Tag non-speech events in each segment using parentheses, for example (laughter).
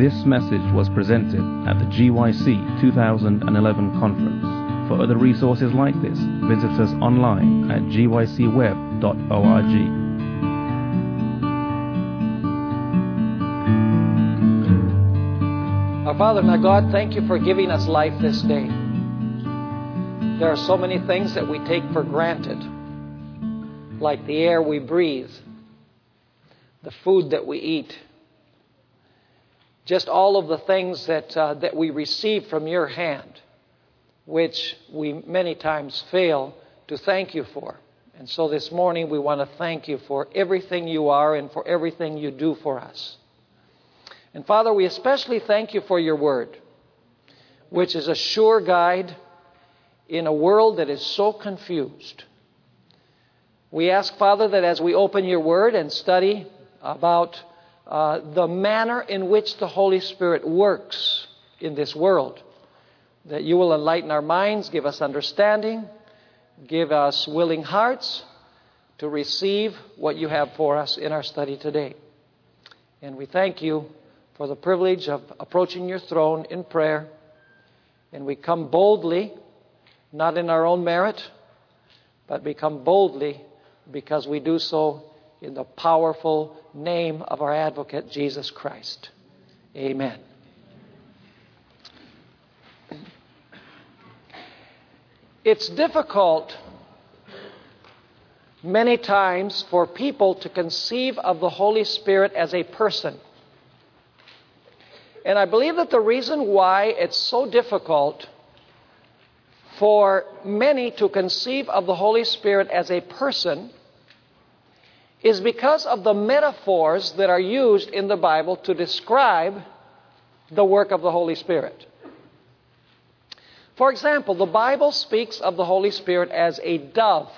This message was presented at the GYC 2011 conference. For other resources like this, visit us online at gycweb.org. Our Father and our God, thank you for giving us life this day. There are so many things that we take for granted, like the air we breathe, the food that we eat, just all of the things that, uh, that we receive from your hand, which we many times fail to thank you for. And so this morning we want to thank you for everything you are and for everything you do for us. And Father, we especially thank you for your word, which is a sure guide in a world that is so confused. We ask, Father, that as we open your word and study about uh, the manner in which the Holy Spirit works in this world. That you will enlighten our minds, give us understanding, give us willing hearts to receive what you have for us in our study today. And we thank you for the privilege of approaching your throne in prayer. And we come boldly, not in our own merit, but we come boldly because we do so in the powerful name of our advocate, Jesus Christ. Amen. It's difficult many times for people to conceive of the Holy Spirit as a person. And I believe that the reason why it's so difficult for many to conceive of the Holy Spirit as a person is because of the metaphors that are used in the Bible to describe the work of the Holy Spirit. For example, the Bible speaks of the Holy Spirit as a dove.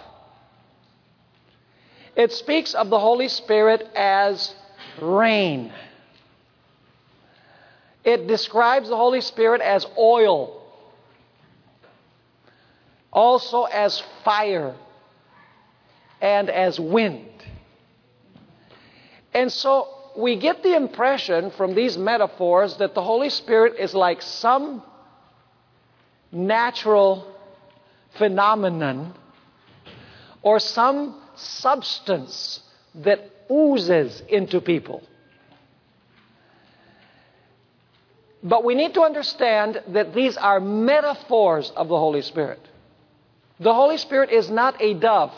It speaks of the Holy Spirit as rain. It describes the Holy Spirit as oil, also as fire, and as wind. And so we get the impression from these metaphors that the Holy Spirit is like some natural phenomenon or some substance that oozes into people. But we need to understand that these are metaphors of the Holy Spirit. The Holy Spirit is not a dove.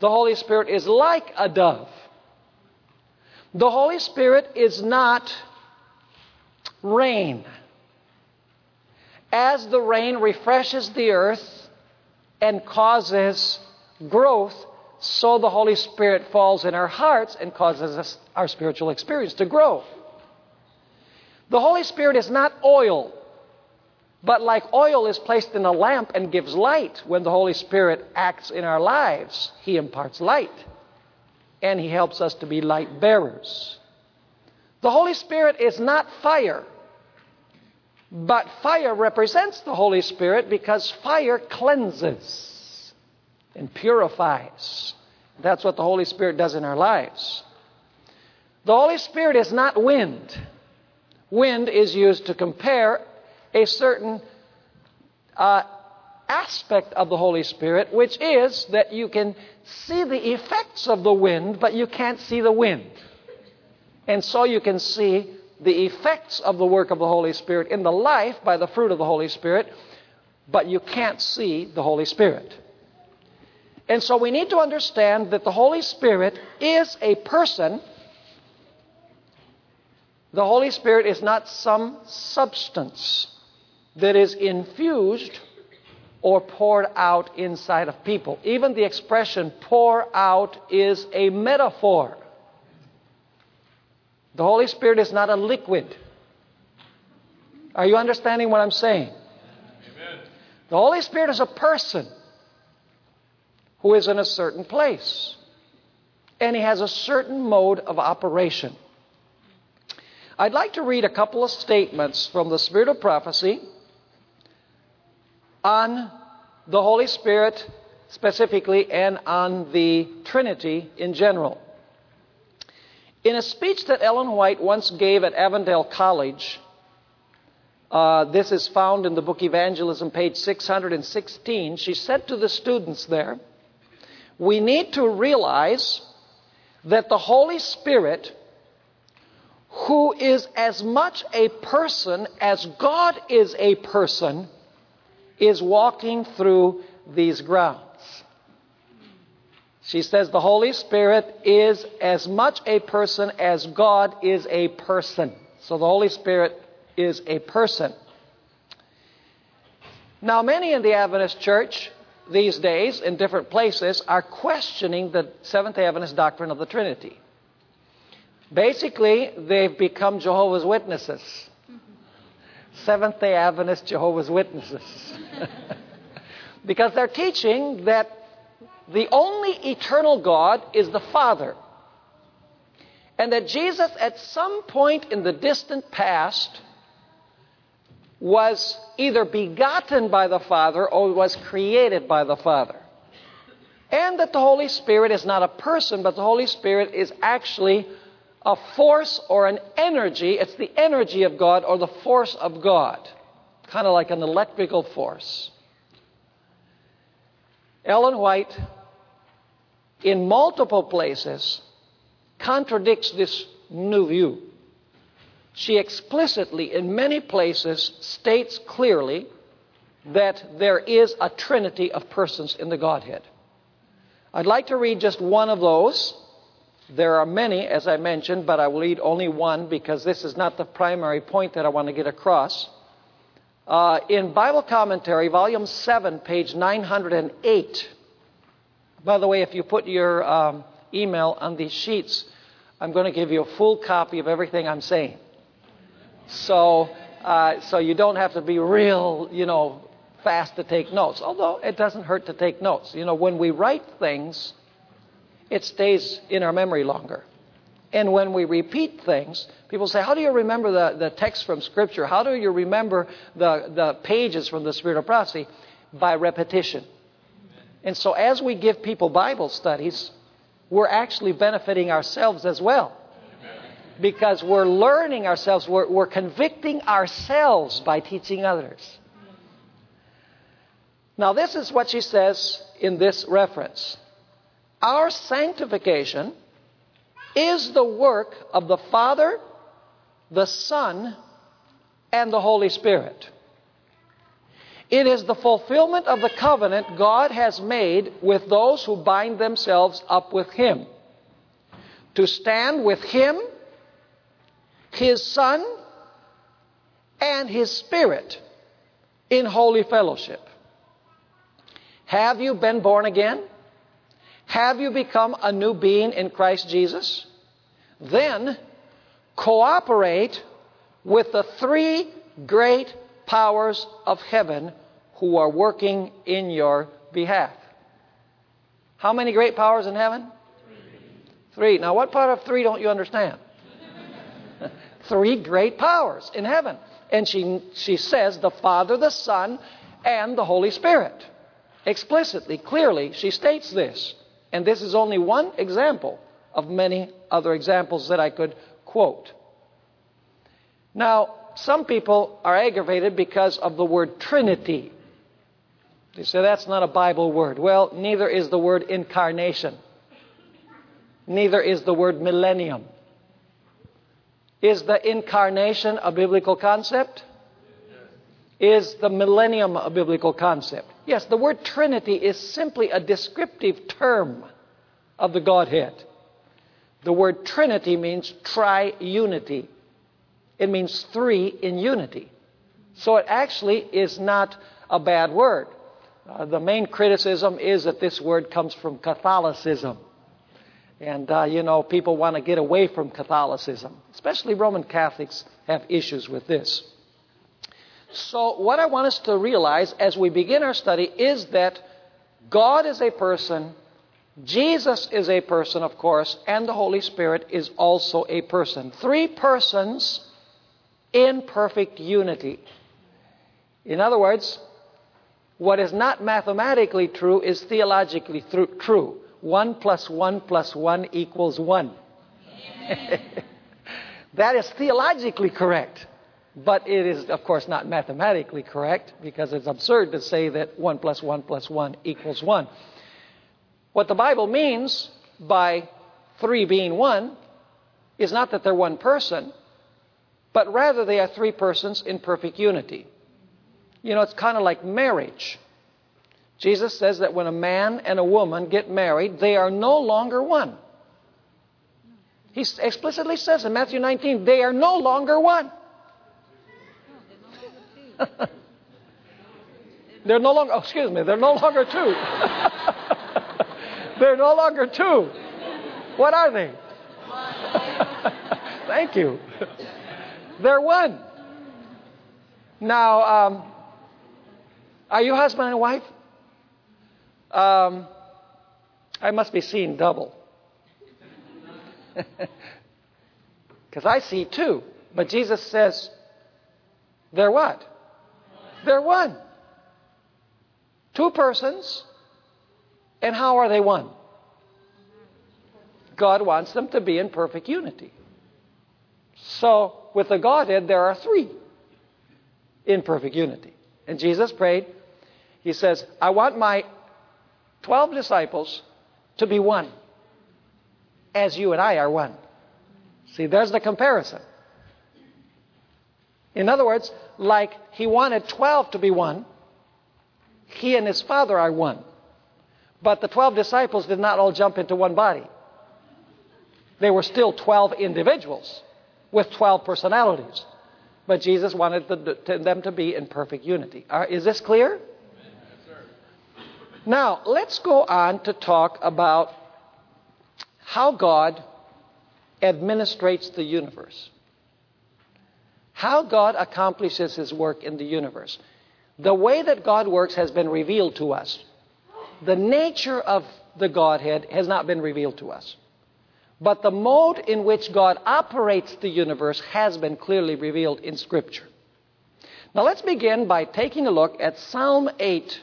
The Holy Spirit is like a dove. The Holy Spirit is not rain. As the rain refreshes the earth and causes growth, so the Holy Spirit falls in our hearts and causes us, our spiritual experience to grow. The Holy Spirit is not oil, but like oil is placed in a lamp and gives light, when the Holy Spirit acts in our lives, He imparts light and He helps us to be light bearers. The Holy Spirit is not fire, but fire represents the Holy Spirit because fire cleanses and purifies. That's what the Holy Spirit does in our lives. The Holy Spirit is not wind. Wind is used to compare a certain uh, aspect of the Holy Spirit, which is that you can see the effects of the wind, but you can't see the wind. And so you can see the effects of the work of the Holy Spirit in the life by the fruit of the Holy Spirit, but you can't see the Holy Spirit. And so we need to understand that the Holy Spirit is a person. The Holy Spirit is not some substance that is infused or poured out inside of people. Even the expression pour out is a metaphor. The Holy Spirit is not a liquid. Are you understanding what I'm saying? Amen. The Holy Spirit is a person who is in a certain place, and he has a certain mode of operation. I'd like to read a couple of statements from the Spirit of Prophecy on the Holy Spirit specifically and on the Trinity in general. In a speech that Ellen White once gave at Avondale College, uh, this is found in the book Evangelism, page 616. She said to the students there, We need to realize that the Holy Spirit, who is as much a person as God is a person, is walking through these grounds. She says the Holy Spirit is as much a person as God is a person. So the Holy Spirit is a person. Now, many in the Adventist church these days in different places are questioning the Seventh day Adventist doctrine of the Trinity. Basically, they've become Jehovah's Witnesses. Seventh day Adventist Jehovah's Witnesses. (laughs) because they're teaching that the only eternal God is the Father. And that Jesus, at some point in the distant past, was either begotten by the Father or was created by the Father. And that the Holy Spirit is not a person, but the Holy Spirit is actually a force or an energy. It's the energy of God or the force of God, kind of like an electrical force. Ellen White, in multiple places, contradicts this new view she explicitly, in many places, states clearly that there is a trinity of persons in the Godhead. I'd like to read just one of those. There are many, as I mentioned, but I will read only one because this is not the primary point that I want to get across. Uh, in Bible Commentary, Volume 7, page 908. By the way, if you put your um, email on these sheets, I'm going to give you a full copy of everything I'm saying. So, uh, so you don't have to be real, you know, fast to take notes. Although it doesn't hurt to take notes. You know, when we write things, it stays in our memory longer. And when we repeat things, people say, How do you remember the, the text from Scripture? How do you remember the, the pages from the Spirit of Prophecy? By repetition. And so, as we give people Bible studies, we're actually benefiting ourselves as well because we're learning ourselves, we're, we're convicting ourselves by teaching others. Now, this is what she says in this reference Our sanctification is the work of the Father, the Son, and the Holy Spirit. It is the fulfillment of the covenant God has made with those who bind themselves up with Him. To stand with Him his Son, and His Spirit in holy fellowship. Have you been born again? Have you become a new being in Christ Jesus? Then cooperate with the three great powers of heaven who are working in your behalf. How many great powers in heaven? Three. Now, what part of three don't you understand? (laughs) three great powers in heaven. And she, she says the Father, the Son, and the Holy Spirit. Explicitly, clearly, she states this. And this is only one example of many other examples that I could quote. Now, some people are aggravated because of the word Trinity. They say that's not a Bible word. Well, neither is the word incarnation, neither is the word millennium. Is the incarnation a biblical concept? Is the millennium a biblical concept? Yes, the word Trinity is simply a descriptive term of the Godhead. The word Trinity means triunity. It means three in unity. So it actually is not a bad word. Uh, the main criticism is that this word comes from Catholicism. And, uh, you know, people want to get away from Catholicism. Especially Roman Catholics have issues with this. So, what I want us to realize as we begin our study is that God is a person, Jesus is a person, of course, and the Holy Spirit is also a person. Three persons in perfect unity. In other words, what is not mathematically true is theologically true. 1 plus 1 plus 1 equals 1. (laughs) that is theologically correct. But it is, of course, not mathematically correct because it's absurd to say that 1 plus 1 plus 1 equals 1. What the Bible means by three being one is not that they're one person, but rather they are three persons in perfect unity. You know, it's kind of like marriage. Jesus says that when a man and a woman get married, they are no longer one. He explicitly says in Matthew 19, they are no longer one. (laughs) they're no longer, oh, excuse me, they're no longer two. (laughs) they're no longer two. What are they? (laughs) Thank you. They're one. Now, um, are you husband and wife? Um, I must be seeing double. Because I see two. But Jesus says, they're what? They're one. Two persons. And how are they one? God wants them to be in perfect unity. So, with the Godhead, there are three in perfect unity. And Jesus prayed, He says, I want my 12 disciples to be one, as you and I are one. See, there's the comparison. In other words, like he wanted 12 to be one, he and his father are one. But the 12 disciples did not all jump into one body. They were still 12 individuals with 12 personalities. But Jesus wanted the, them to be in perfect unity. Uh, is this clear? Now, let's go on to talk about how God administrates the universe. How God accomplishes his work in the universe. The way that God works has been revealed to us. The nature of the Godhead has not been revealed to us. But the mode in which God operates the universe has been clearly revealed in Scripture. Now let's begin by taking a look at Psalm 8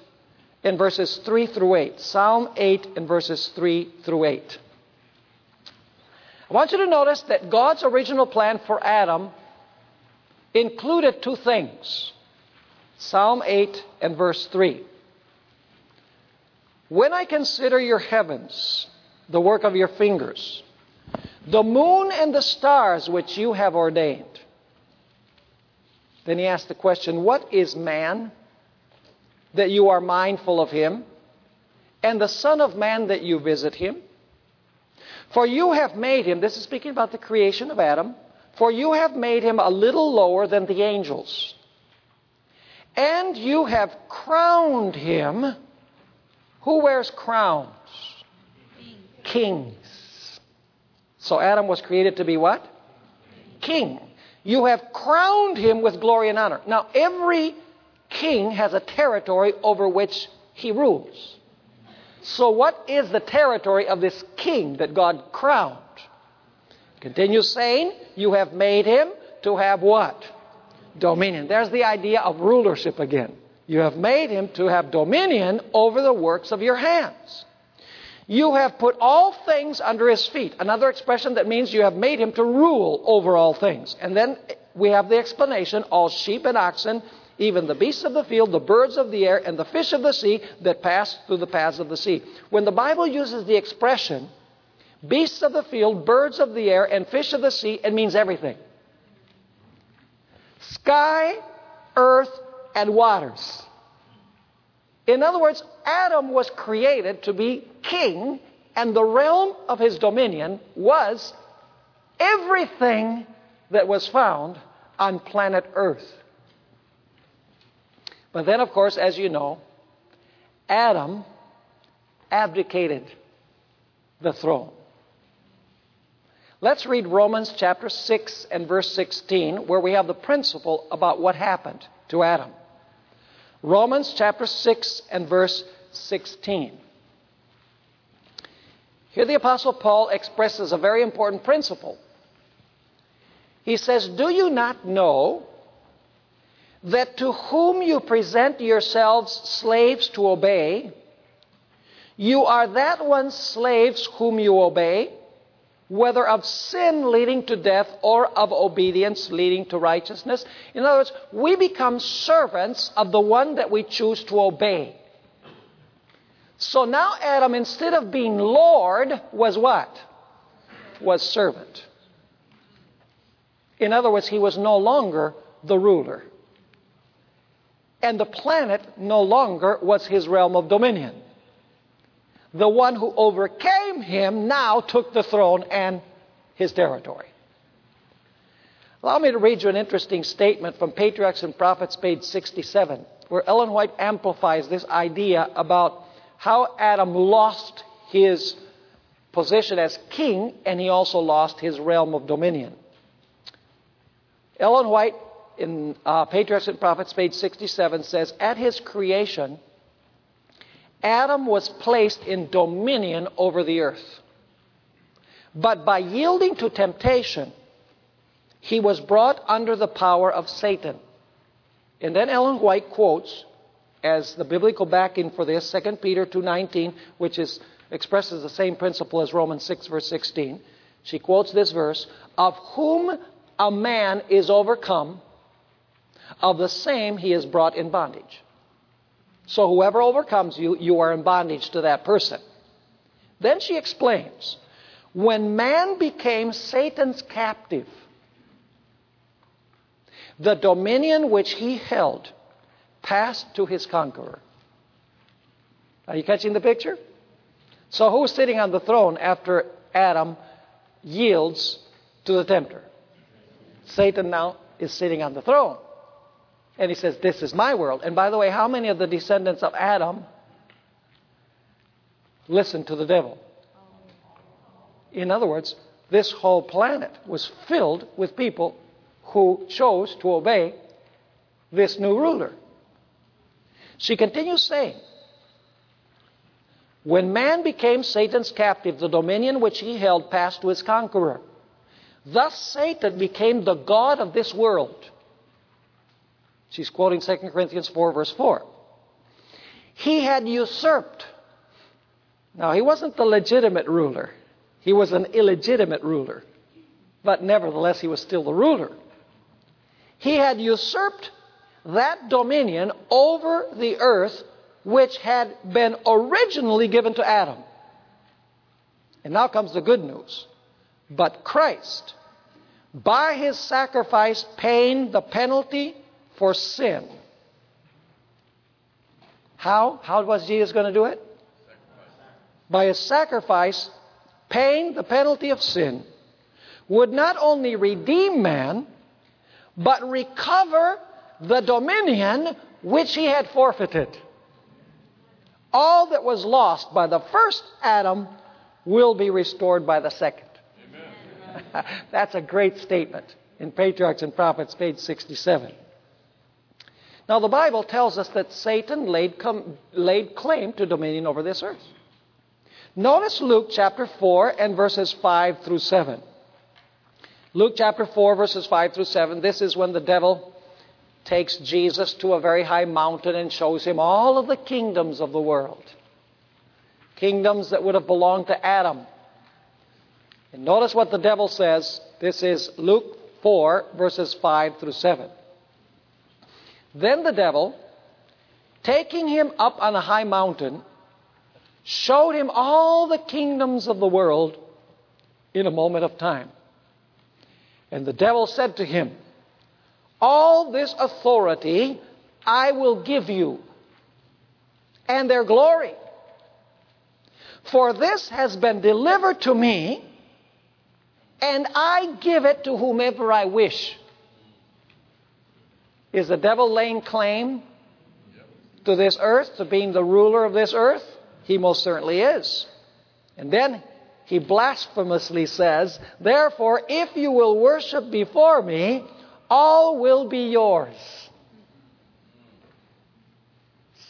in verses 3 through 8. Psalm 8 in verses 3 through 8. I want you to notice that God's original plan for Adam included two things. Psalm 8 and verse 3. When I consider your heavens, the work of your fingers, the moon and the stars which you have ordained. Then he asked the question, What is man that you are mindful of him, and the Son of Man that you visit him? For you have made him, this is speaking about the creation of Adam, for you have made him a little lower than the angels. And you have crowned him. Who wears crowns? Kings. So Adam was created to be what? King. You have crowned him with glory and honor. Now, every king has a territory over which he rules. So, what is the territory of this king that God crowned? Continues saying, You have made him to have what? Dominion. There's the idea of rulership again. You have made him to have dominion over the works of your hands. You have put all things under his feet. Another expression that means you have made him to rule over all things. And then we have the explanation all sheep and oxen, even the beasts of the field, the birds of the air, and the fish of the sea that pass through the paths of the sea. When the Bible uses the expression beasts of the field, birds of the air, and fish of the sea, it means everything sky, earth, and waters. In other words, Adam was created to be king, and the realm of his dominion was everything that was found on planet Earth. But then, of course, as you know, Adam abdicated the throne. Let's read Romans chapter 6 and verse 16, where we have the principle about what happened to Adam. Romans chapter 6 and verse 16. Here the Apostle Paul expresses a very important principle. He says, Do you not know that to whom you present yourselves slaves to obey, you are that one's slaves whom you obey, whether of sin leading to death or of obedience leading to righteousness. In other words, we become servants of the one that we choose to obey. So now Adam, instead of being Lord, was what? Was servant. In other words, he was no longer the ruler. And the planet no longer was his realm of dominion. The one who overcame him now took the throne and his territory. Allow me to read you an interesting statement from Patriarchs and Prophets, page 67, where Ellen White amplifies this idea about how Adam lost his position as king and he also lost his realm of dominion. Ellen White in uh, Patriarchs and Prophets, page 67, says, At his creation, Adam was placed in dominion over the earth. But by yielding to temptation, he was brought under the power of Satan. And then Ellen White quotes as the biblical backing for this 2 Peter 2:19, which is expresses the same principle as Romans 6 verse 16. She quotes this verse, "Of whom a man is overcome, of the same he is brought in bondage. So whoever overcomes you, you are in bondage to that person. Then she explains when man became Satan's captive, the dominion which he held passed to his conqueror. Are you catching the picture? So who's sitting on the throne after Adam yields to the tempter? Satan now is sitting on the throne. And he says, This is my world. And by the way, how many of the descendants of Adam listened to the devil? In other words, this whole planet was filled with people who chose to obey this new ruler. She continues saying, When man became Satan's captive, the dominion which he held passed to his conqueror. Thus Satan became the God of this world She's quoting 2 Corinthians 4, verse 4. He had usurped. Now, he wasn't the legitimate ruler, he was an illegitimate ruler. But nevertheless, he was still the ruler. He had usurped that dominion over the earth which had been originally given to Adam. And now comes the good news. But Christ, by his sacrifice, paying the penalty for sin. How? How was Jesus going to do it? By a sacrifice, paying the penalty of sin, would not only redeem man, but recover the dominion which he had forfeited. All that was lost by the first Adam will be restored by the second. (laughs) That's a great statement in Patriarchs and Prophets, page 67. Now, the Bible tells us that Satan laid, com- laid claim to dominion over this earth. Notice Luke chapter 4 and verses 5 through 7. Luke chapter 4, verses 5 through 7. This is when the devil takes Jesus to a very high mountain and shows him all of the kingdoms of the world. Kingdoms that would have belonged to Adam. And notice what the devil says. This is Luke 4, verses 5 through 7. Then the devil, taking him up on a high mountain, showed him all the kingdoms of the world in a moment of time. And the devil said to him, All this authority I will give you, and their glory. For this has been delivered to me, and I give it to whomever I wish. Is the devil laying claim to this earth, to being the ruler of this earth? He most certainly is. And then he blasphemously says, Therefore, if you will worship before me, all will be yours.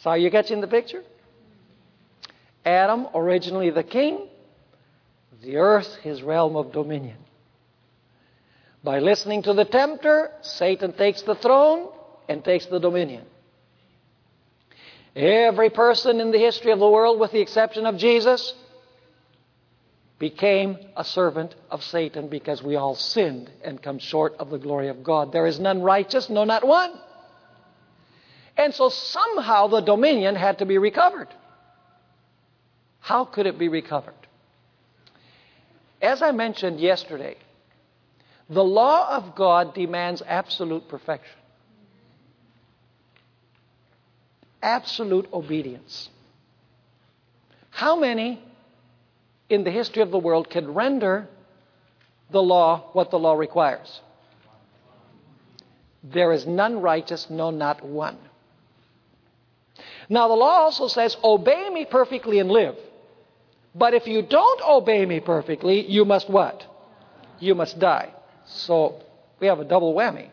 So, you catching the picture? Adam, originally the king, the earth, his realm of dominion. By listening to the tempter, Satan takes the throne, and takes the dominion. Every person in the history of the world, with the exception of Jesus, became a servant of Satan because we all sinned and come short of the glory of God. There is none righteous, no, not one. And so somehow the dominion had to be recovered. How could it be recovered? As I mentioned yesterday, the law of God demands absolute perfection, absolute obedience. How many in the history of the world can render the law what the law requires? There is none righteous, no, not one. Now, the law also says, Obey me perfectly and live. But if you don't obey me perfectly, you must what? You must die. So we have a double whammy.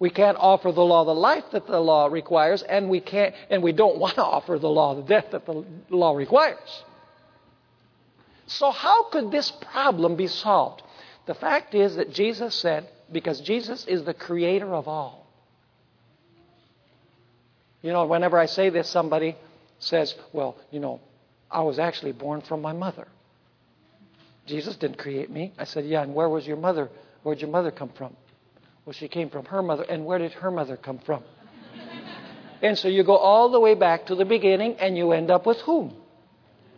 We can't offer the law the life that the law requires, and we can't and we don't (laughs) want to offer the law the death that the law requires. So how could this problem be solved? The fact is that Jesus said, because Jesus is the creator of all. You know, whenever I say this, somebody says, Well, you know, I was actually born from my mother. Jesus didn't create me. I said, Yeah, and where was your mother? Where'd your mother come from? Well, she came from her mother. And where did her mother come from? and so you go all the way back to the beginning and you end up with whom?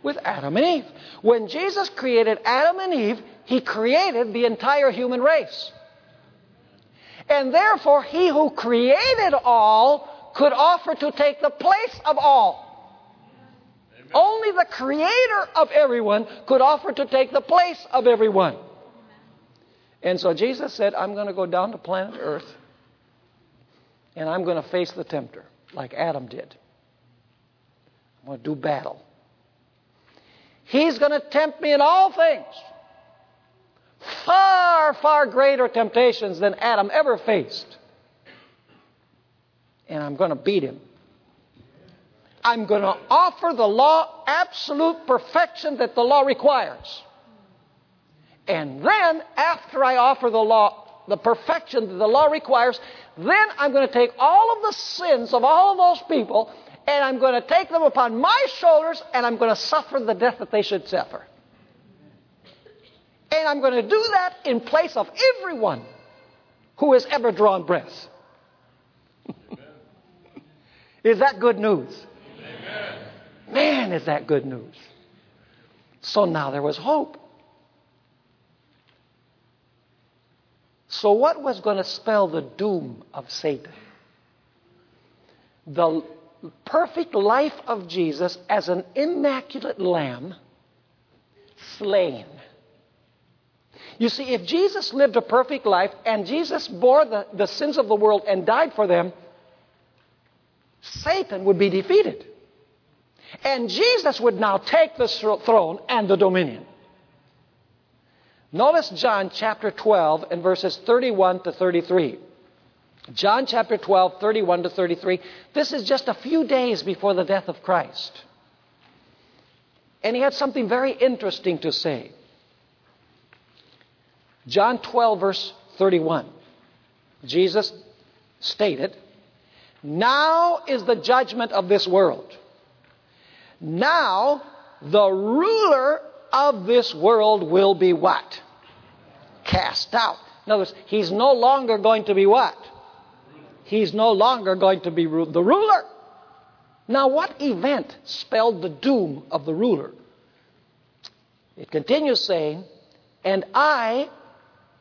With Adam and Eve. When Jesus created Adam and Eve, he created the entire human race. And therefore, he who created all could offer to take the place of all. Only the creator of everyone could offer to take the place of everyone. And so Jesus said, I'm going to go down to planet Earth and I'm going to face the tempter like Adam did. I'm going to do battle. He's going to tempt me in all things. Far, far greater temptations than Adam ever faced and I'm going to beat him. I'm going to offer the law absolute perfection that the law requires. And then, after I offer the law, the perfection that the law requires, then I'm going to take all of the sins of all of those people and I'm going to take them upon my shoulders and I'm going to suffer the death that they should suffer. And I'm going to do that in place of everyone who has ever drawn breath. (laughs) Is that good news? Amen. Man, is that good news. So now there was hope. So, what was going to spell the doom of Satan? The perfect life of Jesus as an immaculate lamb slain. You see, if Jesus lived a perfect life and Jesus bore the, the sins of the world and died for them, Satan would be defeated. And Jesus would now take the throne and the dominion. Notice John chapter 12 and verses 31 to 33. John chapter 12, 31 to 33. This is just a few days before the death of Christ. And he had something very interesting to say. John 12, verse 31. Jesus stated, now is the judgment of this world. Now the ruler of this world will be what? Cast out. In other words, he's no longer going to be what? He's no longer going to be the ruler. Now, what event spelled the doom of the ruler? It continues saying, And I,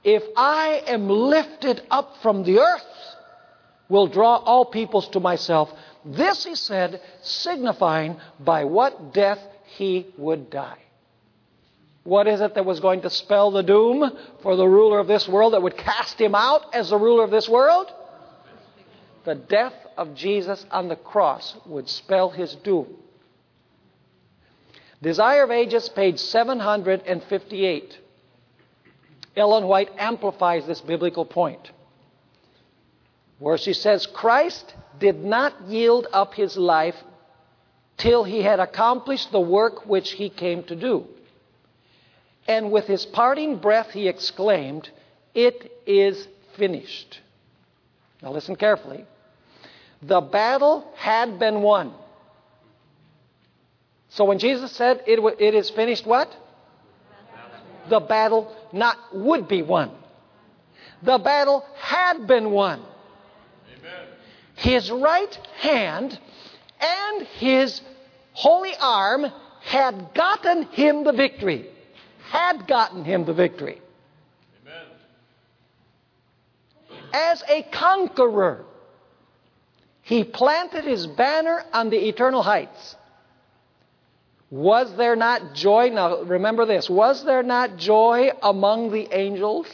if I am lifted up from the earth, will draw all peoples to myself. This he said, signifying by what death he would die. What is it that was going to spell the doom for the ruler of this world that would cast him out as the ruler of this world? The death of Jesus on the cross would spell his doom. Desire of Ages, page 758. Ellen White amplifies this biblical point where she says, Christ did not yield up his life till he had accomplished the work which he came to do. And with his parting breath, he exclaimed, It is finished. Now listen carefully. The battle had been won. So when Jesus said, It, it is finished, what? the battle not would be won. The battle had been won. Amen. His right hand and his holy arm had gotten him the victory. Had gotten him the victory. Amen. As a conqueror, he planted his banner on the eternal heights. Was there not joy? Now remember this. Was there not joy among the angels?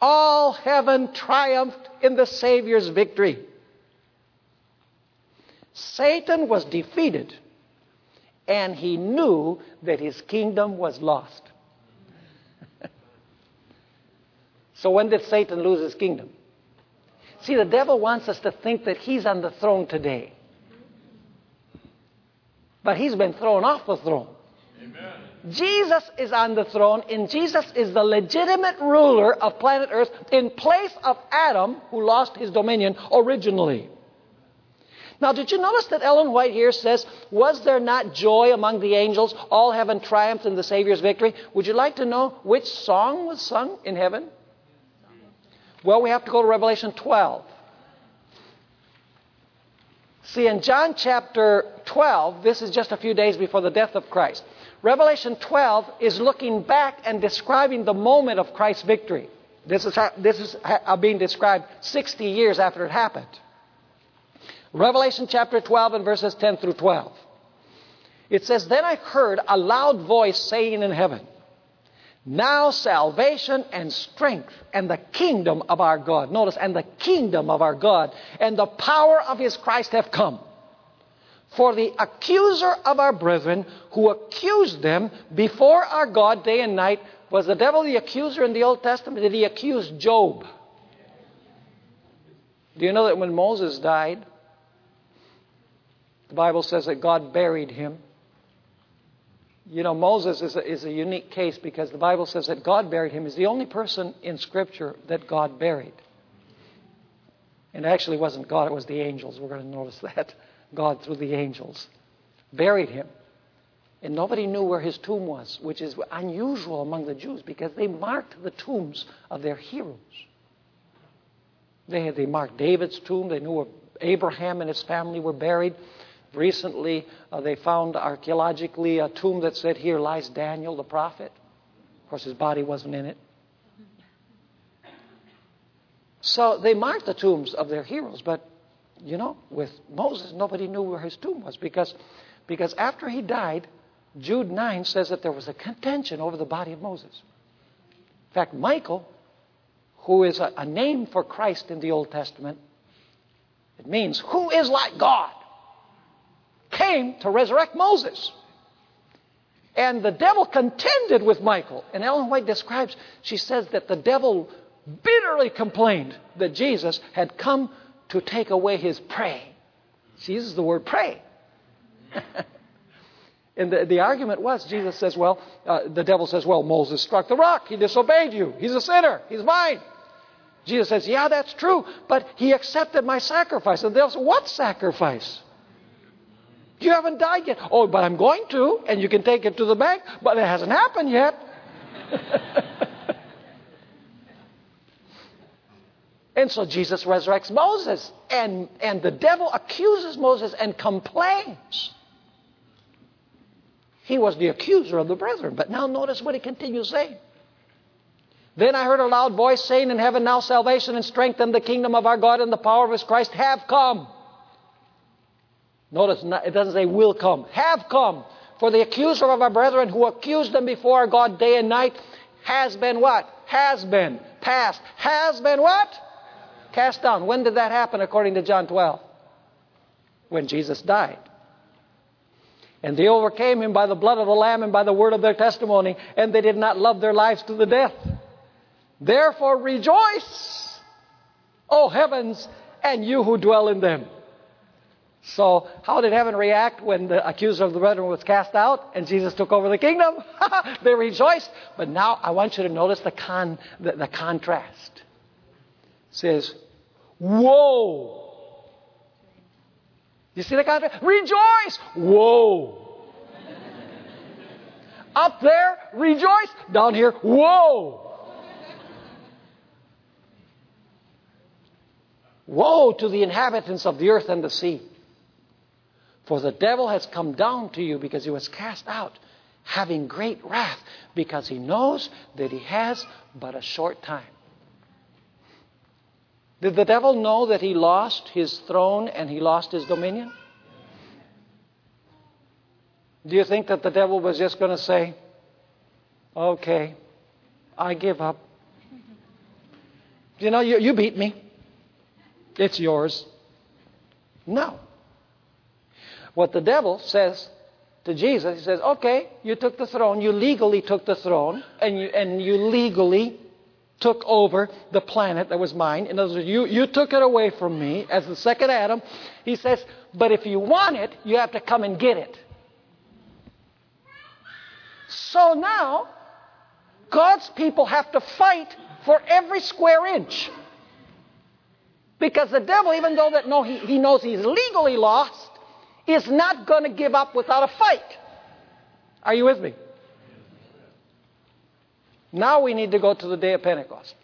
All heaven triumphed in the Savior's victory. Satan was defeated, and he knew that his kingdom was lost. (laughs) so, when did Satan lose his kingdom? See, the devil wants us to think that he's on the throne today. But he's been thrown off the throne. Amen. Jesus is on the throne, and Jesus is the legitimate ruler of planet Earth in place of Adam, who lost his dominion originally. Now, did you notice that Ellen White here says, Was there not joy among the angels? All heaven triumphed in the Savior's victory. Would you like to know which song was sung in heaven? Well, we have to go to Revelation 12. See, in John chapter 12, this is just a few days before the death of Christ. Revelation 12 is looking back and describing the moment of Christ's victory. This is, this is being described 60 years after it happened. Revelation chapter 12 and verses 10 through 12. It says, Then I heard a loud voice saying in heaven, now salvation and strength and the kingdom of our God. Notice, and the kingdom of our God and the power of his Christ have come. For the accuser of our brethren who accused them before our God day and night was the devil the accuser in the Old Testament? Did he accuse Job? Do you know that when Moses died, the Bible says that God buried him? You know, Moses is a, is a unique case because the Bible says that God buried him. He's the only person in Scripture that God buried. And actually, wasn't God, it was the angels. We're going to notice (laughs) that. God, through the angels, buried him. And nobody knew where his tomb was, which is unusual among the Jews because they marked the tombs of their heroes. They, had, they marked David's tomb, they knew where Abraham and his family were buried. Recently, uh, they found archaeologically a tomb that said, Here lies Daniel the prophet. Of course, his body wasn't in it. So they marked the tombs of their heroes, but you know, with Moses, nobody knew where his tomb was because, because after he died, Jude 9 says that there was a contention over the body of Moses. In fact, Michael, who is a, a name for Christ in the Old Testament, it means, who is like God? Came to resurrect Moses. And the devil contended with Michael. And Ellen White describes, she says that the devil bitterly complained that Jesus had come to take away his prey. She uses the word prey. (laughs) and the, the argument was Jesus says, well, uh, the devil says, well, Moses struck the rock. He disobeyed you. He's a sinner. He's mine. Jesus says, yeah, that's true, but he accepted my sacrifice. And the devil says, what sacrifice? You haven't died yet. Oh, but I'm going to, and you can take it to the bank, but it hasn't happened yet. (laughs) and so Jesus resurrects Moses, and, and the devil accuses Moses and complains. He was the accuser of the brethren. But now notice what he continues saying. Then I heard a loud voice saying in heaven, Now salvation and strength and the kingdom of our God and the power of his Christ have come. Notice it doesn't say will come. Have come. For the accuser of our brethren who accused them before God day and night has been what? Has been. Past. Has been what? Cast down. When did that happen according to John 12? When Jesus died. And they overcame him by the blood of the Lamb and by the word of their testimony, and they did not love their lives to the death. Therefore rejoice, O heavens, and you who dwell in them. So, how did heaven react when the accuser of the brethren was cast out and Jesus took over the kingdom? (laughs) they rejoiced. But now I want you to notice the, con, the, the contrast. It says, Woe! You see the contrast? Rejoice! Woe! Up there, rejoice. Down here, whoa. Woe to the inhabitants of the earth and the sea. For the devil has come down to you because he was cast out, having great wrath, because he knows that he has but a short time. Did the devil know that he lost his throne and he lost his dominion? Do you think that the devil was just going to say, okay, I give up? You know, you, you beat me. It's yours. No. What the devil says to Jesus, he says, okay, you took the throne, you legally took the throne, and you, and you legally took over the planet that was mine. In other words, you, you took it away from me as the second Adam. He says, but if you want it, you have to come and get it. So now, God's people have to fight for every square inch. Because the devil, even though that no, he, he knows he's legally lost, is not going to give up without a fight. Are you with me? Now we need to go to the day of Pentecost.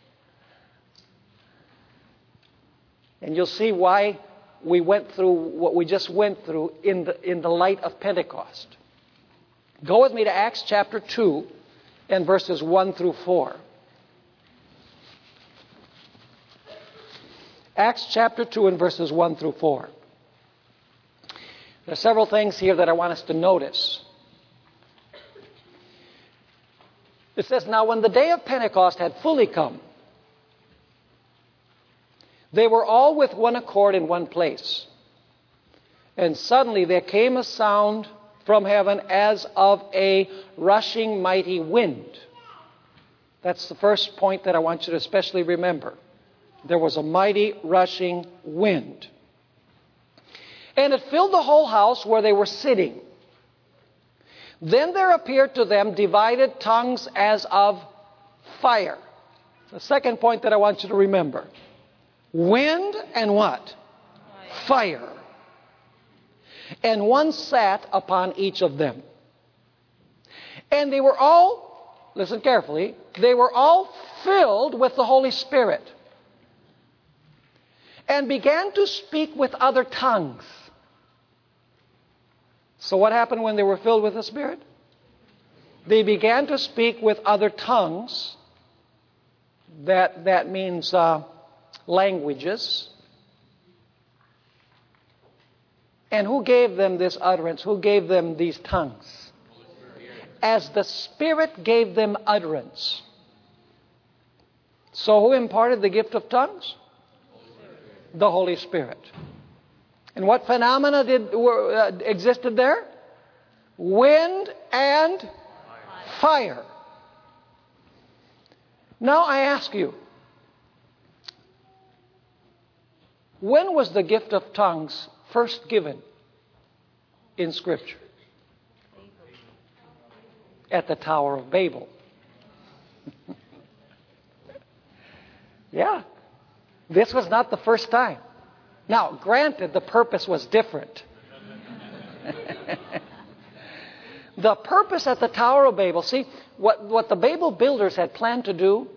And you'll see why we went through what we just went through in the, in the light of Pentecost. Go with me to Acts chapter 2 and verses 1 through 4. Acts chapter 2 and verses 1 through 4. There are several things here that I want us to notice. It says, Now when the day of Pentecost had fully come, they were all with one accord in one place. And suddenly there came a sound from heaven as of a rushing mighty wind. That's the first point that I want you to especially remember there was a mighty rushing wind. And it filled the whole house where they were sitting. Then there appeared to them divided tongues as of fire. The second point that I want you to remember wind and what? Fire. And one sat upon each of them. And they were all, listen carefully, they were all filled with the Holy Spirit and began to speak with other tongues. So, what happened when they were filled with the Spirit? They began to speak with other tongues. That, that means uh, languages. And who gave them this utterance? Who gave them these tongues? As the Spirit gave them utterance. So, who imparted the gift of tongues? the Holy Spirit. And what phenomena did were, uh, existed there? Wind and fire. Now I ask you, when was the gift of tongues first given in Scripture? At the Tower of Babel. (laughs) yeah, this was not the first time. Now, granted, the purpose was different. (laughs) the purpose at the Tower of Babel, see, what, what the Babel builders had planned to do,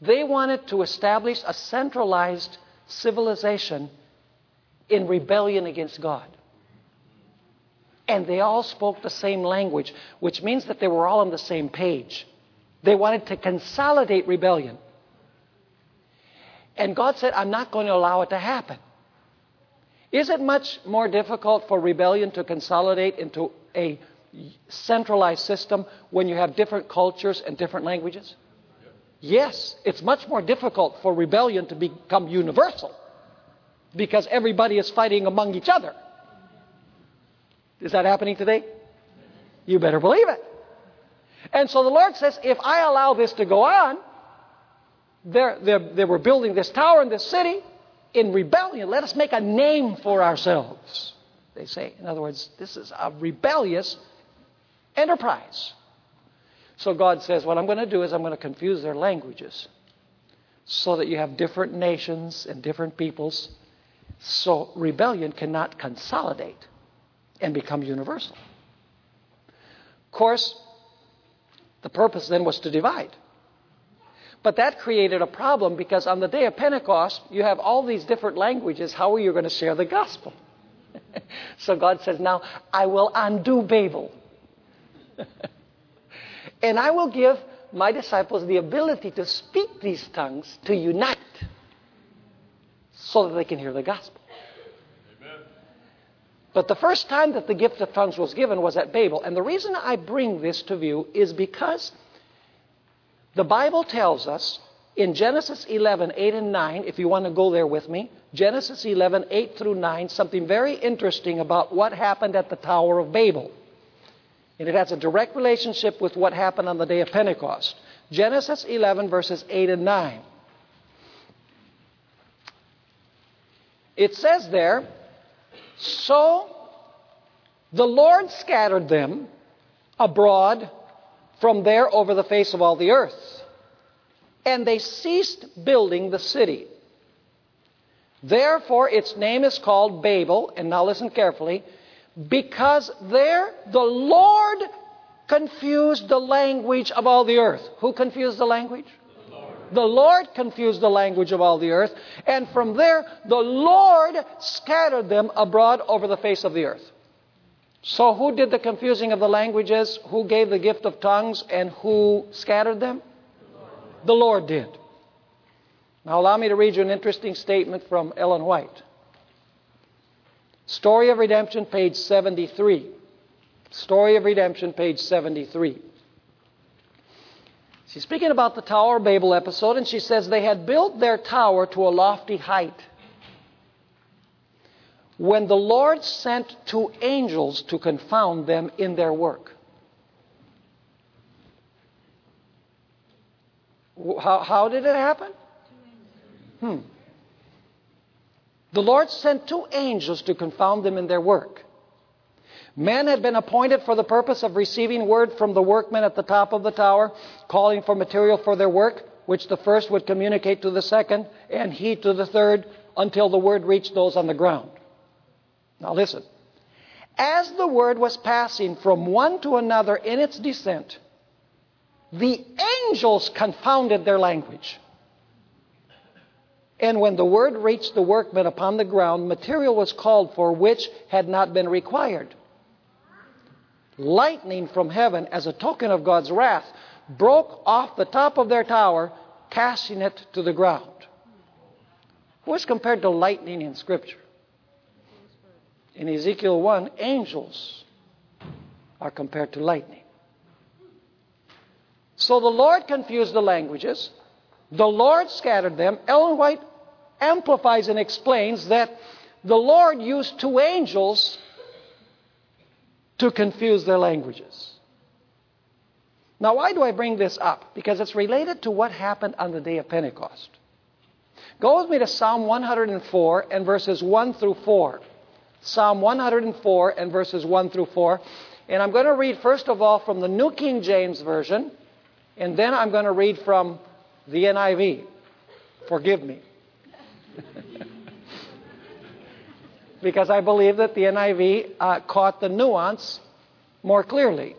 they wanted to establish a centralized civilization in rebellion against God. And they all spoke the same language, which means that they were all on the same page. They wanted to consolidate rebellion. And God said, I'm not going to allow it to happen. Is it much more difficult for rebellion to consolidate into a centralized system when you have different cultures and different languages? Yes, it's much more difficult for rebellion to become universal because everybody is fighting among each other. Is that happening today? You better believe it. And so the Lord says, if I allow this to go on, they're, they're, they were building this tower in this city in rebellion. Let us make a name for ourselves, they say. In other words, this is a rebellious enterprise. So God says, What I'm going to do is I'm going to confuse their languages so that you have different nations and different peoples. So rebellion cannot consolidate and become universal. Of course, The purpose then was to divide. But that created a problem because on the day of Pentecost, you have all these different languages. How are you going to share the gospel? (laughs) so God says, Now I will undo Babel. (laughs) and I will give my disciples the ability to speak these tongues to unite so that they can hear the gospel. Amen. But the first time that the gift of tongues was given was at Babel. And the reason I bring this to view is because the Bible tells us in Genesis 11, 8 and 9, if you want to go there with me, Genesis 11, 8 through 9, something very interesting about what happened at the Tower of Babel. And it has a direct relationship with what happened on the day of Pentecost. Genesis 11, verses 8 and 9. It says there, So the Lord scattered them abroad from there over the face of all the earth. And they ceased building the city. Therefore, its name is called Babel, and now listen carefully, because there the Lord confused the language of all the earth. Who confused the language? The Lord. confused the language of all the earth, and from there the Lord scattered them abroad over the face of the earth. So, who did the confusing of the languages? Who gave the gift of tongues? And who scattered them? The Lord did. Now, allow me to read you an interesting statement from Ellen White. Story of Redemption, page 73. Story of Redemption, page 73. She's speaking about the Tower of Babel episode, and she says they had built their tower to a lofty height when the Lord sent two angels to confound them in their work. How, how did it happen? Hmm. The Lord sent two angels to confound them in their work. Men had been appointed for the purpose of receiving word from the workmen at the top of the tower, calling for material for their work, which the first would communicate to the second, and he to the third, until the word reached those on the ground. Now listen. As the word was passing from one to another in its descent, the angels confounded their language. And when the word reached the workmen upon the ground, material was called for which had not been required. Lightning from heaven, as a token of God's wrath, broke off the top of their tower, casting it to the ground. Who is compared to lightning in Scripture? In Ezekiel 1, angels are compared to lightning. So the Lord confused the languages, the Lord scattered them. Ellen White amplifies and explains that the Lord used two angels to confuse their languages. Now, why do I bring this up? Because it's related to what happened on the day of Pentecost. Go with me to Psalm 104 and verses 1 through 4. Psalm 104 and verses 1 through 4. And I'm going to read, first of all, from the New King James Version, and then I'm going to read from the NIV. Forgive me. (laughs) because I believe that the NIV uh, caught the nuance more clearly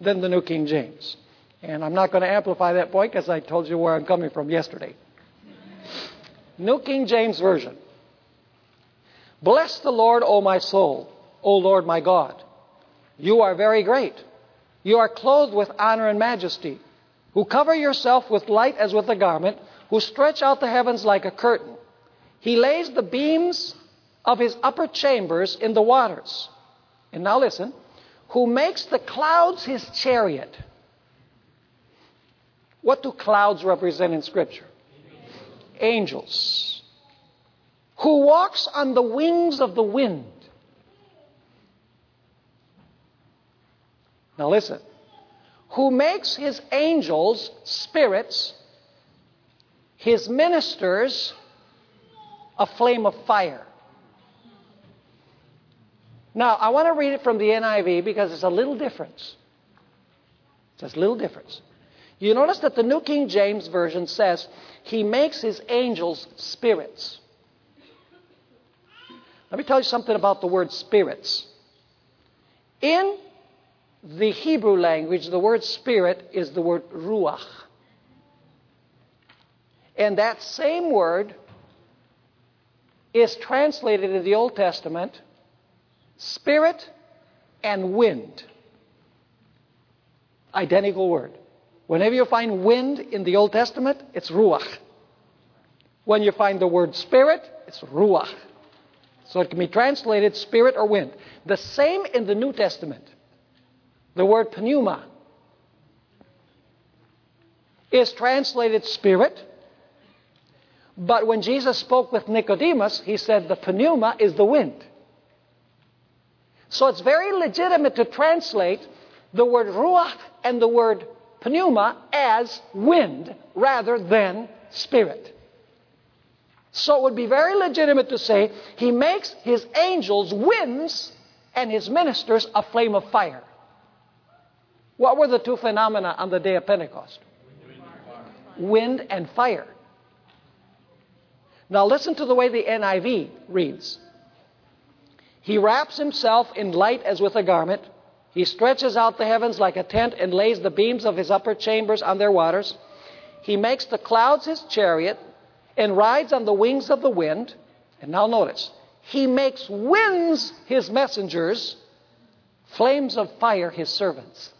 than the New King James. And I'm not going to amplify that point because I told you where I'm coming from yesterday. New King James Version. Bless the Lord, O my soul, O Lord my God. You are very great. You are clothed with honor and majesty, who cover yourself with light as with a garment, who stretch out the heavens like a curtain. He lays the beams of his upper chambers in the waters. And now listen, who makes the clouds his chariot. What do clouds represent in Scripture? Angels who walks on the wings of the wind. Now listen. Who makes his angels spirits, his ministers a flame of fire. Now, I want to read it from the NIV because there's a little difference. There's a little difference. You notice that the New King James Version says, He makes His angels spirits. Let me tell you something about the word spirits. In the Hebrew language, the word spirit is the word ruach. And that same word is translated in the Old Testament spirit and wind. Identical word. Whenever you find wind in the Old Testament, it's ruach. When you find the word spirit, it's ruach. So it can be translated spirit or wind. The same in the New Testament. The word pneuma is translated spirit, but when Jesus spoke with Nicodemus, he said the pneuma is the wind. So it's very legitimate to translate the word ruach and the word pneuma as wind rather than spirit. So it would be very legitimate to say he makes his angels winds and his ministers a flame of fire. What were the two phenomena on the day of Pentecost? Wind and fire. Now listen to the way the NIV reads. He wraps himself in light as with a garment. He stretches out the heavens like a tent and lays the beams of his upper chambers on their waters. He makes the clouds his chariot and rides on the wings of the wind. And now notice, he makes winds his messengers, flames of fire his servants.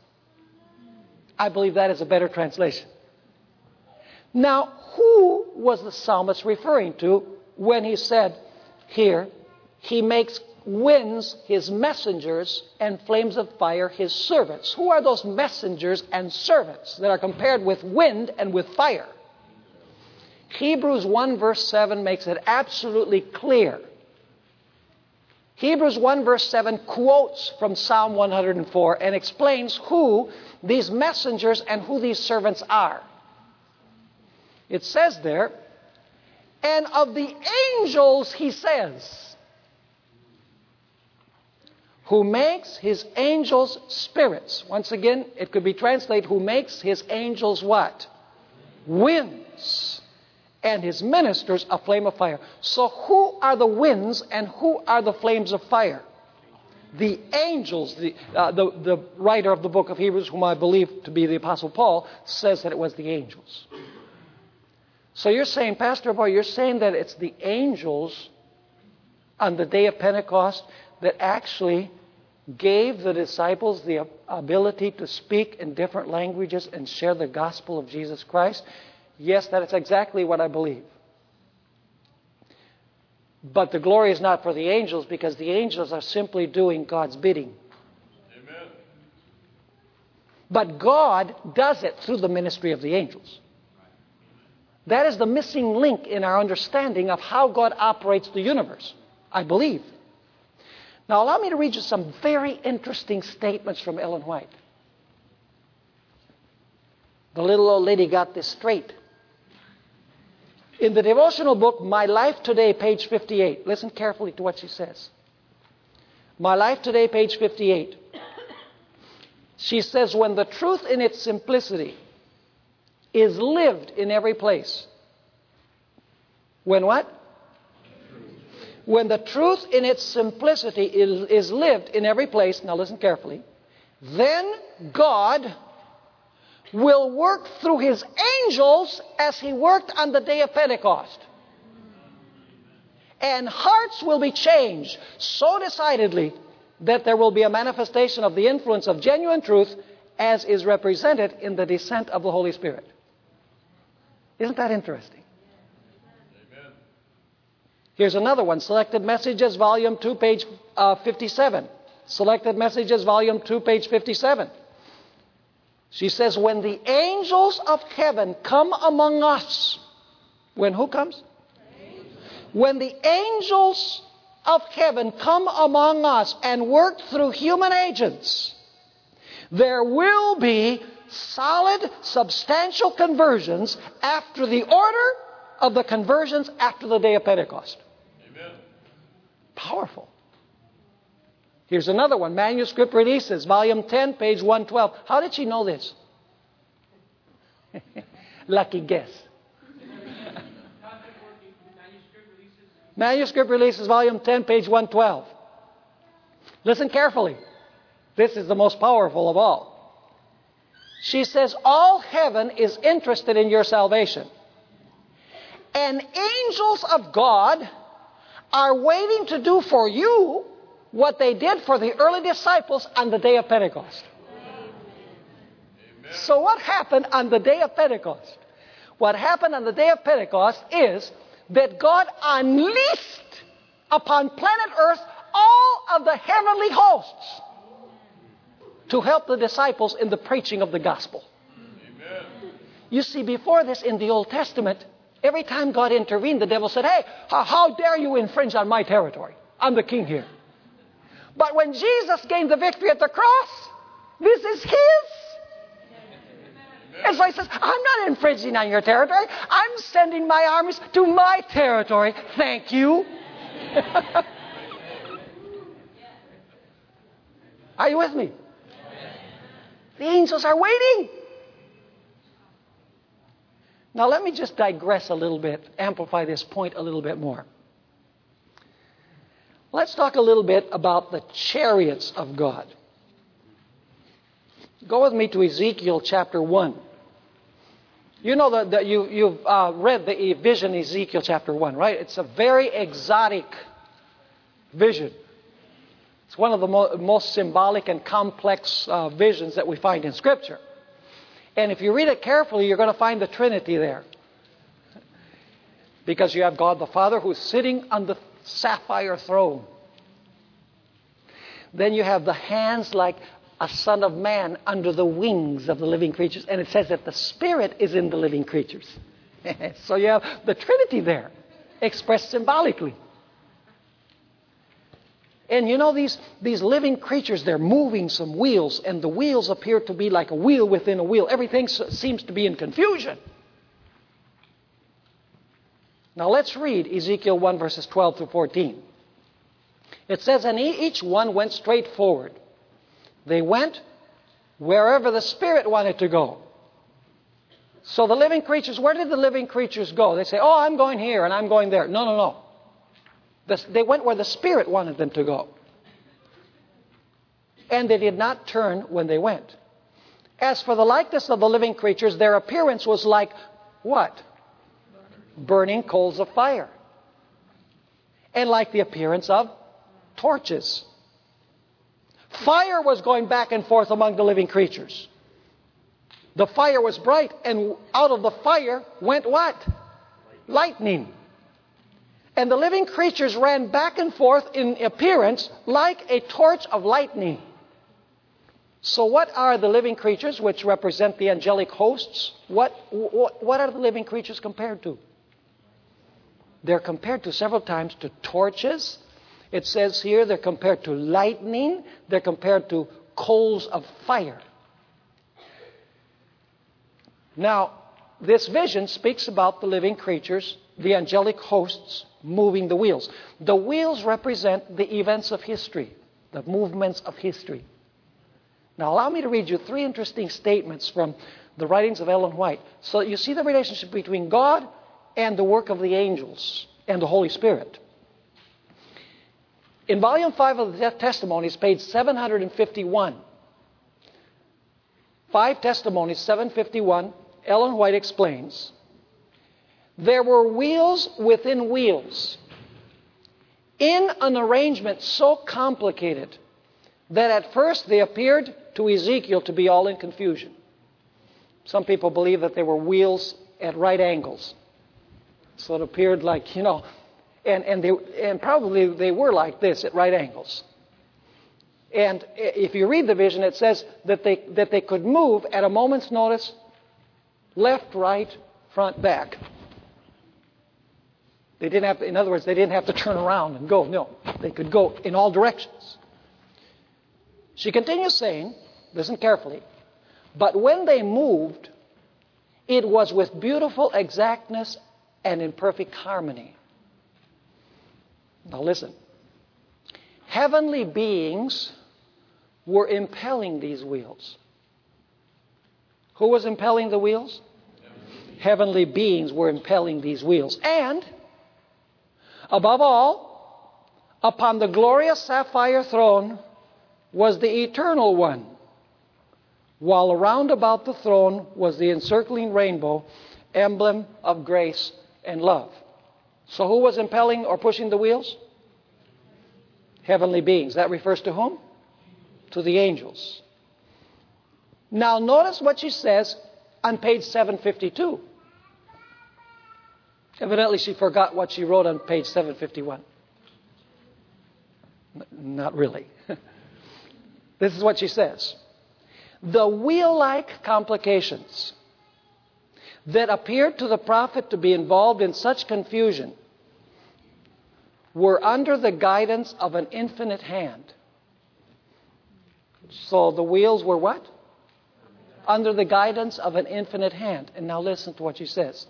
I believe that is a better translation. Now, who was the psalmist referring to when he said here, he makes winds his messengers and flames of fire his servants? Who are those messengers and servants that are compared with wind and with fire? Hebrews 1 verse 7 makes it absolutely clear. Hebrews 1 verse 7 quotes from Psalm 104 and explains who these messengers and who these servants are. It says there, and of the angels, he says, who makes his angels spirits. Once again, it could be translated, who makes his angels what? Winds and his ministers a flame of fire. So, who are the winds and who are the flames of fire? The angels, the, uh, the, the writer of the book of Hebrews, whom I believe to be the Apostle Paul, says that it was the angels. So you're saying, Pastor Bohr, you're saying that it's the angels on the day of Pentecost that actually gave the disciples the ability to speak in different languages and share the gospel of Jesus Christ? Yes, that is exactly what I believe. But the glory is not for the angels because the angels are simply doing God's bidding. Amen. But God does it through the ministry of the angels. That is the missing link in our understanding of how God operates the universe, I believe. Now, allow me to read you some very interesting statements from Ellen White. The little old lady got this straight. In the devotional book, My Life Today, page 58, listen carefully to what she says. My Life Today, page 58. She says, When the truth in its simplicity is lived in every place. When what? When the truth in its simplicity is, is lived in every place, now listen carefully, then God will work through his angels as he worked on the day of Pentecost. And hearts will be changed so decidedly that there will be a manifestation of the influence of genuine truth as is represented in the descent of the Holy Spirit. Isn't that interesting? Amen. Here's another one Selected Messages, Volume 2, page uh, 57. Selected Messages, Volume 2, page 57. She says, When the angels of heaven come among us, when who comes? When the angels of heaven come among us and work through human agents, there will be solid, substantial conversions after the order of the conversions after the day of Pentecost. Amen. Powerful. Here's another one Manuscript Releases, Volume 10, page 112. How did she know this? (laughs) Lucky guess. Manuscript Releases, Volume 10, page 112. Listen carefully. This is the most powerful of all. She says, All heaven is interested in your salvation. And angels of God are waiting to do for you what they did for the early disciples on the day of Pentecost. So, what happened on the day of Pentecost? What happened on the day of Pentecost is that God unleashed upon planet Earth all of the heavenly hosts to help the disciples in the preaching of the gospel. Amen. You see, before this in the Old Testament, every time God intervened, the devil said, Hey, how dare you infringe on my territory? I'm the king here. But when Jesus gained the victory at the cross, this is his. And so he says, I'm not infringing on your territory. I'm sending my armies to my territory. Thank you. (laughs) Are you with me? The angels are waiting. Now, let me just digress a little bit, amplify this point a little bit more. Let's talk a little bit about the chariots of God. Go with me to Ezekiel chapter 1. You know that, that you, you've uh, read the vision Ezekiel chapter 1, right? It's a very exotic vision. It's one of the mo- most symbolic and complex uh, visions that we find in Scripture. And if you read it carefully, you're going to find the Trinity there. Because you have God the Father who's sitting on the sapphire throne. Then you have the hands like a son of man under the wings of the living creatures. And it says that the Spirit is in the living creatures. (laughs) so you have the Trinity there, expressed symbolically. And you know, these, these living creatures, they're moving some wheels, and the wheels appear to be like a wheel within a wheel. Everything seems to be in confusion. Now let's read Ezekiel 1, verses 12 through 14. It says, And each one went straight forward. They went wherever the Spirit wanted to go. So the living creatures, where did the living creatures go? They say, Oh, I'm going here and I'm going there. No, no, no. They went where the Spirit wanted them to go. And they did not turn when they went. As for the likeness of the living creatures, their appearance was like what? Burning coals of fire. And like the appearance of torches. Fire was going back and forth among the living creatures. The fire was bright, and out of the fire went what? Lightning. And the living creatures ran back and forth in appearance like a torch of lightning. So, what are the living creatures which represent the angelic hosts? What, what, what are the living creatures compared to? They're compared to several times to torches. It says here they're compared to lightning, they're compared to coals of fire. Now, this vision speaks about the living creatures, the angelic hosts, moving the wheels. The wheels represent the events of history, the movements of history. Now, allow me to read you three interesting statements from the writings of Ellen White. So you see the relationship between God and the work of the angels and the Holy Spirit. In volume 5 of the Testimonies, page 751, five testimonies, 751, Ellen White explains there were wheels within wheels in an arrangement so complicated that at first they appeared to Ezekiel to be all in confusion. Some people believe that they were wheels at right angles. So it appeared like, you know, and, and, they, and probably they were like this at right angles. And if you read the vision, it says that they, that they could move at a moment's notice left, right, front, back. They didn't have in other words, they didn't have to turn around and go. No, they could go in all directions. She continues saying, listen carefully, but when they moved, it was with beautiful exactness and in perfect harmony. Now listen. Heavenly beings were impelling these wheels. Who was impelling the wheels? Heavenly beings were impelling these wheels. And Above all, upon the glorious sapphire throne was the eternal one, while around about the throne was the encircling rainbow, emblem of grace and love. So, who was impelling or pushing the wheels? Heavenly beings. That refers to whom? To the angels. Now, notice what she says on page 752. Evidently, she forgot what she wrote on page 751. Not really. (laughs) this is what she says The wheel like complications that appeared to the prophet to be involved in such confusion were under the guidance of an infinite hand. So the wheels were what? Under the guidance of an infinite hand. And now listen to what she says.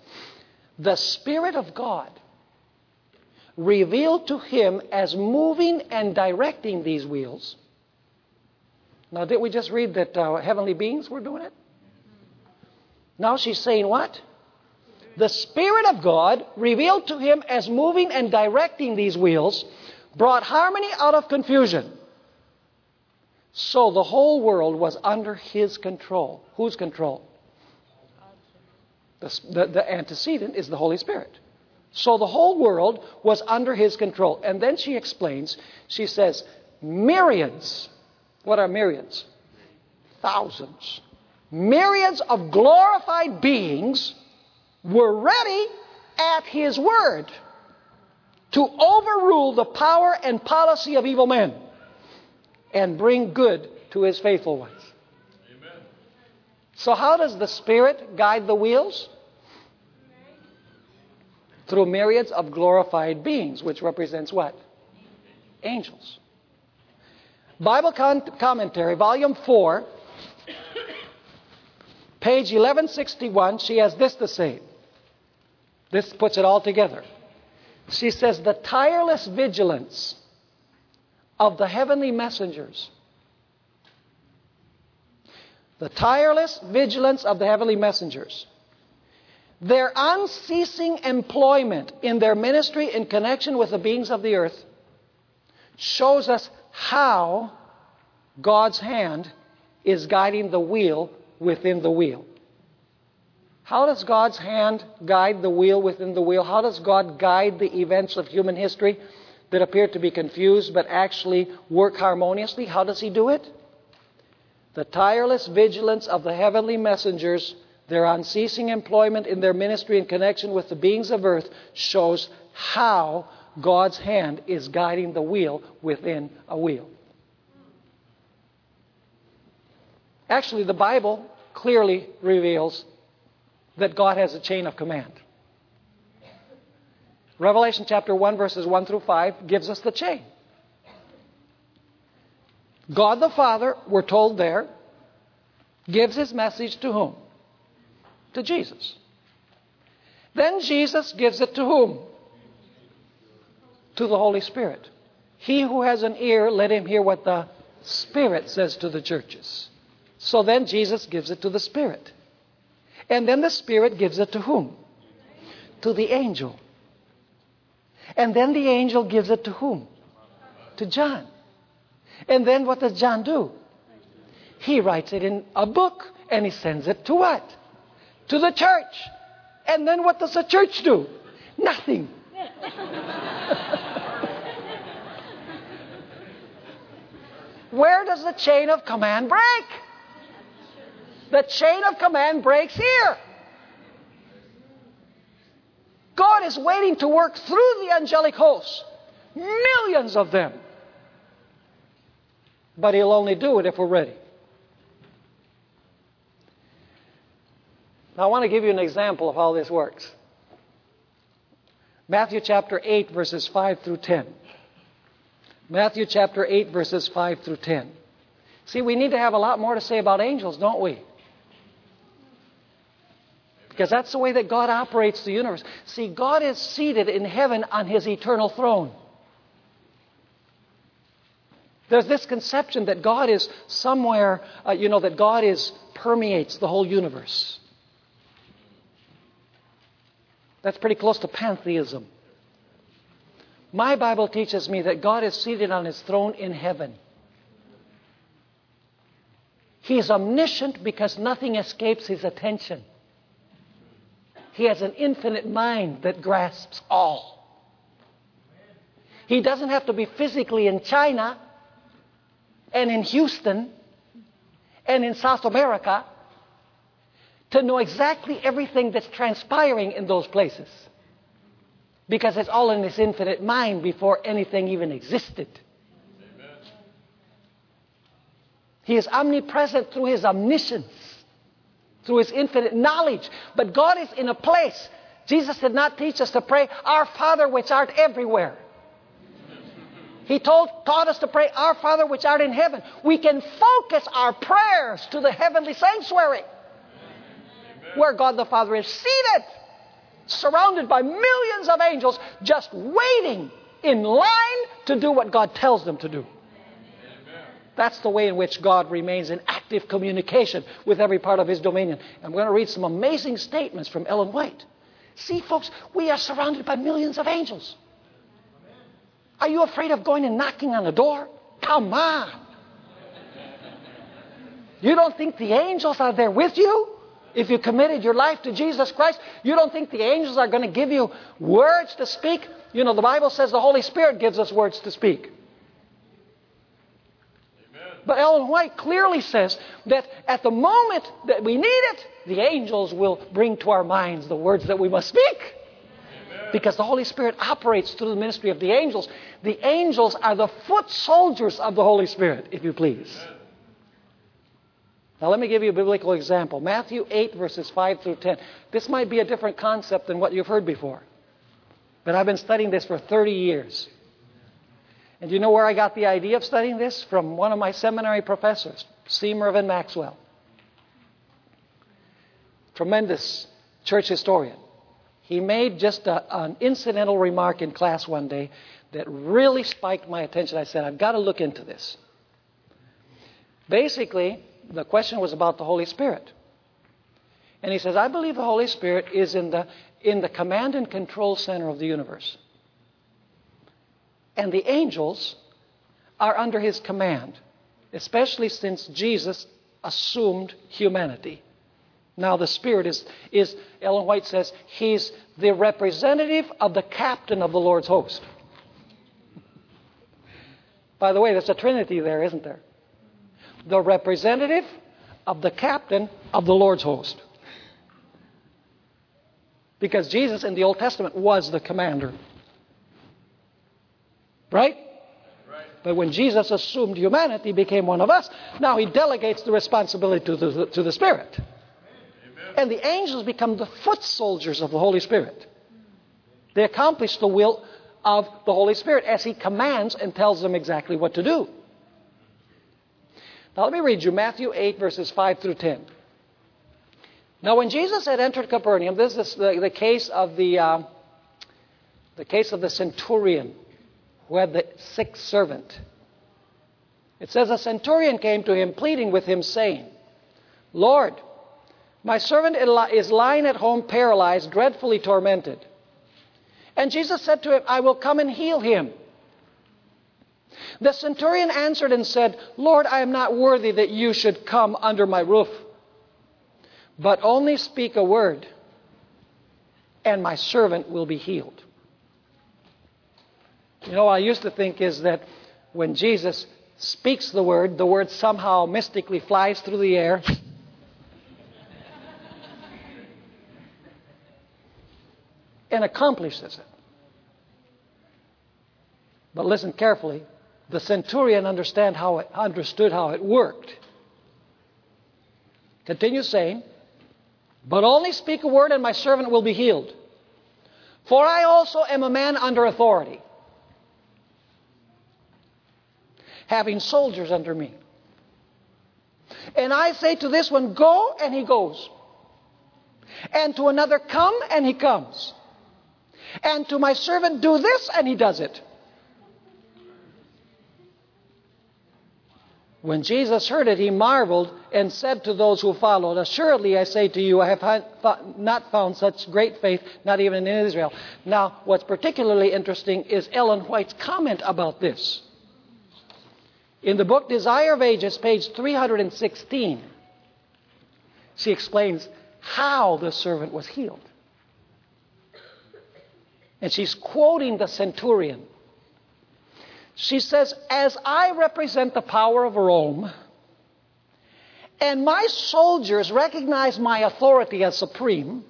The Spirit of God revealed to him as moving and directing these wheels. Now, did we just read that uh, heavenly beings were doing it? Now she's saying what? The Spirit of God, revealed to him as moving and directing these wheels, brought harmony out of confusion. So the whole world was under his control. Whose control? The, the, the, antecedent is the Holy Spirit. So the whole world was under his control. And then she explains, she says, myriads. What are myriads? Thousands. Myriads of glorified beings were ready at his word to overrule the power and policy of evil men and bring good to his faithful ones. Amen. So, how does the Spirit guide the wheels? Through myriads of glorified beings, which represents what? Angels. Bible Commentary, Volume 4, page 1161, she has this to say. This puts it all together. She says, The tireless vigilance of the heavenly messengers. The tireless vigilance of the heavenly messengers. Their unceasing employment in their ministry in connection with the beings of the earth shows us how God's hand is guiding the wheel within the wheel. How does God's hand guide the wheel within the wheel? How does God guide the events of human history that appear to be confused but actually work harmoniously? How does He do it? The tireless vigilance of the heavenly messengers, their unceasing employment in their ministry in connection with the beings of earth, shows how God's hand is guiding the wheel within a wheel. Actually, the Bible clearly reveals that God has a chain of command. Revelation chapter 1, verses 1 through 5 gives us the chain. God the Father, we're told there, gives his message to whom? To Jesus. Then Jesus gives it to whom? To the Holy Spirit. He who has an ear, let him hear what the Spirit says to the churches. So then Jesus gives it to the Spirit. And then the Spirit gives it to whom? To the angel. And then the angel gives it to whom? To John. And then what does John do? He writes it in a book and he sends it to what? To the church. And then what does the church do? Nothing. (laughs) Where does the chain of command break? The chain of command breaks here. God is waiting to work through the angelic hosts, millions of them. But He'll only do it if we're ready. Now, I want to give you an example of how this works. Matthew chapter 8, verses 5 through 10. Matthew chapter 8, verses 5 through 10. See, we need to have a lot more to say about angels, don't we? Because that's the way that God operates the universe. See, God is seated in heaven on his eternal throne. There's this conception that God is somewhere, uh, you know, that God is permeates the whole universe. That's pretty close to pantheism. My Bible teaches me that God is seated on his throne in heaven. He is omniscient because nothing escapes his attention. He has an infinite mind that grasps all. He doesn't have to be physically in China and in Houston and in South America to know exactly everything that's transpiring in those places. Because it's all in his infinite mind before anything even existed. He is omnipresent through his omniscience, through his infinite knowledge. But God is in a place. Jesus did not teach us to pray, Our Father which art everywhere. He told, taught us to pray, Our Father which art in heaven. We can focus our prayers to the heavenly sanctuary Amen. where God the Father is seated, surrounded by millions of angels, just waiting in line to do what God tells them to do. That's the way in which God remains in active communication with every part of His dominion. I'm going to read some amazing statements from Ellen White. See, folks, we are surrounded by millions of angels. Are you afraid of going and knocking on the door? Come on. You don't think the angels are there with you? If you committed your life to Jesus Christ, you don't think the angels are going to give you words to speak? You know, the Bible says the Holy Spirit gives us words to speak. But Ellen White clearly says that at the moment that we need it, the angels will bring to our minds the words that we must speak. Because the Holy Spirit operates through the ministry of the angels. The angels are the foot soldiers of the Holy Spirit, if you please. Now, let me give you a biblical example Matthew 8, verses 5 through 10. This might be a different concept than what you've heard before, but I've been studying this for 30 years. And do you know where I got the idea of studying this? From one of my seminary professors, C. Mervyn Maxwell. Tremendous church historian. He made just a, an incidental remark in class one day that really spiked my attention. I said, I've got to look into this. Basically, the question was about the Holy Spirit. And he says, I believe the Holy Spirit is in the, in the command and control center of the universe and the angels are under his command, especially since Jesus assumed humanity. Now, the Spirit is, is, Ellen White says, he's the representative of the captain of the Lord's host. By the way, there's a trinity there, isn't there? The representative of the captain of the Lord's host. Because Jesus in the Old Testament was the commander. Right? But when Jesus assumed humanity, became one of us, now he delegates the responsibility to the, to the Spirit. Amen. And the angels become the foot soldiers of the Holy Spirit. They accomplish the will of the Holy Spirit as he commands and tells them exactly what to do. Now let me read you Matthew 8, verses 5 through 10. Now, when Jesus had entered Capernaum, this is the, the case of the, uh, the case of the centurion had the sick servant. It says, A centurion came to him, pleading with him, saying, Lord, my servant is lying at home paralyzed, dreadfully tormented. And Jesus said to him, I will come and heal him. The centurion answered and said, Lord, I am not worthy that you should come under my roof, but only speak a word, and my servant will be healed. You know, I used to think is that when Jesus speaks the word, the word somehow mystically flies through the air. (laughs) and accomplishes it. But listen carefully. The centurion understand how it, understood how it worked. Continue saying, But only speak a word, and my servant will be healed. For I also am a man under authority having soldiers under me. And I say to this one, Go, and he goes. And to another, Come, and he comes. And to my servant, Do this, and he does it. When Jesus heard it, he marveled and said to those who followed, Assuredly, I say to you, I have not found such great faith, not even in Israel. Now, what's particularly interesting is Ellen White's comment about this. In the book Desire of Ages, page 316, she explains how the servant was healed. And she's quoting the centurion. She says, As I represent the power of Rome, and my soldiers recognize my authority as supreme,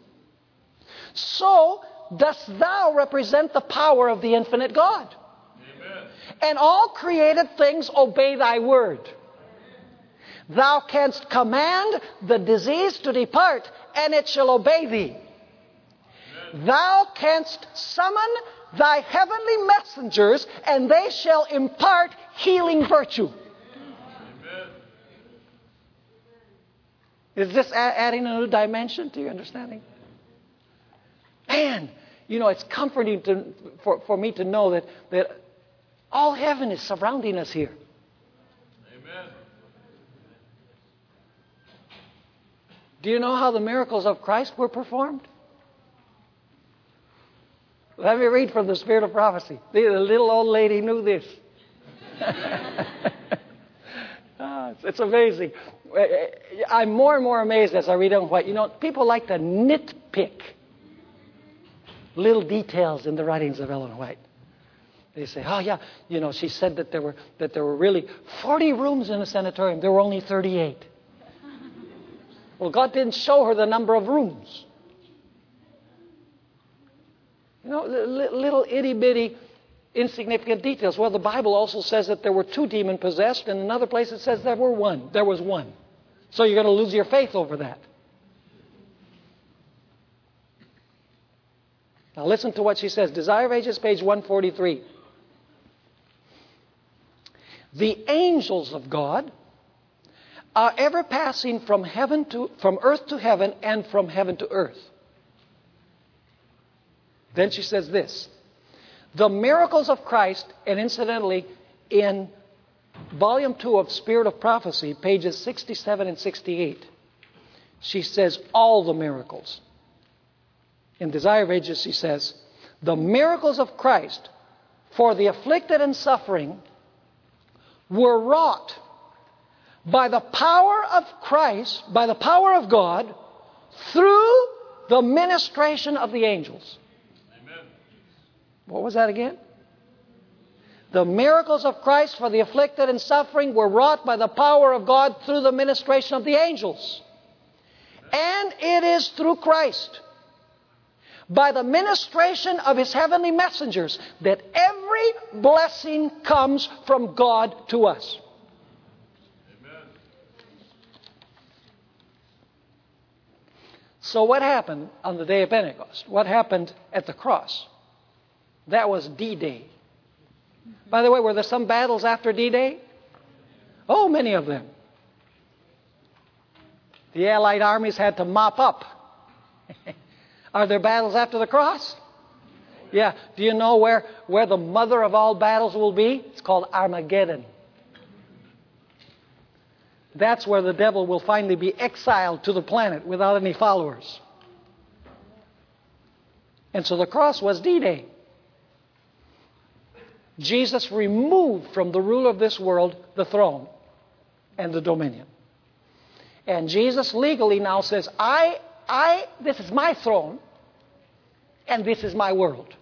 so dost thou represent the power of the infinite God. And all created things obey thy word. Thou canst command the disease to depart, and it shall obey thee. Thou canst summon thy heavenly messengers, and they shall impart healing virtue. Is this adding a new dimension to your understanding? Man, you know, it's comforting to, for, for me to know that, that all heaven is surrounding us here. Amen. Do you know how the miracles of Christ were performed? Let me read from the Spirit of Prophecy. The little old lady knew this. (laughs) ah, it's, amazing. I'm more and more amazed as I read on what, you know, people like to nitpick little details in the writings of Ellen White. They say, oh yeah, you know, she said that there were that there were really 40 rooms in a sanatorium. There were only 38. well, God didn't show her the number of rooms. You know, little itty bitty insignificant details. Well, the Bible also says that there were two demon possessed, and another place it says there were one. There was one. So you're going to lose your faith over that. Now listen to what she says. Desire of Ages, page 143. The angels of God are ever passing from heaven to from earth to heaven and from heaven to earth. Then she says this The miracles of Christ, and incidentally, in volume 2 of Spirit of Prophecy, pages 67 and 68, she says all the miracles. In Desire of Ages, she says, The miracles of Christ for the afflicted and suffering were wrought by the power of Christ, by the power of God, through the ministration of the angels. Amen. What was that again? The miracles of Christ for the afflicted and suffering were wrought by the power of God through the ministration of the angels. And it is through Christ, by the ministration of his heavenly messengers, that every blessing comes from God to us. Amen. So, what happened on the day of Pentecost? What happened at the cross? That was D Day. By the way, were there some battles after D Day? Oh, many of them. The Allied armies had to mop up. (laughs) Are there battles after the cross? Yeah. Do you know where, where the mother of all battles will be? It's called Armageddon. That's where the devil will finally be exiled to the planet without any followers. And so the cross was D Day. Jesus removed from the ruler of this world the throne and the dominion. And Jesus legally now says, I, I, this is my throne, and this is my world.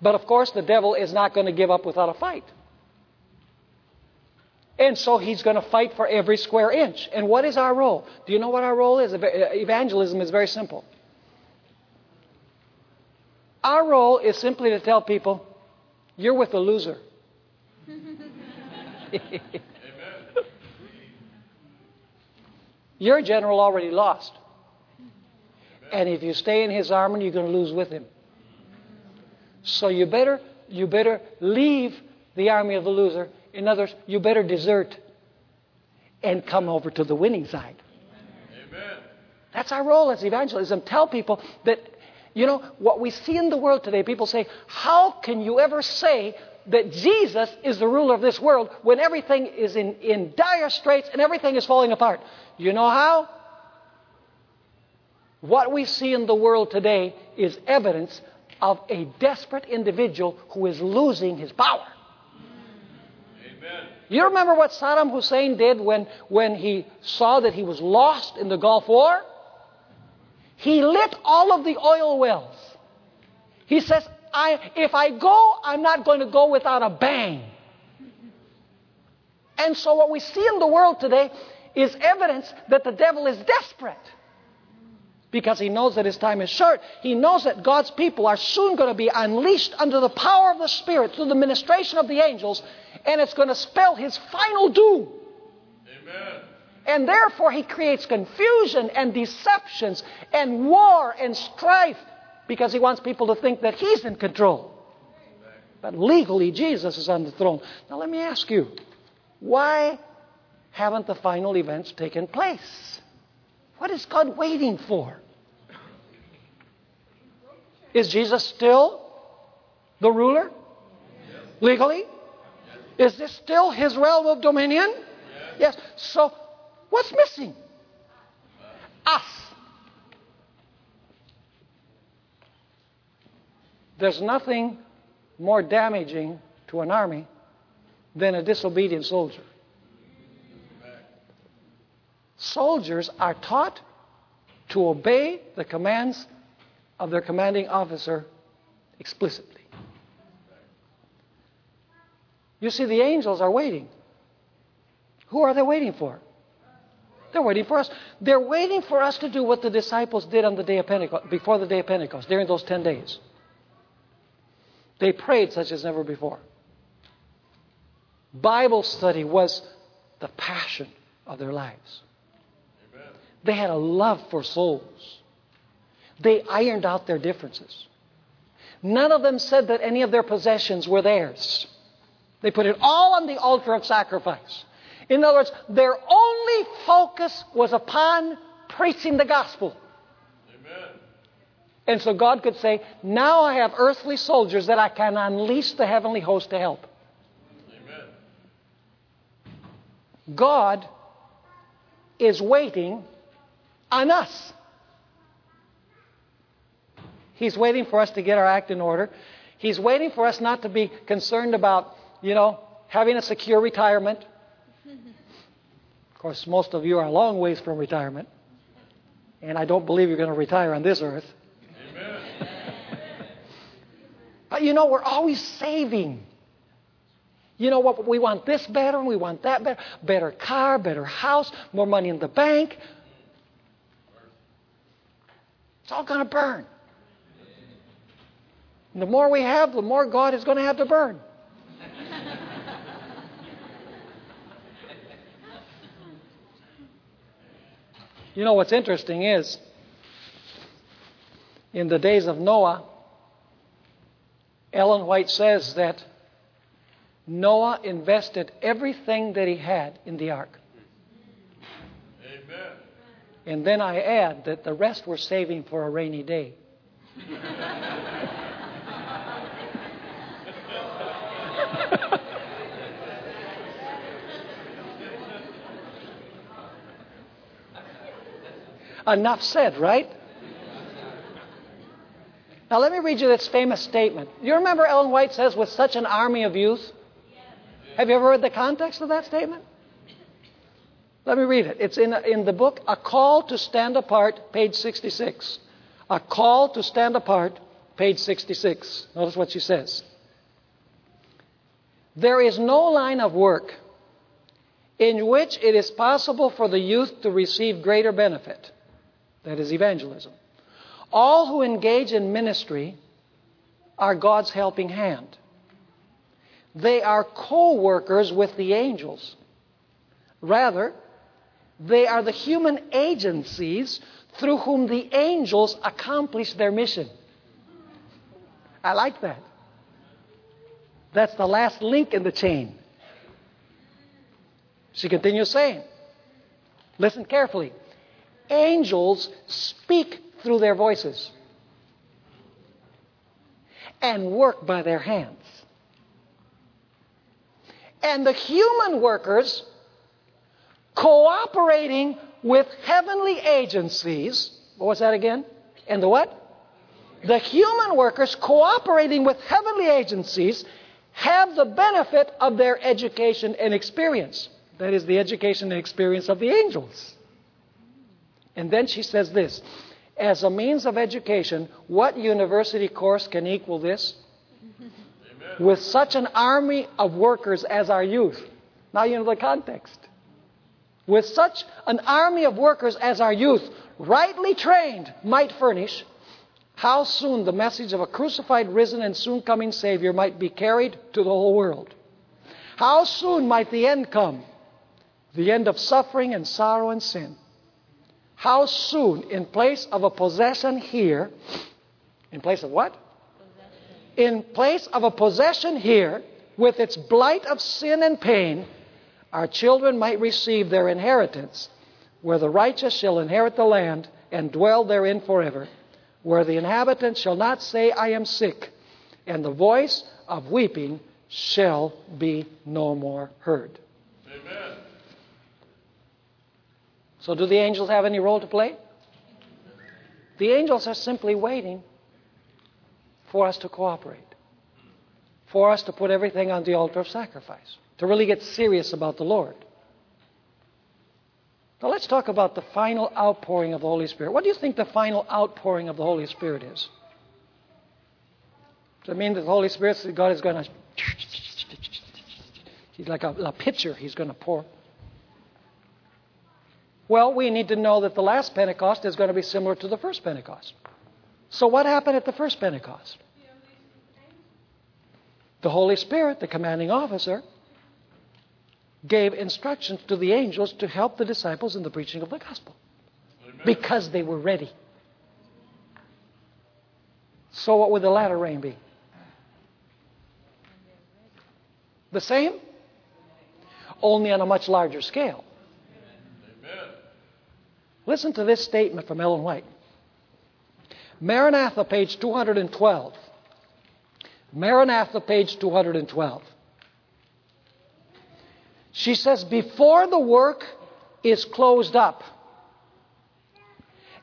But of course, the devil is not going to give up without a fight. And so he's going to fight for every square inch. And what is our role? Do you know what our role is? Uh, evangelism is very simple. Our role is simply to tell people, you're with a loser. (laughs) Your general already lost. And if you stay in his army, you're going to lose with him. So you better, you better leave the army of the loser. In other words, you better desert and come over to the winning side. Amen. That's our role as evangelism. Tell people that you know, what we see in the world today, people say, How can you ever say that Jesus is the ruler of this world when everything is in, in dire straits and everything is falling apart? You know how? What we see in the world today is evidence of a desperate individual who is losing his power. Amen. You remember what Saddam Hussein did when, when he saw that he was lost in the Gulf War? He lit all of the oil wells. He says, I, if I go, I'm not going to go without a bang. And so, what we see in the world today is evidence that the devil is desperate because he knows that his time is short. He knows that God's people are soon going to be unleashed under the power of the Spirit through the ministration of the angels, and it's going to spell his final doom. Amen. And therefore, he creates confusion and deceptions and war and strife because he wants people to think that he's in control. But legally, Jesus is on the throne. Now, let me ask you why haven't the final events taken place? What is God waiting for? Is Jesus still the ruler? Legally? Is this still his realm of dominion? Yes. So, what's missing? Us. There's nothing more damaging to an army than a disobedient soldier. Soldiers are taught to obey the commands of their commanding officer explicitly. You see, the angels are waiting. Who are they waiting for? They're waiting for us. They're waiting for us to do what the disciples did on the day of Pentecost, before the day of Pentecost, during those 10 days. They prayed such as never before. Bible study was the passion of their lives. They had a love for souls. They ironed out their differences. None of them said that any of their possessions were theirs. They put it all on the altar of sacrifice. In other words, their only focus was upon preaching the gospel. Amen. And so God could say, Now I have earthly soldiers that I can unleash the heavenly host to help. Amen. God is waiting on us. He's waiting for us to get our act in order. He's waiting for us not to be concerned about, you know, having a secure retirement. Of course, most of you are a long ways from retirement. And I don't believe you're going to retire on this earth. but you know, we're always saving. You know what? We want this better and we want that better. Better car, better house, more money in the bank. It's all going to burn. And the more we have, the more God is going to have to burn. you know what's interesting is in the days of Noah, Ellen White says that Noah invested everything that he had in the ark. And then I add that the rest were saving for a rainy day. (laughs) Enough said, right? Now, let me read you this famous statement. You remember Ellen White says, with such an army of youth? Have you ever read the context of that statement? Let me read it. It's in, in the book A Call to Stand Apart, page 66. A Call to Stand Apart, page 66. Notice what she says. There is no line of work in which it is possible for the youth to receive greater benefit. That is evangelism. All who engage in ministry are God's helping hand. They are co workers with the angels. Rather, they are the human agencies through whom the angels accomplish their mission. I like that. That's the last link in the chain. She continues saying, listen carefully. Angels speak through their voices and work by their hands. And the human workers cooperating with heavenly agencies. What was that again? And the what? The human workers cooperating with heavenly agencies have the benefit of their education and experience. That is the education and experience of the angels. And then she says this as a means of education, what university course can equal this? Amen. With such an army of workers as our youth. Now you know the context. With such an army of workers as our youth, rightly trained, might furnish, how soon the message of a crucified, risen, and soon coming Savior might be carried to the whole world. How soon might the end come? The end of suffering and sorrow and sin. How soon, in place of a possession here, in place of what? Possession. In place of a possession here, with its blight of sin and pain, our children might receive their inheritance, where the righteous shall inherit the land and dwell therein forever where the inhabitants shall not say, I am sick, and the voice of weeping shall be no more heard. Amen. So, do the angels have any role to play? The angels are simply waiting for us to cooperate, for us to put everything on the altar of sacrifice, to really get serious about the Lord. Now let's talk about the final outpouring of the Holy Spirit. What do you think the final outpouring of the Holy Spirit is? Does it mean that the Holy Spirit, God is going to. He's like a, a pitcher, He's going to pour. Well, we need to know that the last Pentecost is going to be similar to the first Pentecost. So, what happened at the first Pentecost? The Holy Spirit, the commanding officer, gave instructions to the angels to help the disciples in the preaching of the gospel Amen. because they were ready. So, what would the latter rain be? The same, only on a much larger scale. Amen. Listen to this statement from Ellen White. Maranatha, page 212. Maranatha, page 212. She says, before the work is closed up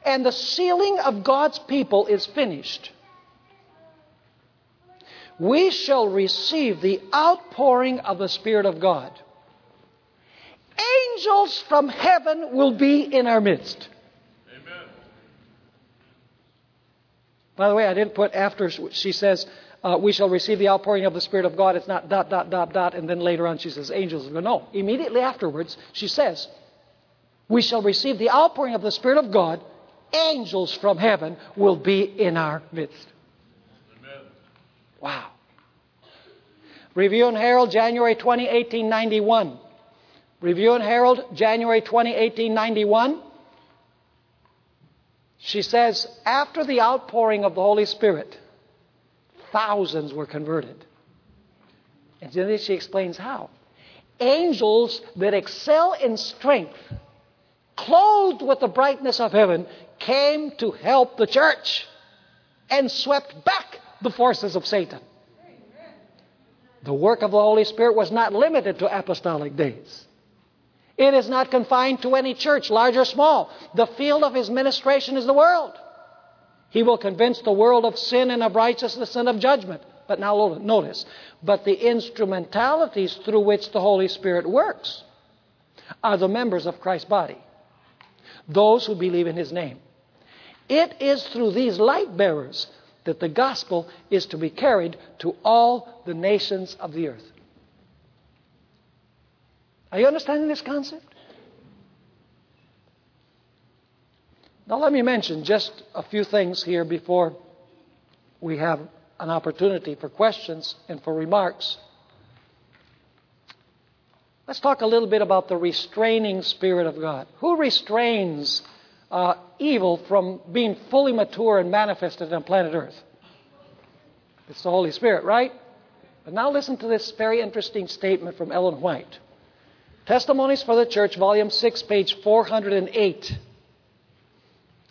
and the sealing of God's people is finished, we shall receive the outpouring of the Spirit of God. Angels from heaven will be in our midst. Amen. By the way, I didn't put after she says, uh, we shall receive the outpouring of the Spirit of God. It's not dot, dot, dot, dot, and then later on she says angels. No. Immediately afterwards, she says, we shall receive the outpouring of the Spirit of God. Angels from heaven will be in our midst. Amen. Wow. Review and Herald, January 20, 1891. Review and Herald, January 20, 1891. She says, after the outpouring of the Holy Spirit, thousands were converted. And then she explains how. Angels that excel in strength, clothed with the brightness of heaven, came to help the church and swept back the forces of Satan. The work of the Holy Spirit was not limited to apostolic days. It is not confined to any church, large or small. The field of his ministration is the world. He will convince the world of sin and of righteousness and of judgment. But now notice, but the instrumentalities through which the Holy Spirit works are the members of Christ's body, those who believe in His name. It is through these light bearers that the gospel is to be carried to all the nations of the earth. Are you understanding this concept? Now, let me mention just a few things here before we have an opportunity for questions and for remarks. Let's talk a little bit about the restraining Spirit of God. Who restrains uh, evil from being fully mature and manifested on planet Earth? It's the Holy Spirit, right? But now listen to this very interesting statement from Ellen White. Testimonies for the Church, Volume 6, page 408.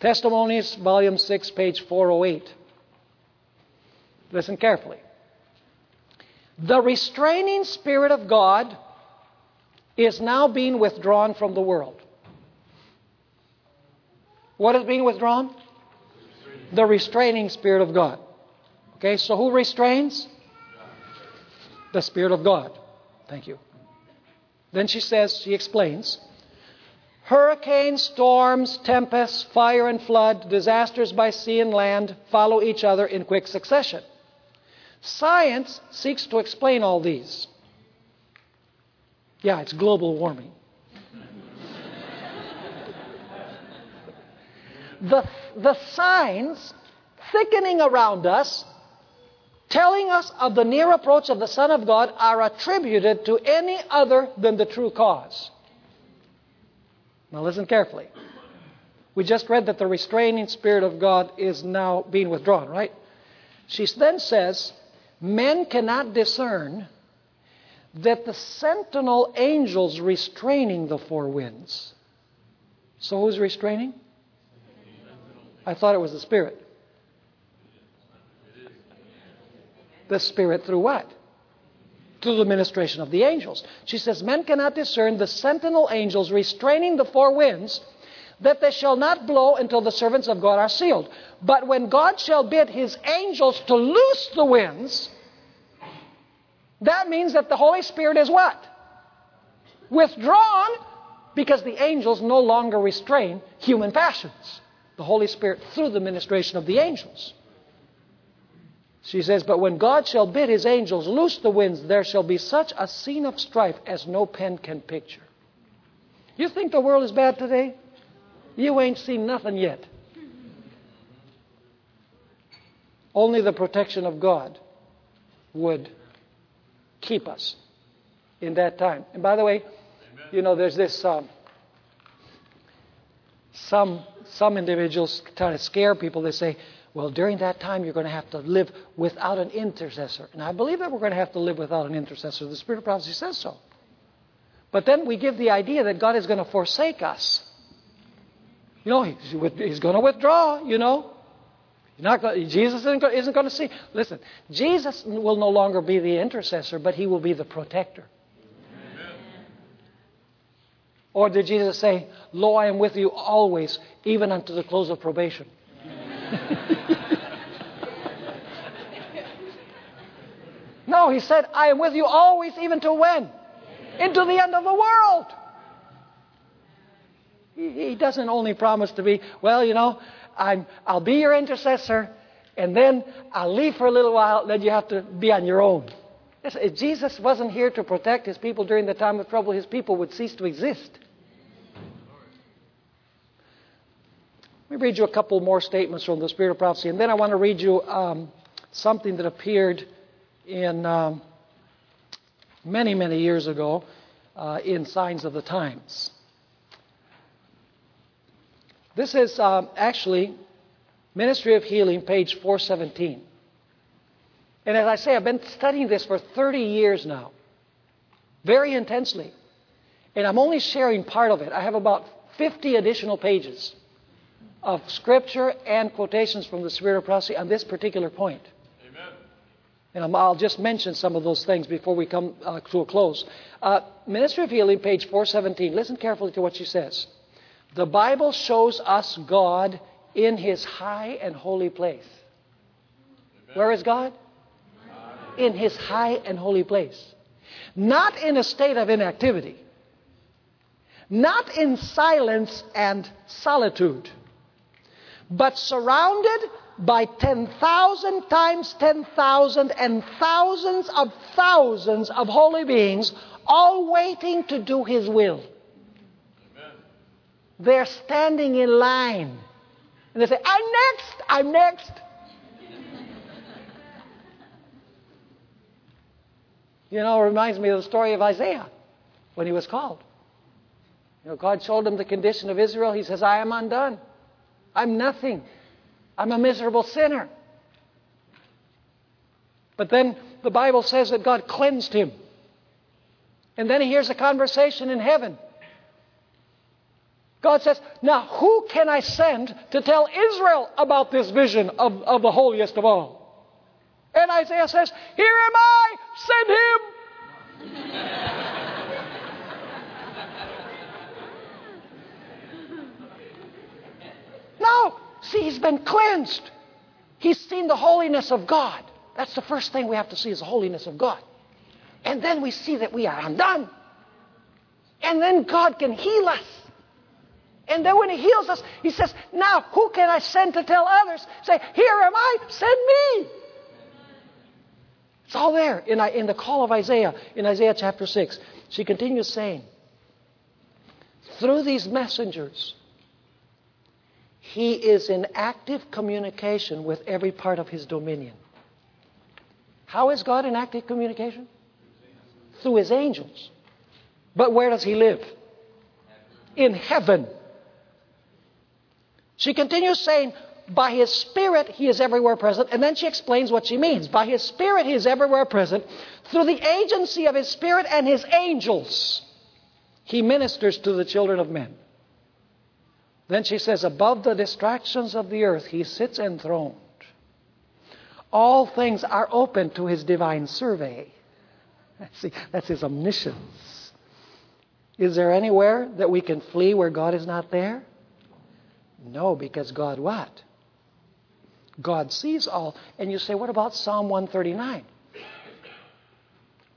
Testimonies, Volume 6, page 408. Listen carefully. The restraining Spirit of God is now being withdrawn from the world. What is being withdrawn? The restraining Spirit of God. Okay, so who restrains? The Spirit of God. Thank you. Then she says, she explains hurricanes, storms, tempests, fire and flood, disasters by sea and land follow each other in quick succession. Science seeks to explain all these. Yeah, it's global warming. (laughs) the, the signs thickening around us, telling us of the near approach of the Son of God, are attributed to any other than the true cause. Now, listen carefully. We just read that the restraining Spirit of God is now being withdrawn, right? She then says, Men cannot discern that the sentinel angels restraining the four winds. So who's restraining? I thought it was the Spirit. The Spirit through what? Through the ministration of the angels. She says, Men cannot discern the sentinel angels restraining the four winds, that they shall not blow until the servants of God are sealed. But when God shall bid his angels to loose the winds, that means that the Holy Spirit is what? Withdrawn because the angels no longer restrain human passions. The Holy Spirit through the ministration of the angels. She says, But when God shall bid his angels loose the winds, there shall be such a scene of strife as no pen can picture. You think the world is bad today? You ain't seen nothing yet. Only the protection of God would keep us in that time. And by the way, Amen. you know, there's this. Um, some some individuals try to scare people. They say, "Well, during that time, you're going to have to live without an intercessor." And I believe that we're going to have to live without an intercessor. The Spirit of prophecy says so. But then we give the idea that God is going to forsake us. You know, He's going to withdraw. You know, Jesus isn't going, isn't going to see. Listen, Jesus will no longer be the intercessor, but he will be the protector. Amen. Or did Jesus say, Lo, I am with you always, even unto the close of probation? (laughs) no, he said, I am with you always, even to when? Into the end of the world. He, he doesn't only promise to be, well, you know, I'm, I'll be your intercessor, and then I'll leave for a little while, then you have to be on your own. If Jesus wasn't here to protect his people during the time of trouble, his people would cease to exist. Let me read you a couple more statements from the Spirit of Prophecy, and then I want to read you um, something that appeared in um, many, many years ago uh, in Signs of the Times. This is um, actually Ministry of Healing, page 417. And as I say, I've been studying this for 30 years now, very intensely. And I'm only sharing part of it. I have about 50 additional pages of scripture and quotations from the Spirit of Prophecy on this particular point. Amen. And I'll just mention some of those things before we come uh, to a close. Uh, Ministry of Healing, page 417. Listen carefully to what she says. The Bible shows us God in his high and holy place. Amen. Where is God? In his high and holy place. Not in a state of inactivity. Not in silence and solitude. But surrounded by 10,000 times 10,000 and thousands of thousands of holy beings, all waiting to do his will. Amen. They're standing in line. And they say, I'm next, I'm next. you know, it reminds me of the story of Isaiah when he was called. You know, God showed him the condition of Israel. He says, I am undone. I'm nothing. I'm a miserable sinner. But then the Bible says that God cleansed him. And then he hears a conversation in heaven. God says, Now who can I send to tell Israel about this vision of, of the holiest of all? And Isaiah says, Here am I, send him. No, see, he's been cleansed. He's seen the holiness of God. That's the first thing we have to see is the holiness of God. And then we see that we are undone. And then God can heal us. And then when He heals us, He says, Now who can I send to tell others? Say, Here am I, send me. It's all there in, in the call of Isaiah, in Isaiah chapter 6. She continues saying, Through these messengers, He is in active communication with every part of His dominion. How is God in active communication? Through His angels. But where does He live? In heaven. She continues saying, by His Spirit, He is everywhere present. And then she explains what she means. By His Spirit, He is everywhere present. Through the agency of His Spirit and His angels, He ministers to the children of men. Then she says, Above the distractions of the earth, He sits enthroned. All things are open to His divine survey. (laughs) See, that's His omniscience. Is there anywhere that we can flee where God is not there? No, because God what? God sees all. And you say, what about Psalm 139?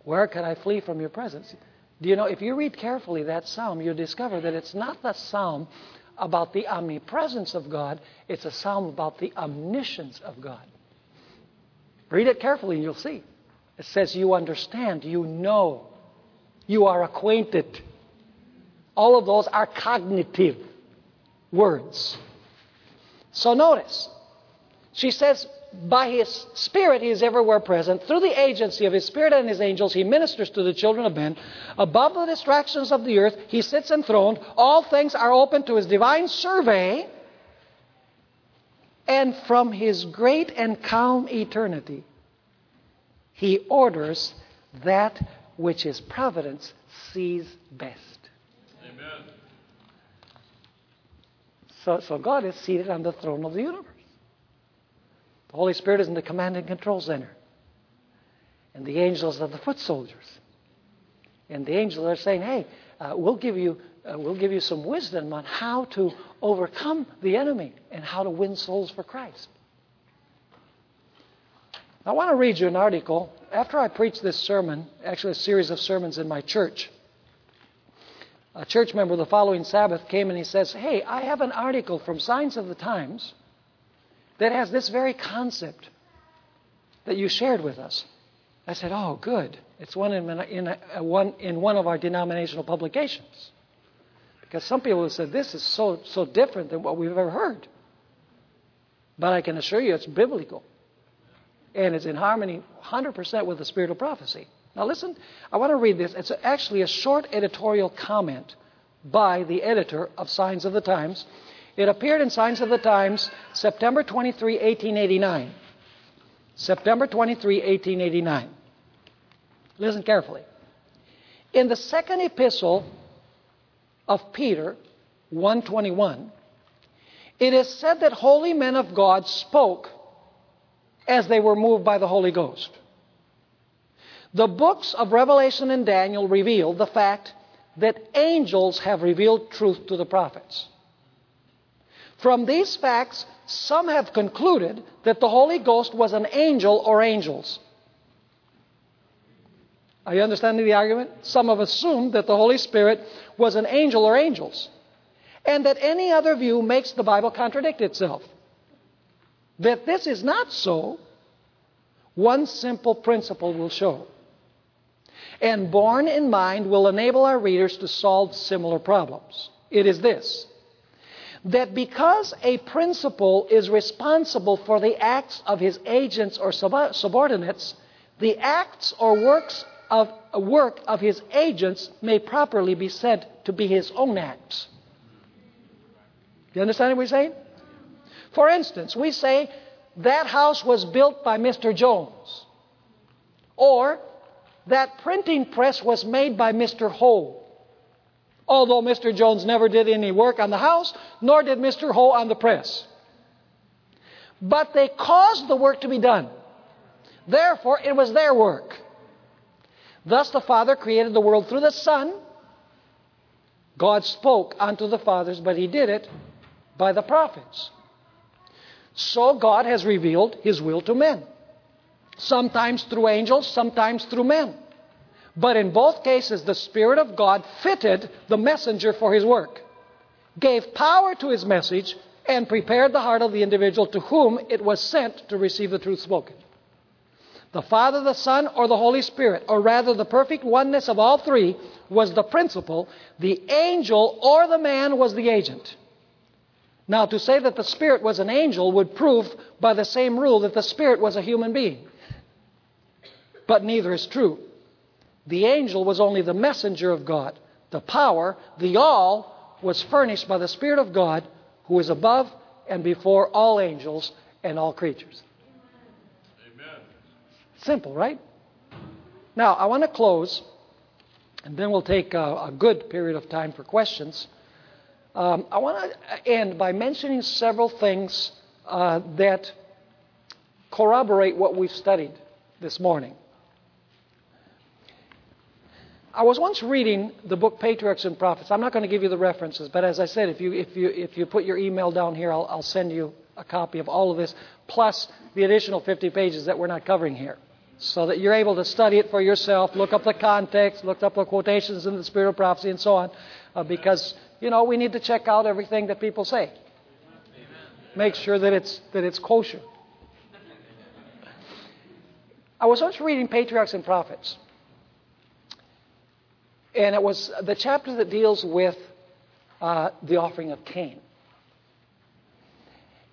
Where can I flee from your presence? Do you know, if you read carefully that psalm, you'll discover that it's not the psalm about the omnipresence of God, it's a psalm about the omniscience of God. Read it carefully and you'll see. It says, You understand, you know, you are acquainted. All of those are cognitive words. So notice, she says, by his Spirit, he is everywhere present. Through the agency of his Spirit and his angels, he ministers to the children of men. Above the distractions of the earth, he sits enthroned. All things are open to his divine survey. And from his great and calm eternity, he orders that which his providence sees best. Amen. So, so God is seated on the throne of the universe. The Holy Spirit is in the command and control center. And the angels are the foot soldiers. And the angels are saying, hey, uh, we'll, give you, uh, we'll give you some wisdom on how to overcome the enemy and how to win souls for Christ. I want to read you an article. After I preached this sermon, actually a series of sermons in my church, a church member the following Sabbath came and he says, Hey, I have an article from Signs of the Times that has this very concept that you shared with us. I said, Oh, good. It's one in, in, a, one, in one of our denominational publications. Because some people have said, This is so, so different than what we've ever heard. But I can assure you it's biblical. And it's in harmony 100% with the spirit of prophecy. Now, listen, I want to read this. It's actually a short editorial comment by the editor of Signs of the Times. It appeared in Signs of the Times September 23, 1889. September 23, 1889. Listen carefully. In the second epistle of Peter, 121, it is said that holy men of God spoke as they were moved by the Holy Ghost. The books of Revelation and Daniel reveal the fact that angels have revealed truth to the prophets. From these facts, some have concluded that the Holy Ghost was an angel or angels. Are you understanding the argument? Some have assumed that the Holy Spirit was an angel or angels, and that any other view makes the Bible contradict itself. That this is not so, one simple principle will show and borne in mind will enable our readers to solve similar problems. It is this that because a principal is responsible for the acts of his agents or subordinates, the acts or works of work of his agents may properly be said to be his own acts. You understand what we're saying? For instance, we say that house was built by Mr. Jones. Or that printing press was made by Mr. Hoe. Although Mr. Jones never did any work on the house, nor did Mr. Hoe on the press. But they caused the work to be done. Therefore, it was their work. Thus, the Father created the world through the Son. God spoke unto the fathers, but He did it by the prophets. So, God has revealed His will to men sometimes through angels, sometimes through men. But in both cases, the Spirit of God fitted the messenger for his work, gave power to his message, and prepared the heart of the individual to whom it was sent to receive the truth spoken. The Father, the Son, or the Holy Spirit, or rather the perfect oneness of all three, was the principal. The angel or the man was the agent. Now, to say that the Spirit was an angel would prove by the same rule that the Spirit was a human being. But neither is true. The angel was only the messenger of God. The power, the all, was furnished by the Spirit of God, who is above and before all angels and all creatures. Amen. Simple, right? Now, I want to close, and then we'll take a, a good period of time for questions. Um, I want to end by mentioning several things uh, that corroborate what we've studied this morning. I was once reading the book Patriarchs and Prophets. I'm not going to give you the references, but as I said, if you, if you, if you put your email down here, I'll, I'll send you a copy of all of this, plus the additional 50 pages that we're not covering here so that you're able to study it for yourself, look up the context, look up the quotations in the Spirit of Prophecy, and so on, uh, because you know we need to check out everything that people say. Make sure that it's that it's kosher. I was once reading Patriarchs and Prophets, and it was the chapter that deals with uh, the offering of Cain.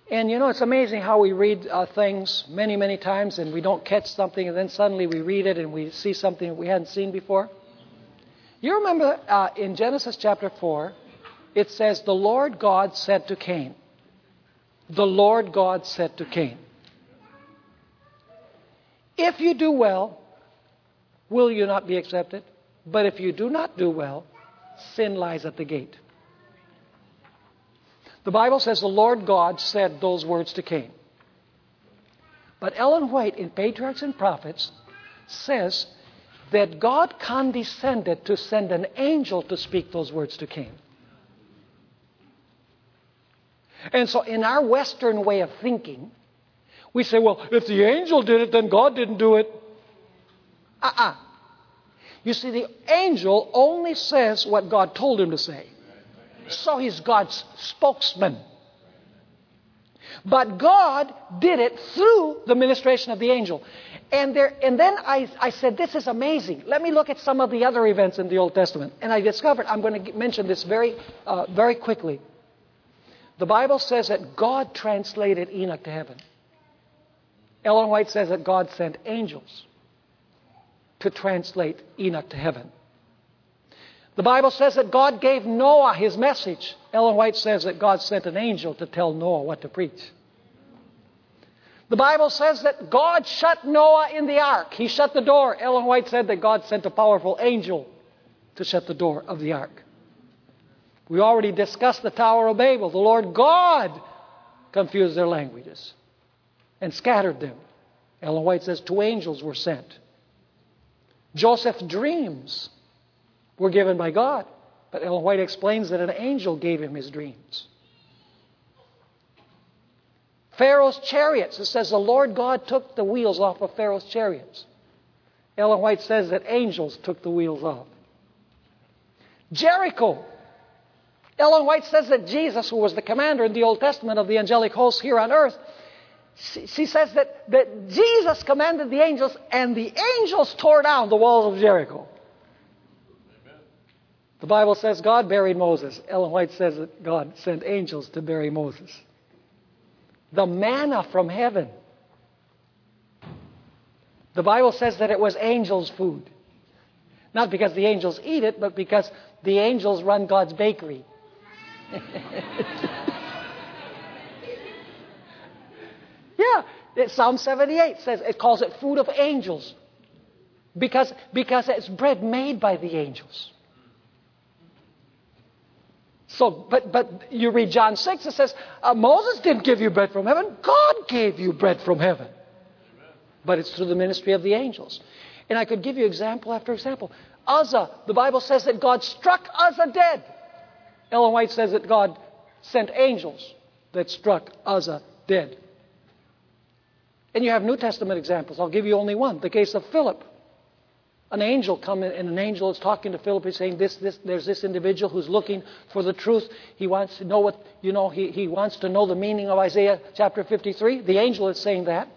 And you know, it's amazing how we read uh, things many, many times and we don't catch something, and then suddenly we read it and we see something we hadn't seen before. You remember uh, in Genesis chapter 4, it says, The Lord God said to Cain, The Lord God said to Cain, If you do well, will you not be accepted? But if you do not do well, sin lies at the gate. The Bible says the Lord God said those words to Cain. But Ellen White in Patriarchs and Prophets says that God condescended to send an angel to speak those words to Cain. And so, in our Western way of thinking, we say, well, if the angel did it, then God didn't do it. Uh uh-uh. You see, the angel only says what God told him to say. So he's God's spokesman. But God did it through the ministration of the angel. And, there, and then I, I said, This is amazing. Let me look at some of the other events in the Old Testament. And I discovered, I'm going to mention this very, uh, very quickly. The Bible says that God translated Enoch to heaven. Ellen White says that God sent angels to translate Enoch to heaven. The Bible says that God gave Noah his message. Ellen White says that God sent an angel to tell Noah what to preach. The Bible says that God shut Noah in the ark. He shut the door. Ellen White said that God sent a powerful angel to shut the door of the ark. We already discussed the Tower of Babel. The Lord God confused their languages and scattered them. Ellen White says two angels were sent. Joseph's dreams were given by God. But Ellen White explains that an angel gave him his dreams. Pharaoh's chariots, it says the Lord God took the wheels off of Pharaoh's chariots. Ellen White says that angels took the wheels off. Jericho. Ellen White says that Jesus, who was the commander in the Old Testament of the angelic hosts here on earth, she, she says that, that Jesus commanded the angels, and the angels tore down the walls of Jericho. The Bible says God buried Moses. Ellen White says that God sent angels to bury Moses. The manna from heaven. The Bible says that it was angels' food. Not because the angels eat it, but because the angels run God's bakery. (laughs) yeah, Psalm 78 says it calls it food of angels because, because it's bread made by the angels. So, but, but you read John 6, it says, uh, Moses didn't give you bread from heaven, God gave you bread from heaven. But it's through the ministry of the angels. And I could give you example after example. Uzzah, the Bible says that God struck Uzzah dead. Ellen White says that God sent angels that struck Uzzah dead. And you have New Testament examples. I'll give you only one the case of Philip. an angel come in, and an angel is talking to Philip. He's saying, this, this, there's this individual who's looking for the truth. He wants to know what, you know, he, he wants to know the meaning of Isaiah chapter 53. The angel is saying that.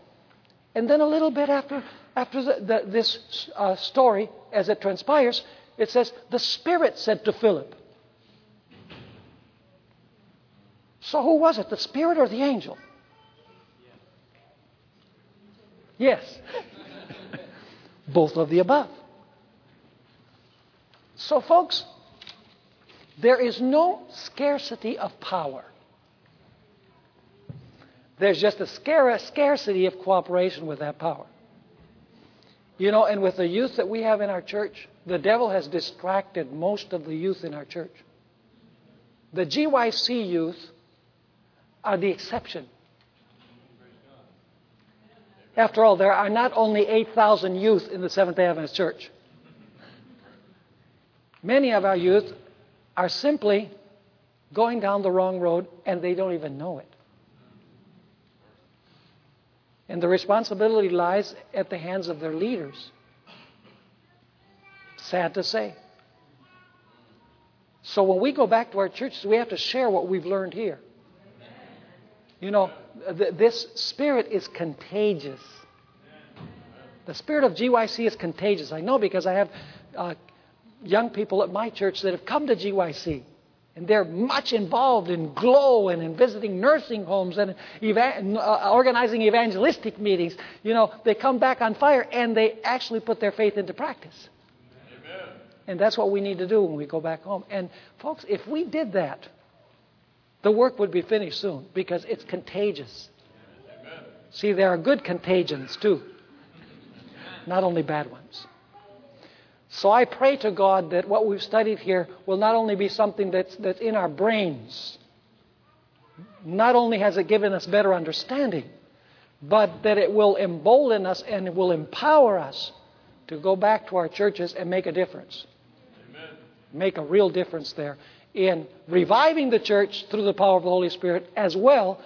And then a little bit after, after the, the, this uh, story, as it transpires, it says, the Spirit said to Philip. So who was it, the Spirit or the angel? Yes. Both of the above. So, folks, there is no scarcity of power. There's just a scarcity of cooperation with that power. You know, and with the youth that we have in our church, the devil has distracted most of the youth in our church. The GYC youth are the exception. After all, there are not only 8,000 youth in the Seventh day Adventist Church. Many of our youth are simply going down the wrong road and they don't even know it. And the responsibility lies at the hands of their leaders. Sad to say. So when we go back to our churches, we have to share what we've learned here. You know, th- this spirit is contagious. The spirit of GYC is contagious. I know because I have uh, young people at my church that have come to GYC. And they're much involved in GLOW and in visiting nursing homes and eva- uh, organizing evangelistic meetings. You know, they come back on fire and they actually put their faith into practice. Amen. And that's what we need to do when we go back home. And, folks, if we did that, the work would be finished soon because it's contagious. Amen. See, there are good contagions too, not only bad ones. So I pray to God that what we've studied here will not only be something that's, that's in our brains, not only has it given us better understanding, but that it will embolden us and it will empower us to go back to our churches and make a difference. Amen. Make a real difference there in reviving the church through the power of the Holy Spirit as well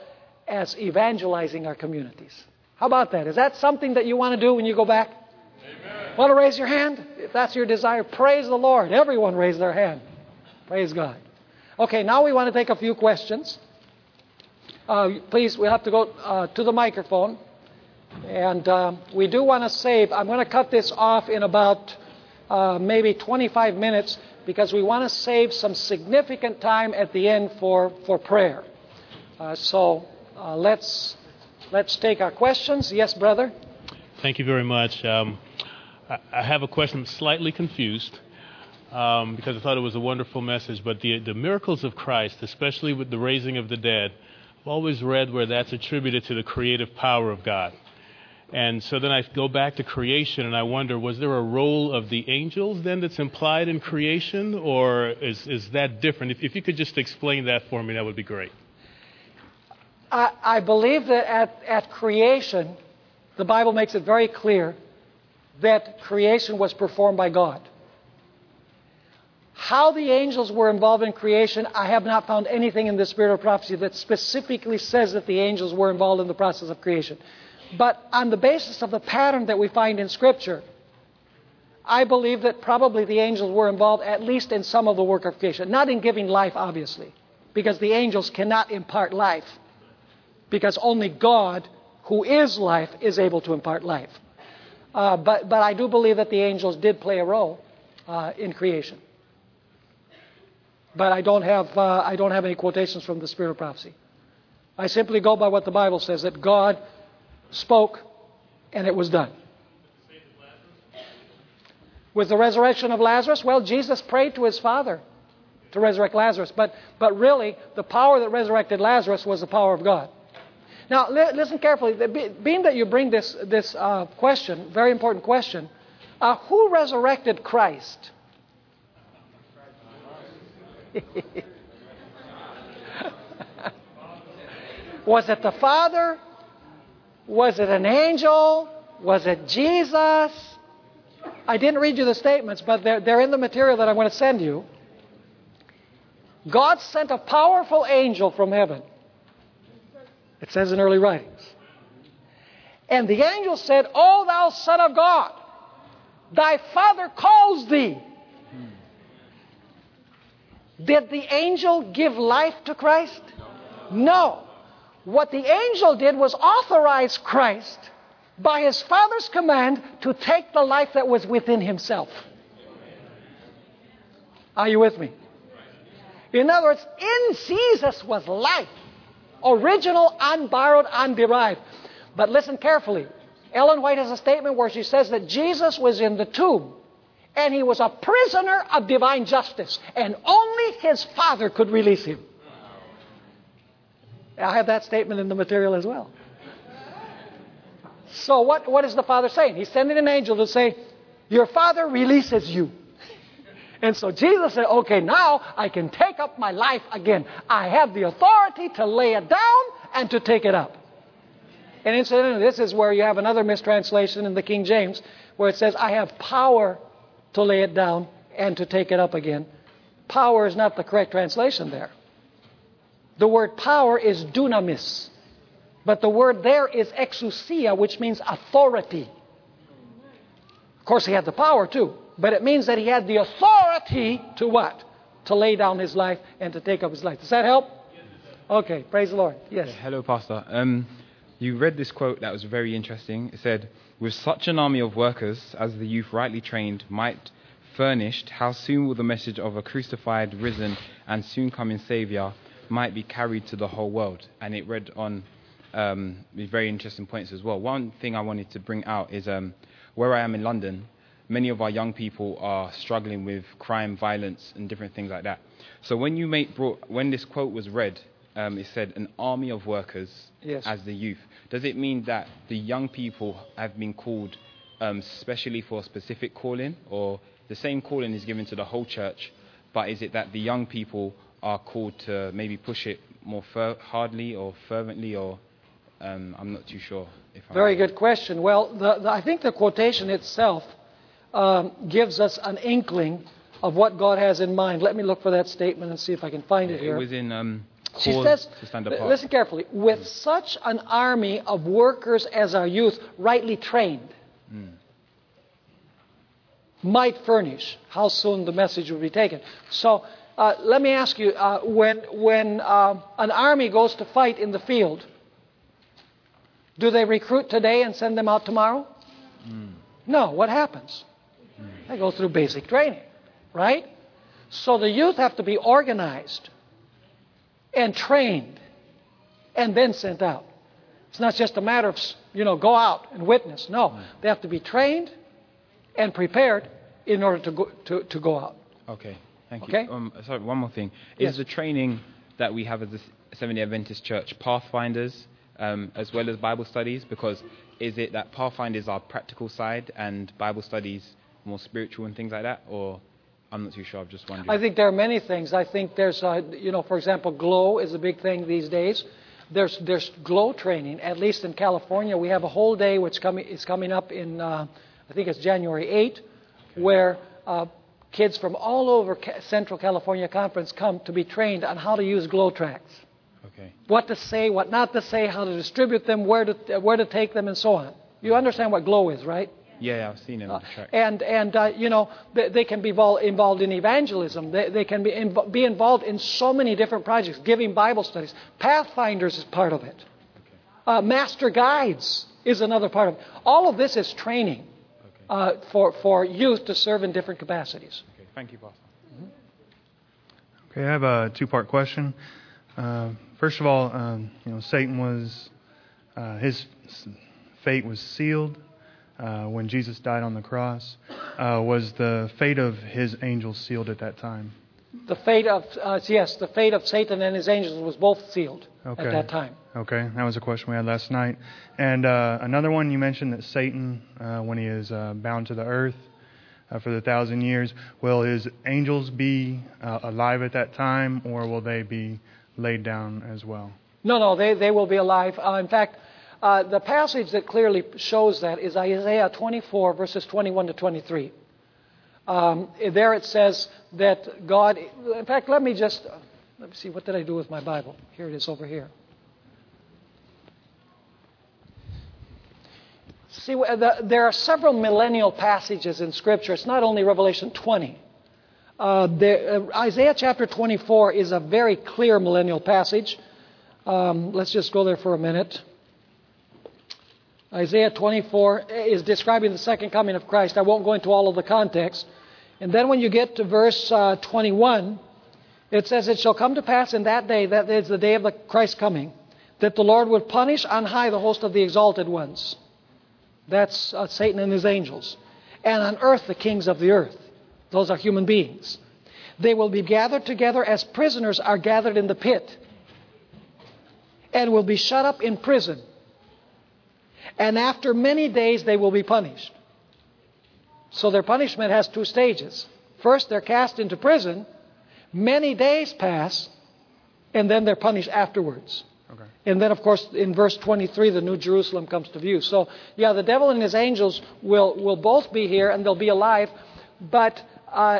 as evangelizing our communities. How about that? Is that something that you want to do when you go back? Amen. Want to raise your hand? If that's your desire, praise the Lord. Everyone raise their hand. Praise God. Okay, now we want to take a few questions. Uh, please, we have to go uh, to the microphone. And uh, we do want to save, I'm going to cut this off in about uh, maybe 25 minutes because we want to save some significant time at the end for, for prayer. Uh, so uh, let's, let's take our questions. Yes, brother? Thank you very much. Um, I, I, have a question. I'm slightly confused um, because I thought it was a wonderful message, but the, the miracles of Christ, especially with the raising of the dead, I've always read where that's attributed to the creative power of God. And so then I go back to creation and I wonder, was there a role of the angels then that's implied in creation, or is, is that different? If, if you could just explain that for me, that would be great. I, I believe that at, at creation, the Bible makes it very clear that creation was performed by God. How the angels were involved in creation, I have not found anything in the spirit of prophecy that specifically says that the angels were involved in the process of creation. But on the basis of the pattern that we find in Scripture, I believe that probably the angels were involved at least in some of the work of creation. Not in giving life, obviously, because the angels cannot impart life, because only God, who is life, is able to impart life. Uh, but, but I do believe that the angels did play a role uh, in creation. But I don't, have, uh, I don't have any quotations from the Spirit of Prophecy. I simply go by what the Bible says that God spoke, and it was done. With the resurrection of Lazarus, well, Jesus prayed to his Father to resurrect Lazarus. But, but really, the power that resurrected Lazarus was the power of God. Now, li- listen carefully. Being that you bring this, this uh, question, very important question, uh, who resurrected Christ? (laughs) was it the Father was it an angel? Was it Jesus? I didn't read you the statements, but they're, they're in the material that I'm going to send you. God sent a powerful angel from heaven. It says in early writings. And the angel said, O thou Son of God, Thy Father calls thee. Did the angel give life to Christ? No. What the angel did was authorize Christ by his Father's command to take the life that was within himself. Are you with me? In other words, in Jesus was life. Original, unborrowed, underived. But listen carefully. Ellen White has a statement where she says that Jesus was in the tomb and he was a prisoner of divine justice, and only his Father could release him. I have that statement in the material as well. So, what, what is the Father saying? He's sending an angel to say, Your Father releases you. And so Jesus said, Okay, now I can take up my life again. I have the authority to lay it down and to take it up. And incidentally, this is where you have another mistranslation in the King James where it says, I have power to lay it down and to take it up again. Power is not the correct translation there. The word power is dunamis, but the word there is exousia, which means authority. Of course, he had the power too, but it means that he had the authority to what? To lay down his life and to take up his life. Does that help? Okay, praise the Lord. Yes. Hello, Pastor. Um, you read this quote that was very interesting. It said, With such an army of workers as the youth rightly trained might furnished, how soon will the message of a crucified, risen, and soon coming Saviour might be carried to the whole world? And it read on um, with very interesting points as well. One thing I wanted to bring out is um, where I am in London, many of our young people are struggling with crime, violence, and different things like that. So when you make brought, when this quote was read, um, it said an army of workers Yes. as the youth. Does it mean that the young people have been called um, specially for a specific calling, or the same calling is given to the whole church, but is it that the young people are called to maybe push it more fer- hardly or fervently, or um, I'm not too sure. If I'm Very good question. Well, the, the, I think the quotation itself um, gives us an inkling of what God has in mind. Let me look for that statement and see if I can find it It here. was in um, She says, to stand li- apart. listen carefully, with such an army of workers as our youth, rightly trained, might furnish how soon the message will be taken. So uh, let me ask you uh, when, when uh, an army goes to fight in the field, do they recruit today and send them out tomorrow? No. What happens? They go through basic training, right? So the youth have to be organized and trained and then sent out. It's not just a matter of, you know, go out and witness. No, they have to be trained and prepared in order to go, to, to go out. Okay, thank Okay. you. Um, sorry, one more thing. Is Yes. the training that we have as a Seventh-day Adventist Church Pathfinders um, as well as Bible studies? Because is it that Pathfinders are practical side and Bible studies more spiritual and things like that? Or I'm not too sure. I'm just wondering. I think there are many things. I think there's, uh, you know, for example, GLOW is a big thing these days. There's there's GLOW training. At least in California, we have a whole day which coming is coming up in uh, I think it's January 8, where uh, kids from all over Central California Conference come to be trained on how to use GLOW tracts, okay. what to say, what not to say, how to distribute them, where to where to take them, and so on. You understand what GLOW is, right? Yeah, I've seen it on the track. And, and uh, you know, they, they can be vol- involved in evangelism. They, they can be, inv- be involved in so many different projects, giving Bible studies. Pathfinders is part of it. Uh, master guides is another part of it. All of this is training uh, for, for youth to serve in different capacities. Okay, thank you, Pastor. Okay, I have a two-part question. Uh, first of all, um, you know, Satan was uh, his fate was sealed uh, when Jesus died on the cross. Uh, was the fate of his angels sealed at that time? The fate of, uh, yes, the fate of Satan and his angels was both sealed Okay. at that time. Okay, that was a question we had last night. And uh, another one, you mentioned that Satan, uh, when he is uh, bound to the earth uh, for the thousand years, will his angels be uh, alive at that time, or will they be laid down as well? No, no, they, they will be alive. Uh, in fact, uh, the passage that clearly shows that is Isaiah 24, verses 21 to 23. Um, there it says that God, in fact, let me just, uh, let me see, what did I do with my Bible? Here it is over here. See, the, there are several millennial passages in Scripture. It's not only Revelation 20. Uh, uh, Isaiah chapter 24 is a very clear millennial passage. Um, let's just go there for a minute. Isaiah 24 is describing the second coming of Christ. I won't go into all of the context. And then when you get to verse uh, 21, it says, It shall come to pass in that day, that is the day of the Christ coming, that the Lord would punish on high the host of the exalted ones that's uh, Satan and his angels. And on earth, the kings of the earth. Those are human beings. They will be gathered together as prisoners are gathered in the pit and will be shut up in prison. And after many days, they will be punished. So their punishment has two stages. First, they're cast into prison, many days pass, and then they're punished afterwards. Okay. And then, of course, in verse 23, the New Jerusalem comes to view. So, yeah, the devil and his angels will, will both be here and they'll be alive, but uh,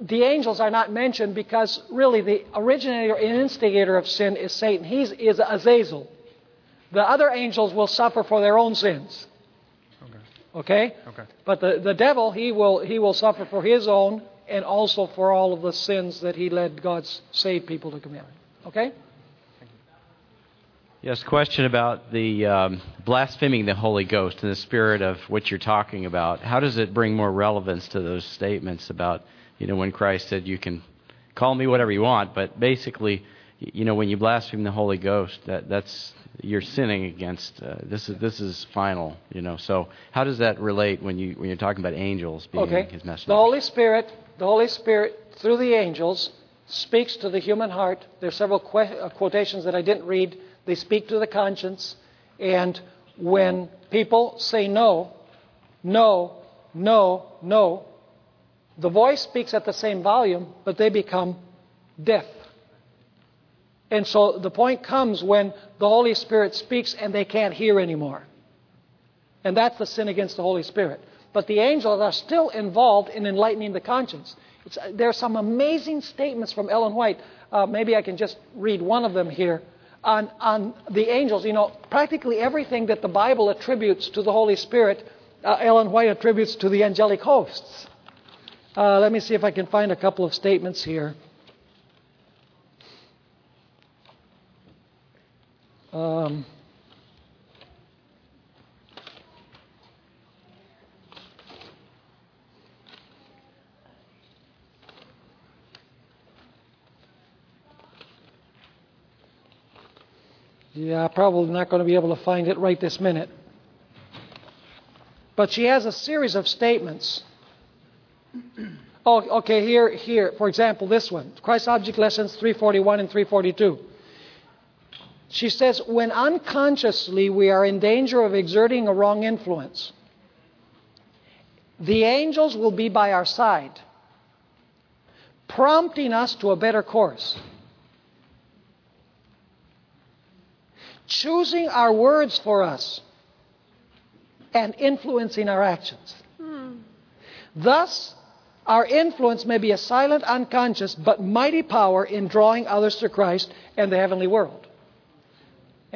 the angels are not mentioned because really the originator and instigator of sin is Satan. He is Azazel. The other angels will suffer for their own sins. Okay? Okay. okay. But the, the devil, he will, he will suffer for his own and also for all of the sins that he led God's saved people to commit. Okay? Yes, question about the um, blaspheming the Holy Ghost in the spirit of what you're talking about. How does it bring more relevance to those statements about, you know, when Christ said, you can call me whatever you want, but basically, you know, when you blaspheme the Holy Ghost, that, that's you're sinning against. Uh, this is this is final, you know. So how does that relate when you when you're talking about angels being okay. His messengers? The Holy Spirit, the Holy Spirit through the angels speaks to the human heart. There are several que- uh, quotations that I didn't read they speak to the conscience. And when people say no, no, no, no, the voice speaks at the same volume, but they become deaf. And so the point comes when the Holy Spirit speaks and they can't hear anymore. And that's the sin against the Holy Spirit. But the angels are still involved in enlightening the conscience. there are some amazing statements from Ellen White. Uh, maybe I can just read one of them here on, on the angels. You know, practically everything that the Bible attributes to the Holy Spirit, uh, Ellen White attributes to the angelic hosts. Uh, let me see if I can find a couple of statements here. Um, Yeah, probably not going to be able to find it right this minute. But she has a series of statements. Oh, okay, here, here. For example, this one Christ Object Lessons 341 and 342. She says, when unconsciously we are in danger of exerting a wrong influence, the angels will be by our side, prompting us to a better course. choosing our words for us and influencing our actions. Hmm. Thus, our influence may be a silent, unconscious, but mighty power in drawing others to Christ and the heavenly world.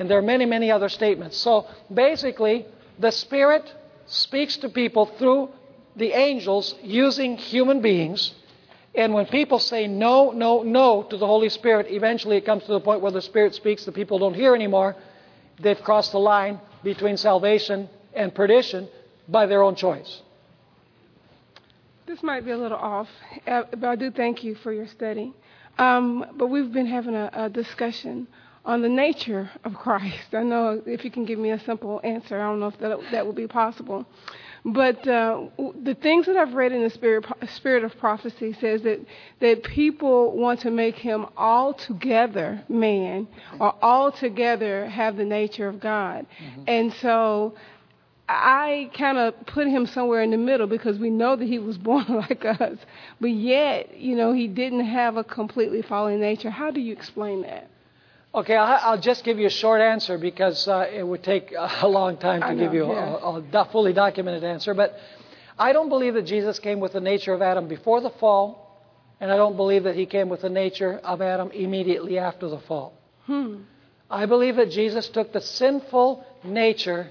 And there are many, many other statements. So basically, the Spirit speaks to people through the angels using human beings. And when people say no, no, no to the Holy Spirit, eventually it comes to the point where the Spirit speaks, the people don't hear anymore, they've crossed the line between salvation and perdition by their own choice. This might be a little off, uh, but I do thank you for your study. Um, but we've been having a, a, discussion on the nature of Christ. I know if you can give me a simple answer, I don't know if that, that would be possible. But uh, the things that I've read in the spirit, spirit of prophecy says that, that people want to make him altogether man or altogether have the nature of God. Mm-hmm. And so I kind of put him somewhere in the middle because we know that he was (laughs) born like us, but yet, you know, he didn't have a completely fallen nature. How do you explain that? Okay, I'll just give you a short answer because uh, it would take a long time to give you yeah. a, a, fully documented answer. But I don't believe that Jesus came with the nature of Adam before the fall, and I don't believe that he came with the nature of Adam immediately after the fall. Hmm. I believe that Jesus took the sinful nature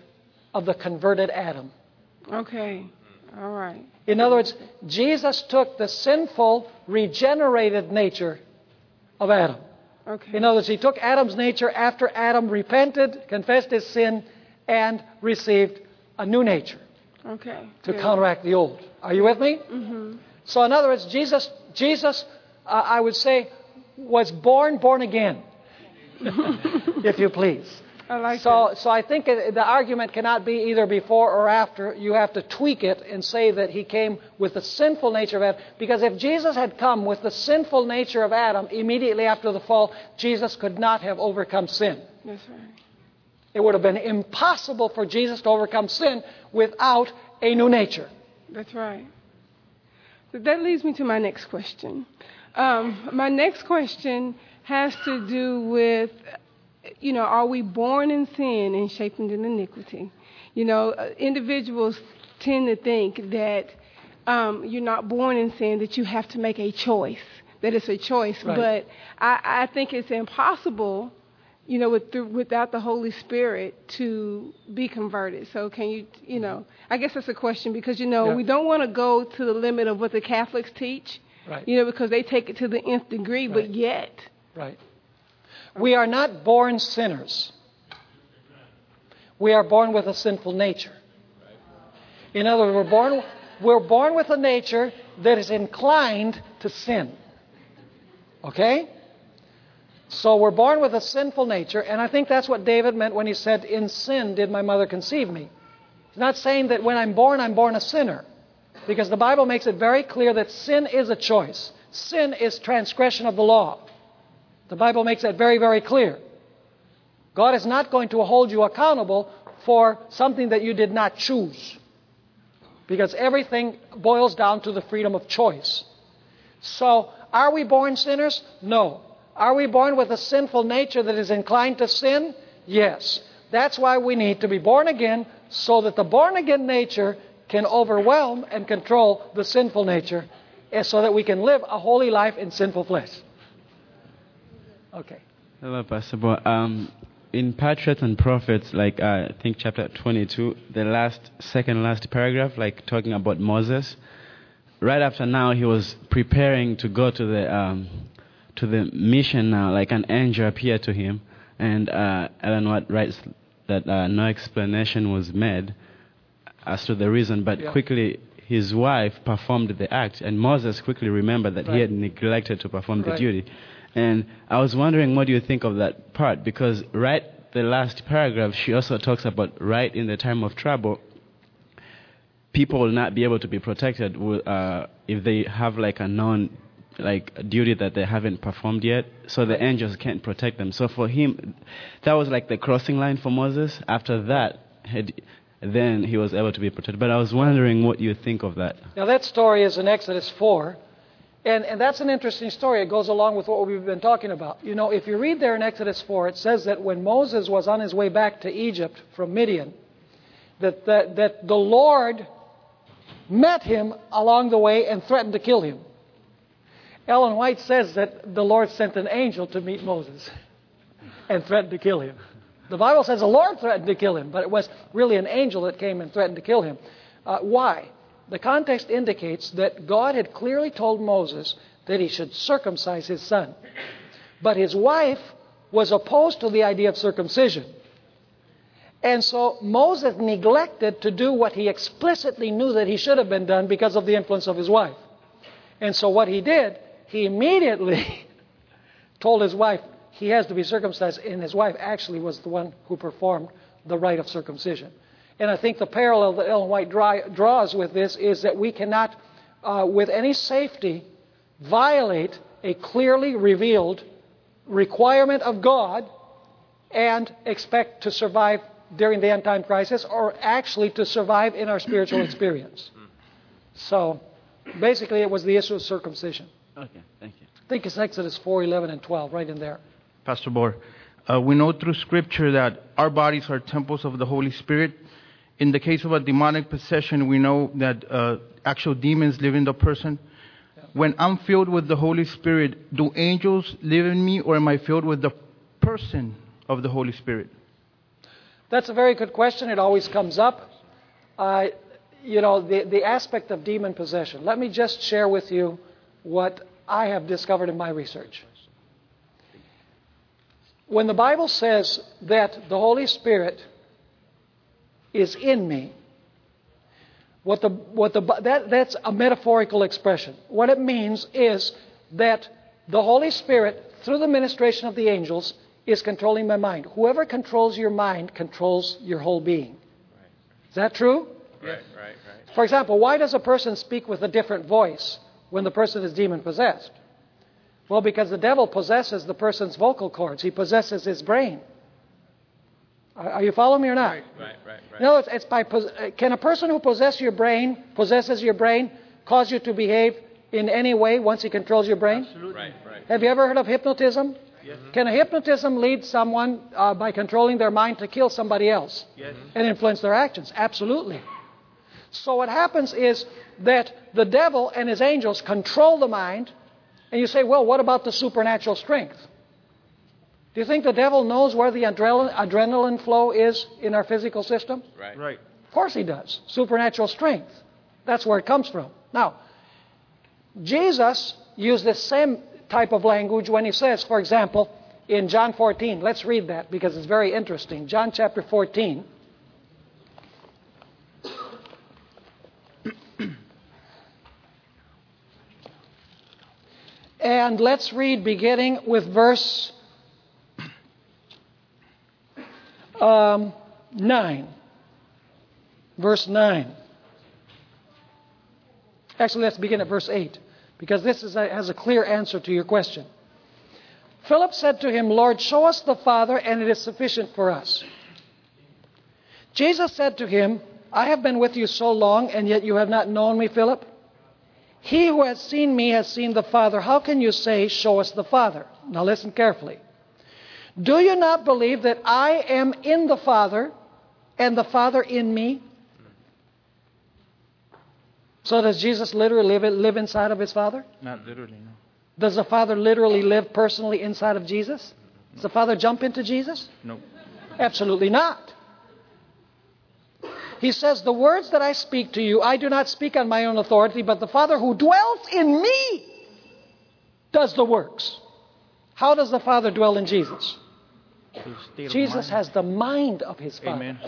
of the converted Adam. Okay. All right. In other words, Jesus took the sinful, regenerated nature of Adam. Okay. In other words, he took Adam's nature after Adam repented, confessed his sin, and received a new nature Okay. to Good. counteract the old. Are you with me? Mm-hmm. So, in other words, Jesus, Jesus, uh, I would say, was born born again, (laughs) if you please. I like So, that. so I think the argument cannot be either before or after. You have to tweak it and say that he came with the sinful nature of Adam. Because if Jesus had come with the sinful nature of Adam immediately after the fall, Jesus could not have overcome sin. That's right. It would have been impossible for Jesus to overcome sin without a new nature. That's right. So that leads me to my next question. Um, my next question has to do with, you know, are we born in sin and shaped in iniquity? You know, uh, individuals tend to think that um, you're not born in sin, that you have to make a choice, that it's a choice. Right. But I, I think it's impossible you know, with, without the Holy Spirit to be converted. So can you, you know, I guess that's a question because, you know, Yeah. we don't want to go to the limit of what the Catholics teach, Right. you know, because they take it to the nth degree, Right. but yet, Right. We are not born sinners. We are born with a sinful nature. In other words, we're born, we're born with a nature that is inclined to sin. Okay? So we're born with a sinful nature, and I think that's what David meant when he said, In sin did my mother conceive me. He's not saying that when I'm born, I'm born a sinner. Because the Bible makes it very clear that sin is a choice. Sin is transgression of the law. The Bible makes that very, very clear. God is not going to hold you accountable for something that you did not choose. Because everything boils down to the freedom of choice. So, are we born sinners? No. Are we born with a sinful nature that is inclined to sin? Yes. That's why we need to be born again so that the born again nature can overwhelm and control the sinful nature so that we can live a holy life in sinful flesh. Okay. Hello, Pastor Bohr. Um, in Patriarchs and Prophets, like uh, I think chapter 22, the last, second last paragraph, like talking about Moses. Right after now, he was preparing to go to the um, to the mission now. Like an angel appeared to him, and uh, Ellen White writes that uh, no explanation was made as to the reason, but Yeah. quickly his wife performed the act, and Moses quickly remembered that he had neglected to perform the duty. And I was wondering, what do you think of that part? Because right the last paragraph, she also talks about right in the time of trouble, people will not be able to be protected uh, if they have like a non like a duty that they haven't performed yet. So the angels can't protect them. So for him, that was like the crossing line for Moses. After that, had, then he was able to be protected. But I was wondering what you think of that. Now, that story is in Exodus 4. And, and that's an interesting story. It goes along with what we've been talking about. You know, if you read there in Exodus 4, it says that when Moses was on his way back to Egypt from Midian, that, that, that the Lord met him along the way and threatened to kill him. Ellen White says that the Lord sent an angel to meet Moses and threatened to kill him. The Bible says the Lord threatened to kill him, but it was really an angel that came and threatened to kill him. Uh, why? The context indicates that God had clearly told Moses that he should circumcise his son. But his wife was opposed to the idea of circumcision. And so Moses neglected to do what he explicitly knew that he should have been done because of the influence of his wife. And so what he did, he immediately (laughs) told his wife he has to be circumcised, and his wife actually was the one who performed the rite of circumcision. And I think the parallel that Ellen White dry, draws with this is that we cannot, uh, with any safety, violate a clearly revealed requirement of God and expect to survive during the end time crisis or actually to survive in our spiritual (clears throat) experience. So basically, it was the issue of circumcision. Okay, thank you. I think it's Exodus 4 11 and 12, right in there. Pastor Bohr, uh, we know through Scripture that our bodies are temples of the Holy Spirit. In the case of a demonic possession, we know that uh, actual demons live in the person. When I'm filled with the Holy Spirit, do angels live in me, or am I filled with the person of the Holy Spirit? That's a very good question. It always comes up. Uh, you know, the, the aspect of demon possession. Let me just share with you what I have discovered in my research. When the Bible says that the Holy Spirit is in me, what the, what the, that, that's a metaphorical expression. What it means is that the Holy Spirit, through the ministration of the angels, is controlling my mind. Whoever controls your mind controls your whole being. Is that true? Right, right, right. For example, why does a person speak with a different voice when the person is demon possessed? Well, because the devil possesses the person's vocal cords, he possesses his brain. Are you following me or not? Right, right, right. right. No, it's, it's by. Uh, can a person who possesses your brain, possesses your brain, cause you to behave in any way once he controls your brain? Absolutely. Right, right. Have you ever heard of hypnotism? Yes. Mm-hmm. Can a hypnotism lead someone uh, by controlling their mind to kill somebody else yes. Mm-hmm. and influence their actions? Absolutely. So what happens is that the devil and his angels control the mind, and you say, well, what about the supernatural strength? Do you think the devil knows where the adrenaline, adrenaline flow is in our physical system? Right. Right. Of course he does. Supernatural strength. That's where it comes from. Now, Jesus used the same type of language when he says, for example, in John 14, let's read that because it's very interesting. John chapter 14. (clears throat) and let's read beginning with verse um, 9. Verse 9. Actually, let's begin at verse 8, because this a, has a clear answer to your question. Philip said to him, Lord, show us the Father, and it is sufficient for us. Jesus said to him, I have been with you so long, and yet you have not known me, Philip. He who has seen me has seen the Father. How can you say, Show us the Father? Now listen carefully. Do you not believe that I am in the Father and the Father in me? So does Jesus literally live, live inside of his Father? Not literally, no. Does the Father literally live personally inside of Jesus? Does the Father jump into Jesus? No. Absolutely not. He says, The words that I speak to you, I do not speak on my own authority, but the Father who dwells in me does the works. How does the Father dwell in Jesus? Jesus has the mind of his Father. Amen.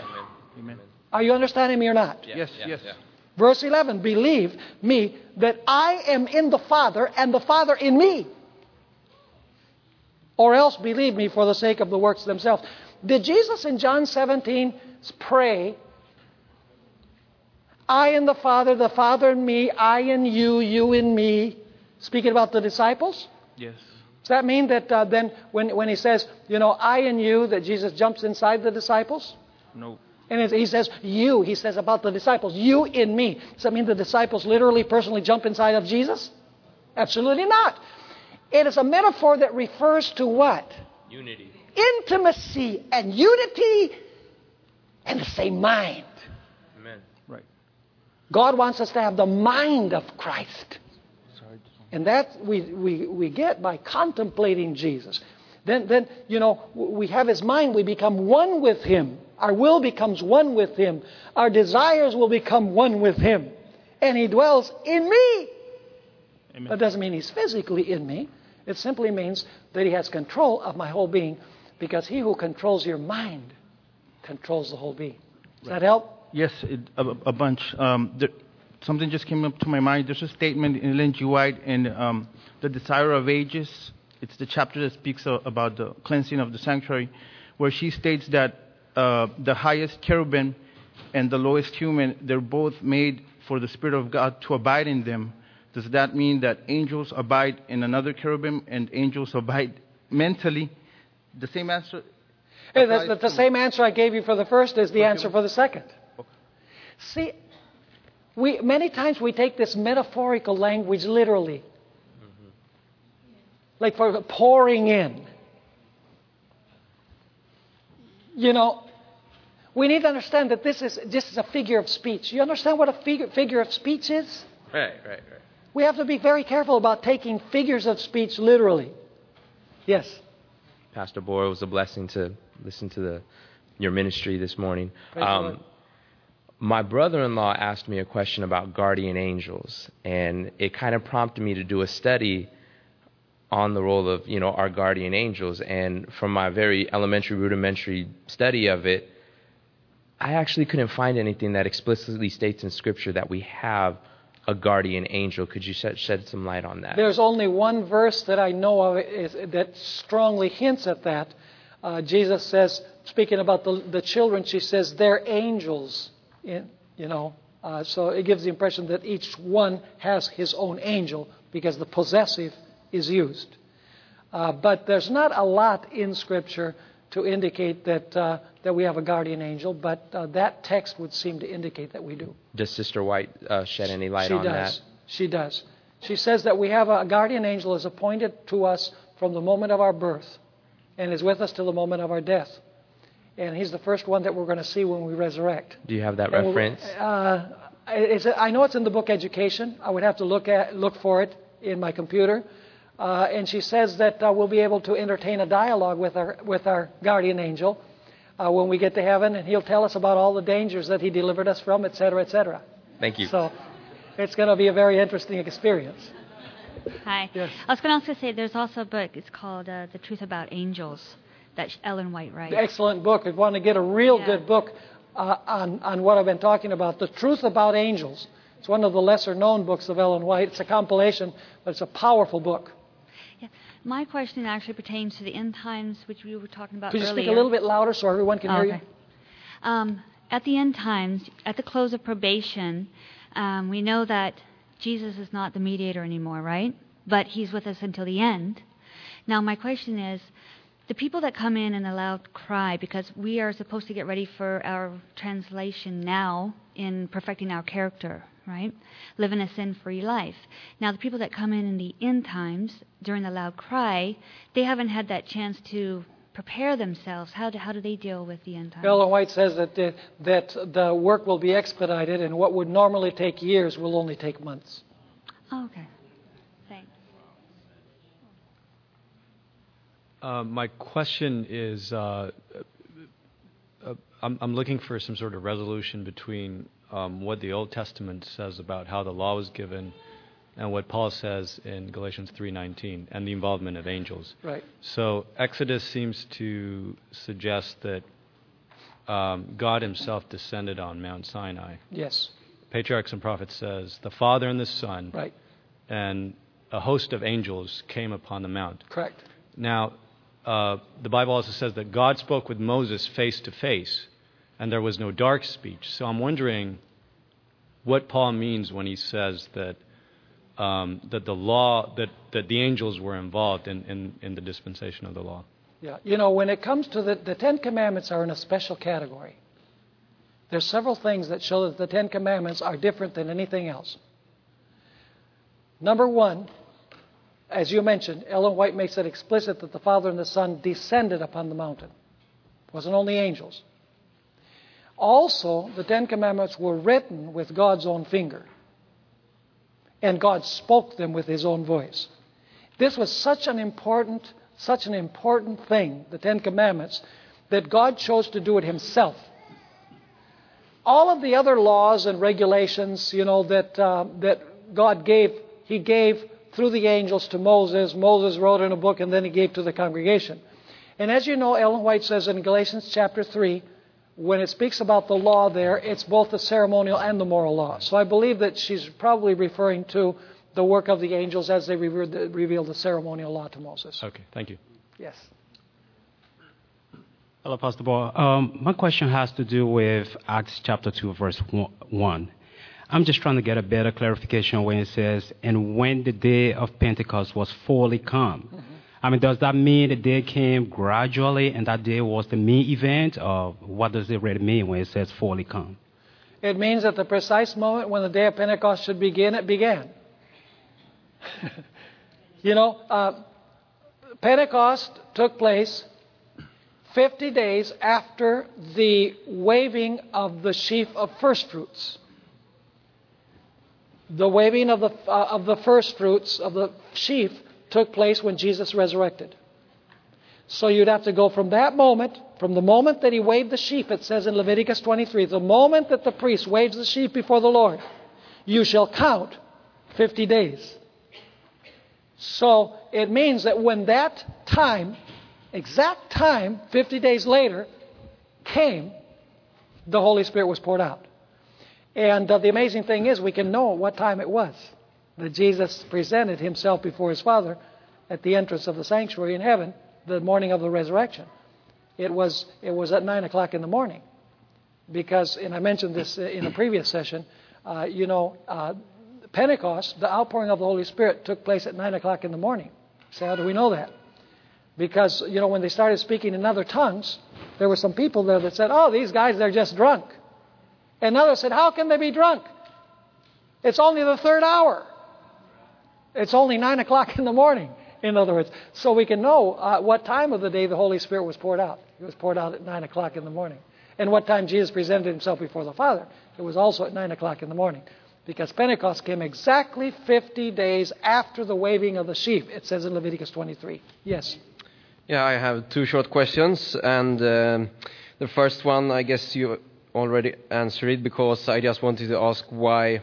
Amen. Are you understanding me or not? Yes, yes. yes. Verse 11 Believe me that I am in the Father and the Father in me. Or else believe me for the sake of the works themselves. Did Jesus in John 17 pray, I and the Father, the Father in me, I in you, you in me, speaking about the disciples? Yes. Does that mean that uh, then when, when he says, you know, I and you, that Jesus jumps inside the disciples? No. And he says, you, he says about the disciples, you in me. Does that mean the disciples literally, personally jump inside of Jesus? Absolutely not. It is a metaphor that refers to what? Unity. Intimacy and unity and the same mind. Amen. Right. God wants us to have the mind of Christ. And that we, we, we get by contemplating Jesus. Then, then, you know, we have his mind, we become one with him. Our will becomes one with him. Our desires will become one with him. And he dwells in me. Amen. That doesn't mean he's physically in me. It simply means that he has control of my whole being because he who controls your mind controls the whole being. Does right. that help? Yes, it, a, a, bunch. Um, there, something just came up to my mind. There's a statement in Ellen G. White in um, The Desire of Ages. It's the chapter that speaks about the cleansing of the sanctuary, where she states that uh, the highest cherubim and the lowest human, they're both made for the Spirit of God to abide in them. Does that mean that angels abide in another cherubim and angels abide mentally? The same answer. Hey, the, the, same answer I gave you for the first is the answer for the second. Okay. See, we, many times we take this metaphorical language literally. Mm-hmm. Like for pouring in. You know, we need to understand that this is this is a figure of speech. You understand what a figure, figure of speech is? Right, right, right. We have to be very careful about taking figures of speech literally. Yes. Pastor Boyle, it was a blessing to listen to the your ministry this morning. Praise the Lord. Um, my brother-in-law asked me a question about guardian angels, and it kind of prompted me to do a study on the role of you know our guardian angels. And from my very elementary, rudimentary study of it, I actually couldn't find anything that explicitly states in Scripture that we have a guardian angel. Could you shed, shed some light on that? There's only one verse that I know of is, that strongly hints at that. Uh, Jesus says, speaking about the, the children, she says, they're angels. You know, uh, so it gives the impression that each one has his own angel because the possessive is used. Uh, but there's not a lot in Scripture to indicate that uh, that we have a guardian angel, but uh, that text would seem to indicate that we do. Does Sister White uh, shed any light she on does. that? She does. She says that we have a, a guardian angel is appointed to us from the moment of our birth, and is with us till the moment of our death. And he's the first one that we're going to see when we resurrect. Do you have that And reference? Uh, is it, I know it's in the book Education. I would have to look at look for it in my computer. Uh, and she says that uh, we'll be able to entertain a dialogue with our with our guardian angel uh, when we get to heaven, and he'll tell us about all the dangers that he delivered us from, et cetera, et cetera. Thank you. So it's going to be a very interesting experience. Hi. Yes. I was going to also say there's also a book. It's called uh, The Truth About Angels that Ellen White writes. Excellent book. If you want to get a real Yeah. good book uh, on, on what I've been talking about, The Truth About Angels. It's one of the lesser known books of Ellen White. It's a compilation, but it's a powerful book. Yeah. My question actually pertains to the end times, which we were talking about Could you speak a little bit louder so everyone can Oh, hear okay. Um, at the end times, at the close of probation, um, we know that Jesus is not the mediator anymore, right? But he's with us until the end. Now, my question is the people that come in and loud cry, because we are supposed to get ready for our translation now in perfecting our character, right? Living a sin free life. Now, the people that come in in the end times during the loud cry, they haven't had that chance to prepare themselves. How do, how do they deal with the end times? Ellen White says that the, that the work will be expedited, and what would normally take years will only take months. Oh, okay. Thanks. Uh, my question is uh, uh, I'm, I'm looking for some sort of resolution between um, what the Old Testament says about how the law was given and what Paul says in Galatians 3:19 and the involvement of angels. Right. So Exodus seems to suggest that um, God Himself descended on Mount Sinai. Yes. Patriarchs and Prophets says the Father and the Son Right. and a host of angels came upon the mount. Correct. Now, uh, the Bible also says that God spoke with Moses face to face, and there was no dark speech. So I'm wondering what Paul means when he says that um, that the law that, that the angels were involved in, in, in the dispensation of the law. Yeah. You know, when it comes to the, the Ten Commandments are in a special category. There's several things that show that the Ten Commandments are different than anything else. Number one, as you mentioned, Ellen White makes it explicit that the Father and the Son descended upon the mountain. It wasn't only angels. Also, the Ten Commandments were written with God's own finger. And God spoke them with his own voice. This was such an important, such an important thing, the Ten Commandments, that God chose to do it himself. All of the other laws and regulations, you know, that, uh, that God gave, he gave through the angels to Moses. Moses wrote in a book and then he gave to the congregation. And as you know, Ellen White says in Galatians chapter 3, when it speaks about the law there, it's both the ceremonial and the moral law. So I believe that she's probably referring to the work of the angels as they revealed the, ceremonial law to Moses. Okay, thank you. Yes. Hello, Pastor Paul. Um, my question has to do with Acts chapter 2, verse 1. I'm just trying to get a better clarification when it says, and when the day of Pentecost was fully come. I mean, does that mean the day came gradually and that day was the main event? Or what does it really mean when it says fully come? It means at the precise moment when the day of Pentecost should begin, it began. (laughs) you know, uh, Pentecost took place 50 days after the waving of the sheaf of first fruits. The waving of the, uh, of the first fruits of the sheaf took place when Jesus resurrected. So you'd have to go from that moment, From the moment that he waved the sheaf, it says in Leviticus 23, the moment that the priest waves the sheaf before the Lord, you shall count 50 days. So it means that when that time, exact time, 50 days later, came, the Holy Spirit was poured out. And uh, the amazing thing is, we can know what time it was that Jesus presented himself before his Father at the entrance of the sanctuary in heaven the morning of the resurrection. It was, it was at 9 o'clock in the morning. Because, and I mentioned this in a previous session, uh, you know, uh, Pentecost, the outpouring of the Holy Spirit, took place at 9 o'clock in the morning. So, how do we know that? Because, you know, when they started speaking in other tongues, there were some people there that said, oh, these guys, they're just drunk. And others said, how can they be drunk? It's only the third hour. It's only 9 o'clock in the morning, in other words. So we can know uh, what time of the day the Holy Spirit was poured out. It was poured out at 9 o'clock in the morning. And what time Jesus presented himself before the Father. It was also at 9 o'clock in the morning. Because Pentecost came exactly 50 days after the waving of the sheaf, it says in Leviticus 23. Yes. Yeah, I have two short questions. And um, the first one, I guess you already answered it because I just wanted to ask why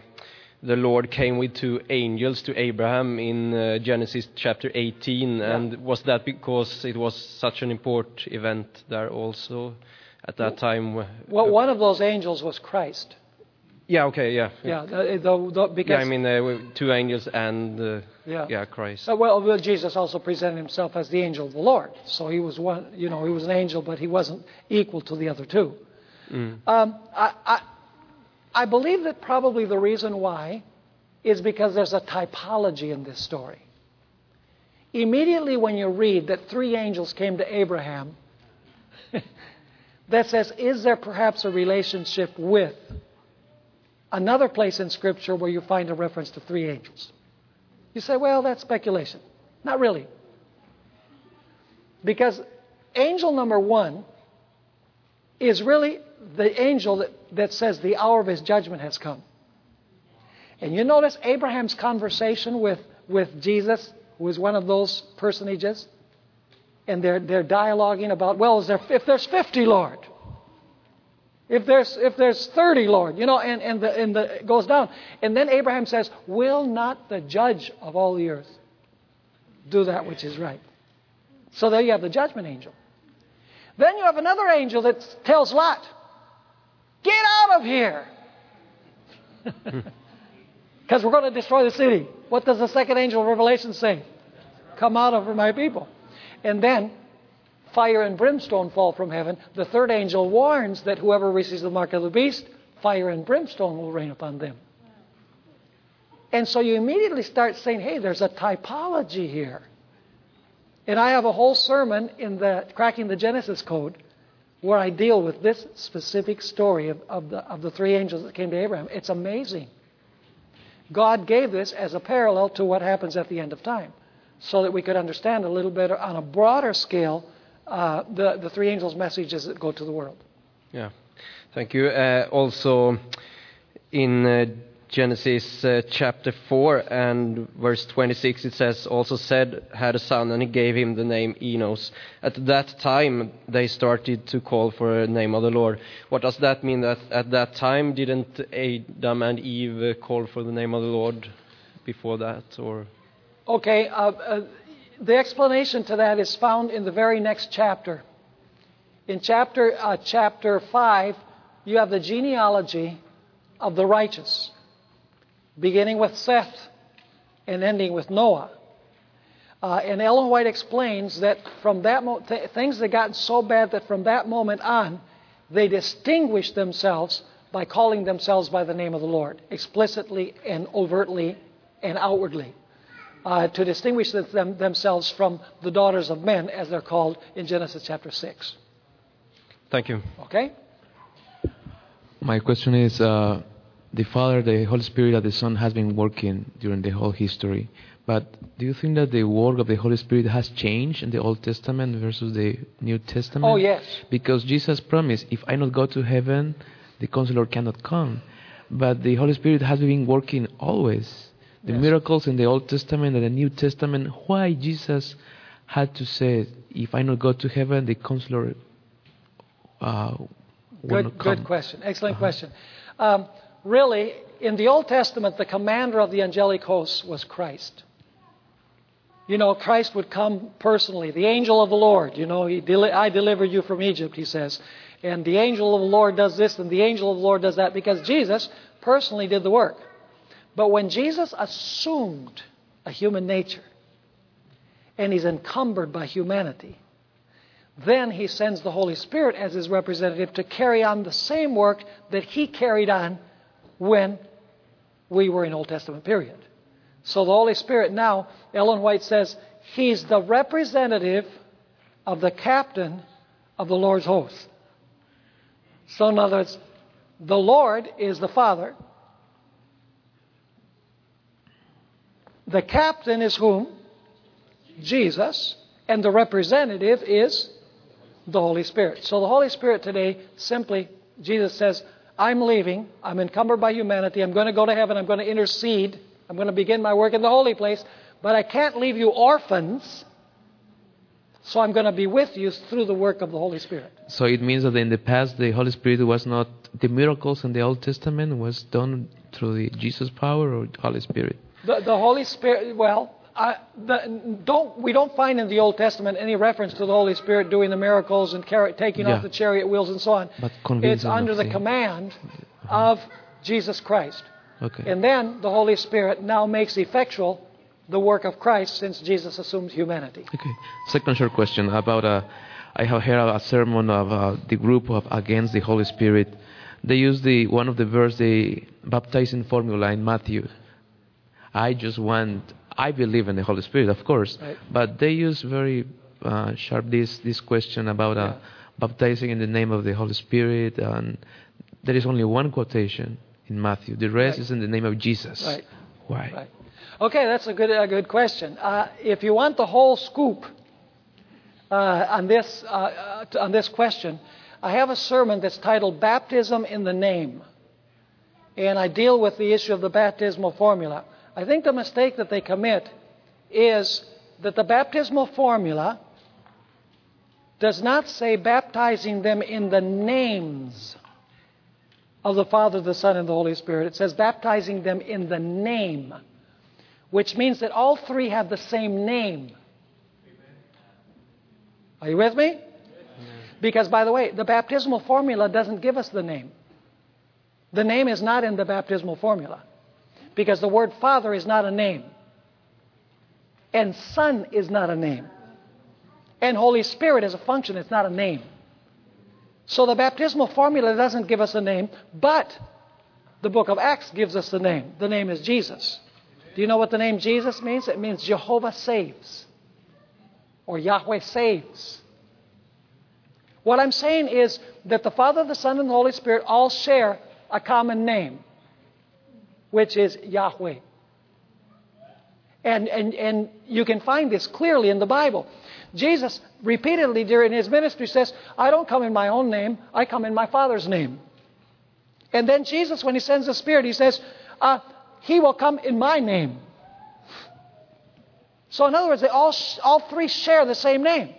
the Lord came with two angels to Abraham in uh, Genesis chapter 18. Yeah. And was that because it was such an important event there also at that time? Well, one of those angels was Christ. Yeah, okay, yeah. Yeah, the, the, the, because. Yeah, I mean, uh, two angels and uh, Yeah. yeah, Christ. Uh, well, well, Jesus also presented himself as the angel of the Lord. So he was one, you know, he was an angel, but he wasn't equal to the other two. Mm. Um, I, I, I believe that probably the reason why is because there's a typology in this story. Immediately when you read that three angels came to Abraham, (laughs) that says, is there perhaps a relationship with another place in Scripture where you find a reference to three angels? You say, well, that's speculation. Not really. Because angel number one is really the angel that, that says the hour of his judgment has come. And you notice Abraham's conversation with, with Jesus, who is one of those personages, and they're, they're dialoguing about, well, there, if there's 50, Lord, if there's, if there's 30, Lord, you know, and, and, the, and the, it goes down. And then Abraham says, Will not the judge of all the earth do that which is right? So there you have the judgment angel. Then you have another angel that tells Lot, Get out of here! (laughs) Because we're going to destroy the city. What does the second angel of Revelation say? Come out of my people. And then fire and brimstone fall from heaven. The third angel warns that whoever receives the mark of the beast, fire and brimstone will rain upon them. And so you immediately start saying, hey, there's a typology here. And I have a whole sermon in the Cracking the Genesis Code where I deal with this specific story of, of, the, of the three angels that came to Abraham. It's amazing. God gave this as a parallel to what happens at the end of time so that we could understand a little better on a broader scale uh, the, the three angels' messages that go to the world. Yeah, thank you. Uh, also, in uh, Genesis uh, chapter 4 and verse 26, it says, Also Seth, had a son, and he gave him the name Enos. At that time, they started to call for a name of the Lord. What does that mean? That at that time, didn't Adam and Eve uh, call for the name of the Lord before that? Or Okay, uh, uh, the explanation to that is found in the very next chapter. In chapter, uh, chapter 5, you have the genealogy of the righteous, beginning with Seth and ending with Noah. Uh, and Ellen White explains that from that mo- th- things had gotten so bad that from that moment on, they distinguished themselves by calling themselves by the name of the Lord, explicitly and overtly and outwardly uh, to distinguish them, themselves from the daughters of men, as they're called in Genesis chapter 6. Thank you. Okay? My question is uh, the Father, the Holy Spirit, and the Son has been working during the whole history. But do you think that the work of the Holy Spirit has changed in the Old Testament versus the New Testament? Oh, yes. Because Jesus promised, if I not go to heaven, the Counselor cannot come. But the Holy Spirit has been working always the yes. miracles in the Old Testament and the New Testament, why Jesus had to say, if I not go to heaven, the counselor uh, will Good, not come? good question. Excellent question. Um, really, in the Old Testament, the commander of the angelic hosts was Christ. You know, Christ would come personally, the angel of the Lord. You know, he deli- I delivered you from Egypt, he says. And the angel of the Lord does this, and the angel of the Lord does that, because Jesus personally did the work. But when Jesus assumed a human nature, and he's encumbered by humanity, then he sends the Holy Spirit as his representative to carry on the same work that he carried on when we were in Old Testament period. So the Holy Spirit now, Ellen White says, he's the representative of the captain of the Lord's host. So in other words, the Lord is the Father. The captain is whom? Jesus. And the representative is the Holy Spirit. So the Holy Spirit today simply, Jesus says, I'm leaving. I'm encumbered by humanity. I'm going to go to heaven. I'm going to intercede. I'm going to begin my work in the holy place. But I can't leave you orphans. So I'm going to be with you through the work of the Holy Spirit. So it means that in the past the Holy Spirit was not the miracles in the Old Testament was done through the Jesus power or the Holy Spirit. The, the Holy Spirit, well, I, the, don't, we don't find in the Old Testament any reference to the Holy Spirit doing the miracles and car- taking Yeah. off the chariot wheels and so on. But It's under the command of Jesus Christ. Okay. And then the Holy Spirit now makes effectual the work of Christ since Jesus assumed humanity. Okay. Second short question about uh, I have heard a sermon of uh, the group of against the Holy Spirit. They use the one of the verse the baptizing formula in Matthew. I just want I believe in the Holy Spirit, of course, Right. but they use very uh, sharp this this question about uh, baptizing in the name of the Holy Spirit, and there is only one quotation in Matthew. The rest Right. is in the name of Jesus. Right. Why? Right. Okay, that's a good, a good question. Uh, if you want the whole scoop uh, on, this, uh, uh, on this question, I have a sermon that's titled Baptism in the Name. And I deal with the issue of the baptismal formula. I think the mistake that they commit is that the baptismal formula does not say baptizing them in the names of the Father, the Son, and the Holy Spirit. It says baptizing them in the name, which means that all three have the same name. Are you with me? Because, by the way, the baptismal formula doesn't give us the name. The name is not in the baptismal formula. Because the word Father is not a name. And Son is not a name. And Holy Spirit is a function, it's not a name. So the baptismal formula doesn't give us a name, but the book of Acts gives us the name. The name is Jesus. Do you know what the name Jesus means? It means Jehovah saves, or Yahweh saves. What I'm saying is that the Father, the Son, and the Holy Spirit all share a common name, which is Yahweh. And, and, and you can find this clearly in the Bible. Jesus repeatedly during his ministry says, I don't come in my own name, I come in my Father's name. And then Jesus, when he sends the Spirit, he says, uh, He will come in my name. So, in other words, they all, all three share the same name,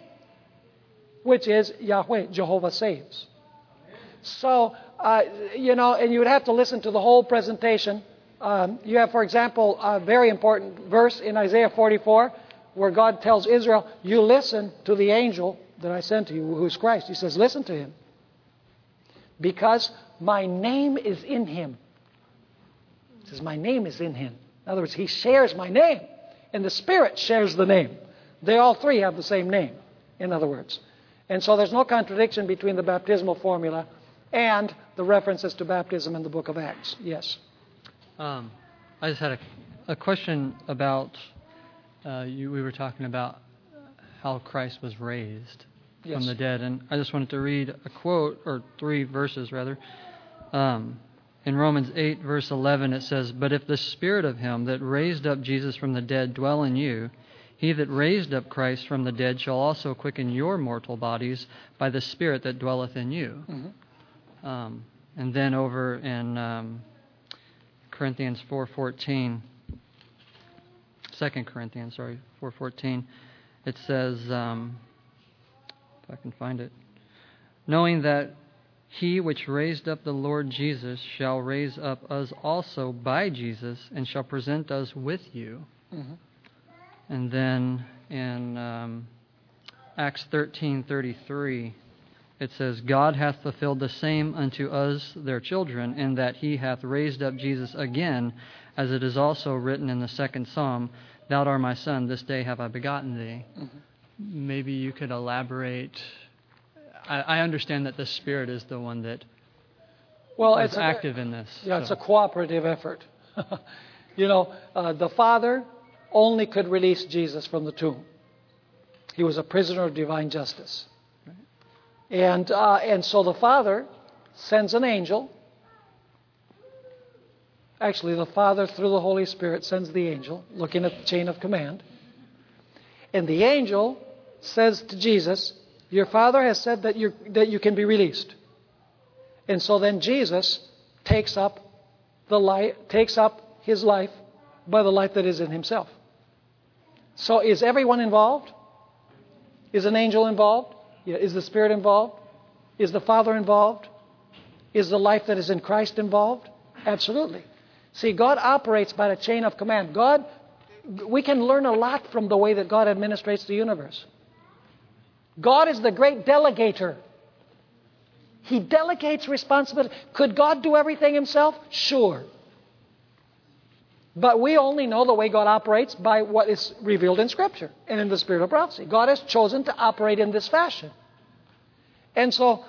which is Yahweh, Jehovah saves. So, uh, you know, and you would have to listen to the whole presentation. Um, you have, for example, a very important verse in Isaiah 44 where God tells Israel, You listen to the angel that I sent to you, who's Christ. He says, Listen to him. Because my name is in him. He says, My name is in him. In other words, he shares my name, and the Spirit shares the name. They all three have the same name, in other words. And so there's no contradiction between the baptismal formula and the references to baptism in the book of Acts. Yes. Um, I just had a, a question about uh, you. We were talking about how Christ was raised Yes. from the dead, and I just wanted to read a quote or three verses rather. Um, in Romans 8, verse 11, it says, But if the Spirit of Him that raised up Jesus from the dead dwell in you, He that raised up Christ from the dead shall also quicken your mortal bodies by the Spirit that dwelleth in you. Mhm. Um, and then over in um, Corinthians 4:14, 2 Corinthians, sorry, 4:14, it says, um, if I can find it, knowing that he which raised up the Lord Jesus shall raise up us also by Jesus and shall present us with you. Mhm. And then in um, Acts 13:33 it says God hath fulfilled the same unto us their children in that he hath raised up Jesus again as it is also written in the second psalm thou art my son this day have I begotten thee. Maybe you could elaborate I, I understand that the spirit is the one that Well, is it's a- active in this. Yeah, it's a cooperative effort. (laughs) you know, uh, the Father only could release Jesus from the tomb. He was a prisoner of divine justice. And, uh, and so the Father sends an angel. Actually, the Father, through the Holy Spirit, sends the angel, looking at the chain of command. And the angel says to Jesus, Your Father has said that, you that you can be released. And so then Jesus takes up the life, takes up his life by the life that is in himself. So is everyone involved? Is an angel involved? Yeah, Is the Spirit involved? Is the Father involved? Is the life that is in Christ involved? Absolutely. See, God operates by the chain of command. God, we can learn a lot from the way that God administrates the universe. God is the great delegator. He delegates responsibility. Could God do everything himself? Sure. But we only know the way God operates by what is revealed in Scripture and in the spirit of prophecy. God has chosen to operate in this fashion. And so,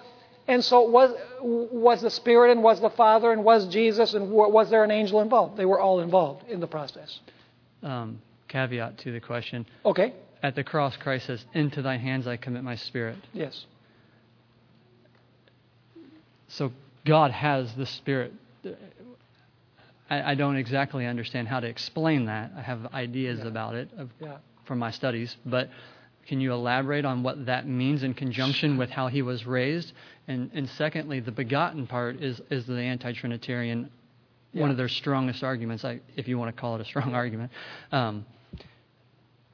and so was, was the Spirit and was the Father and was Jesus and was there an angel involved? They were all involved in the process. um, caveat to the question. Okay. At the cross, Christ says, Into thy hands I commit my spirit. Yes. So God has the spirit. I, I don't exactly understand how to explain that. I have ideas about it of, Yeah. from my studies, but can you elaborate on what that means in conjunction with how he was raised? And, and secondly, the begotten part is, is the anti Trinitarian, one of their strongest arguments, I, if you want to call it a strong (laughs) argument. Um,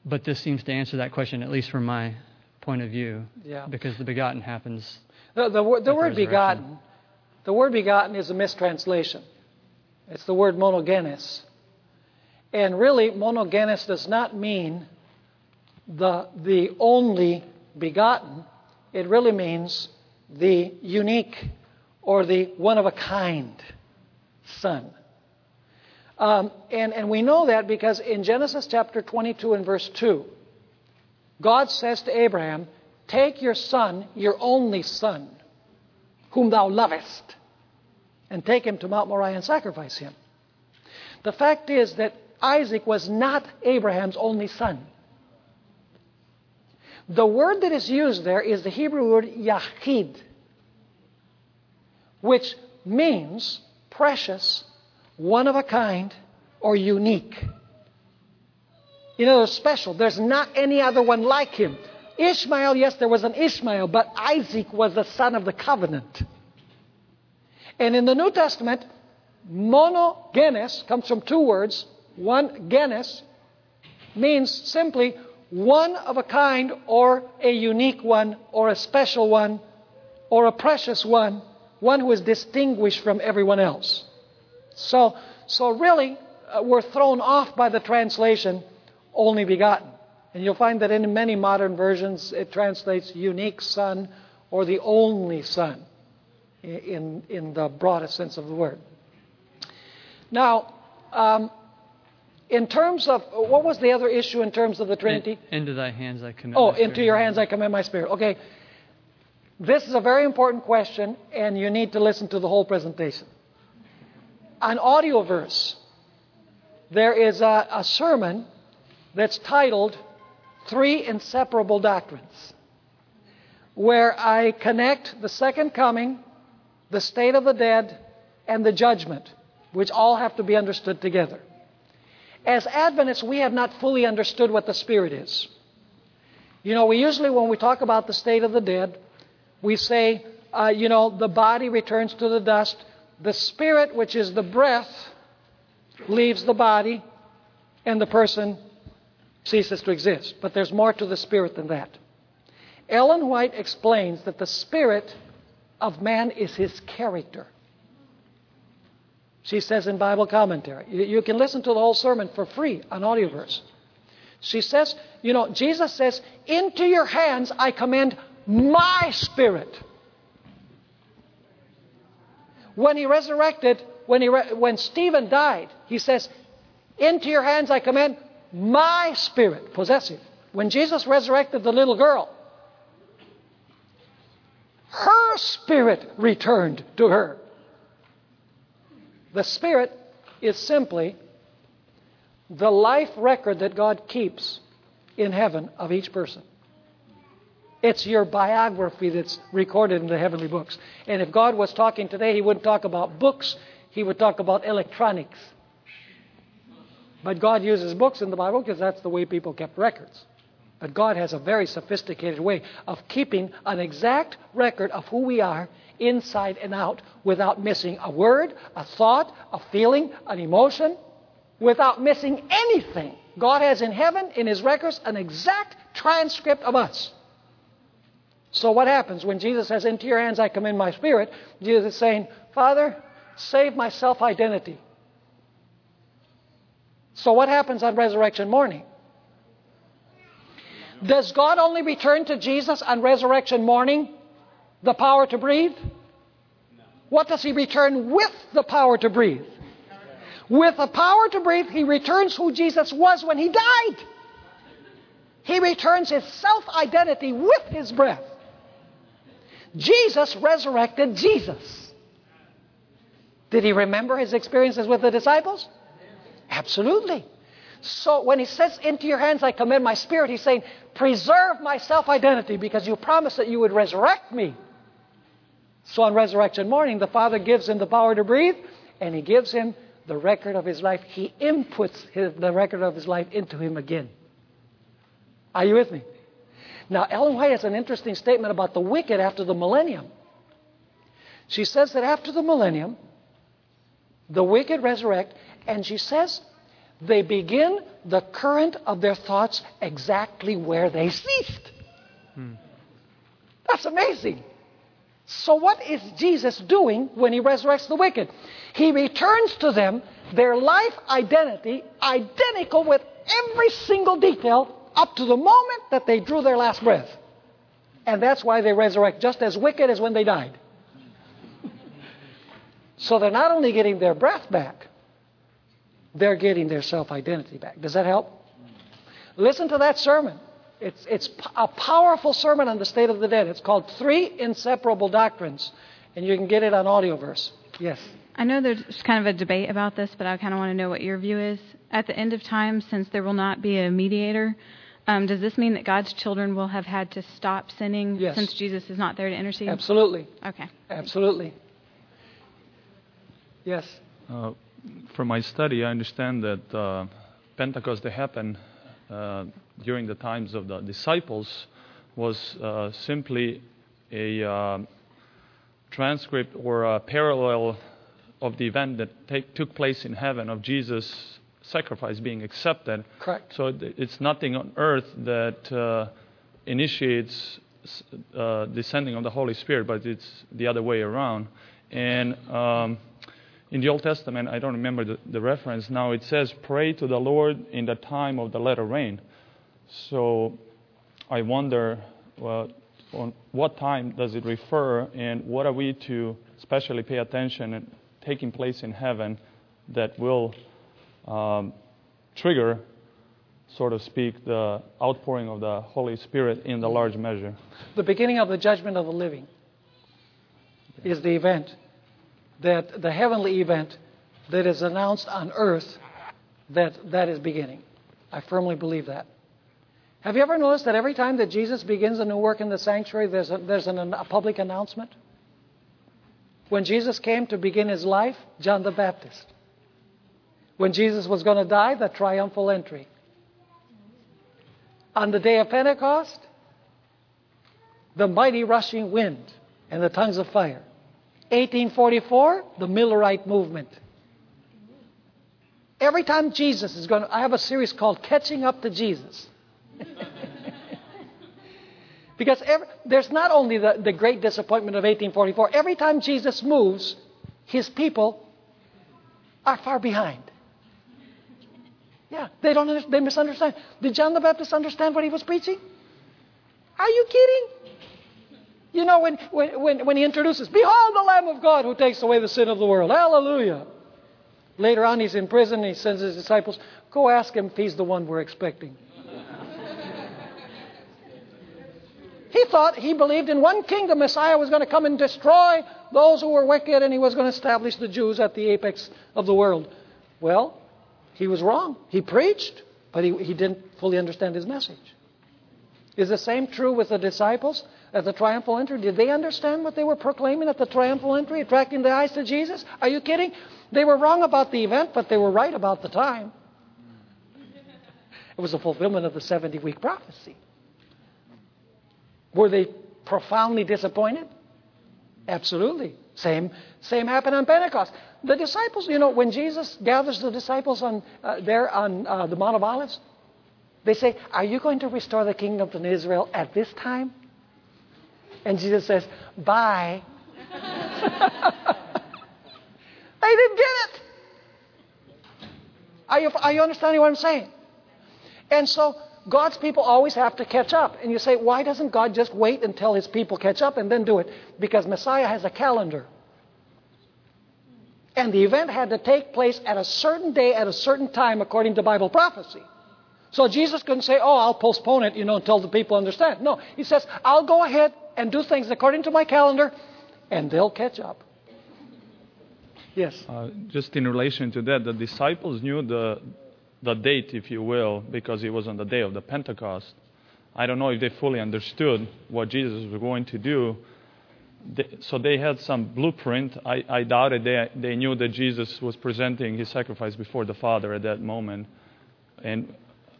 but this seems to answer that question, at least from my point of view, Yeah. because the begotten happens. The, the the word begotten, the word begotten is a mistranslation. It's the word monogenes. And really, monogenes does not mean the, the only begotten. It really means the unique or the one of a kind son. Um, and, and we know that because in Genesis chapter 22 and verse 2, God says to Abraham, Take your son, your only son, whom thou lovest, and take him to Mount Moriah and sacrifice him. The fact is that Isaac was not Abraham's only son. The word that is used there is the Hebrew word yachid, which means precious, one of a kind, or unique. You know, special. There's not any other one like him. Ishmael, yes, there was an Ishmael, but Isaac was the son of the covenant. And in the New Testament, monogenes comes from two words. One, genes, means simply one of a kind or a unique one or a special one or a precious one, one who is distinguished from everyone else. So, so really, uh, we're thrown off by the translation only begotten. And you'll find that in many modern versions it translates unique son or the only son in, in the broadest sense of the word. Now, um, in terms of what was the other issue in terms of the Trinity? Into thy hands I commit. Oh, into your hands I commend my spirit. Okay. This is a very important question, and you need to listen to the whole presentation. An Audioverse, there is a, a sermon that's titled Three Inseparable Doctrines, where I connect the second coming, the state of the dead, and the judgment, which all have to be understood together. As Adventists, we have not fully understood what the Spirit is. You know, we usually, when we talk about the state of the dead, we say, uh, you know, the body returns to the dust, the spirit, which is the breath, leaves the body, and the person ceases to exist. But there's more to the spirit than that. Ellen White explains that the spirit of man is his character. She says in Bible commentary. You, can listen to the whole sermon for free on Audioverse. She says, you know, Jesus says, Into your hands I commend my spirit. When he resurrected, when, he re- when Stephen died, he says, Into your hands I commend my spirit, possessive. When Jesus resurrected the little girl, her spirit returned to her. The spirit is simply the life record that God keeps in heaven of each person. It's your biography that's recorded in the heavenly books. And if God was talking today, He wouldn't talk about books, He would talk about electronics. But God uses books in the Bible because that's the way people kept records. But God has a very sophisticated way of keeping an exact record of who we are inside and out without missing a word, a thought, a feeling, an emotion, without missing anything. God has in heaven, in His records, an exact transcript of us. So, what happens when Jesus says, Into your hands I commend my spirit? Jesus is saying, Father, save my self identity. So, what happens on resurrection morning? Does God only return to Jesus on resurrection morning the power to breathe? What does He return with the power to breathe? With the power to breathe, He returns who Jesus was when He died. He returns His self identity with His breath. Jesus resurrected Jesus. Did He remember His experiences with the disciples? Absolutely. So when he says, Into your hands I commend my spirit, he's saying, Preserve my self identity because you promised that you would resurrect me. So on resurrection morning, the Father gives him the power to breathe, and he gives him the record of his life. He inputs his, the record of his life into him again. Are you with me? Now, Ellen White has an interesting statement about the wicked after the millennium. She says that after the millennium, the wicked resurrect, and she says they begin the current of their thoughts exactly where they ceased. Hmm. That's amazing. So, what is Jesus doing when he resurrects the wicked? He returns to them their life identity, identical with every single detail up to the moment that they drew their last breath. And that's why they resurrect just as wicked as when they died. So they're not only getting their breath back, they're getting their self identity back. Does that help? Listen to that sermon. It's, it's a powerful sermon on the state of the dead. It's called Three Inseparable Doctrines, and you can get it on Audioverse. Yes. I know there's kind of a debate about this, but I kind of want to know what your view is. At the end of time, since there will not be a mediator, um, does this mean that God's children will have had to stop sinning yes. since Jesus is not there to intercede? Absolutely. Okay. Absolutely. Yes. Uh, from my study, I understand that uh, Pentecost that happened uh, during the times of the disciples was uh, simply a uh, transcript or a parallel of the event that take, took place in heaven of Jesus' sacrifice being accepted. Correct. So it's nothing on earth that uh, initiates uh, descending of the Holy Spirit, but it's the other way around. And um, in the Old Testament, I don't remember the, the, reference now, it says, Pray to the Lord in the time of the latter rain. So I wonder, well, on what time does it refer, and what are we to especially pay attention and taking place in heaven that will um, trigger, so to speak, the outpouring of the Holy Spirit in the large measure? The beginning of the judgment of the living is the event that the heavenly event that is announced on earth that that is beginning. I firmly believe that. Have you ever noticed that every time that Jesus begins a new work in the sanctuary, there's a, there's an, a public announcement? When Jesus came to begin his life, John the Baptist. When Jesus was going to die, the triumphal entry. On the day of Pentecost, the mighty rushing wind and the tongues of fire. 1844, the Millerite movement. Every time Jesus is going to, I have a series called Catching Up to Jesus. (laughs) Because every, there's not only the, the great disappointment of 1844, every time Jesus moves, his people are far behind. Yeah, they don't they misunderstand. Did John the Baptist understand what he was preaching? Are you kidding? You know, when, when, when, when he introduces, Behold the Lamb of God who takes away the sin of the world. Hallelujah. Later on, he's in prison and he sends his disciples, Go ask him if he's the one we're expecting. He thought, he believed in one kingdom Messiah was going to come and destroy those who were wicked and he was going to establish the Jews at the apex of the world. Well, he was wrong. He preached, but he, he didn't fully understand his message. Is the same true with the disciples at the triumphal entry? Did they understand what they were proclaiming at the triumphal entry, attracting the eyes to Jesus? Are you kidding? They were wrong about the event, but they were right about the time. It was a fulfillment of the 70 week prophecy. Were they profoundly disappointed? Absolutely. Same, same happened on Pentecost. The disciples, you know, when Jesus gathers the disciples on, uh, there on uh, the Mount of Olives, they say, Are you going to restore the kingdom to Israel at this time? And Jesus says, Bye. (laughs) they didn't get it. Are you, are you understanding what I'm saying? And so God's people always have to catch up. And you say, why doesn't God just wait until his people catch up and then do it? Because Messiah has a calendar. And the event had to take place at a certain day, at a certain time, according to Bible prophecy. So Jesus couldn't say, oh, I'll postpone it, you know, until the people understand. No, he says, I'll go ahead and do things according to my calendar, and they'll catch up. Yes. Uh, just in relation to that, the disciples knew the the date, if you will, because it was on the day of the Pentecost. I don't know if they fully understood what Jesus was going to do. So they had some blueprint. I, I doubted they, they knew that Jesus was presenting his sacrifice before the Father at that moment. And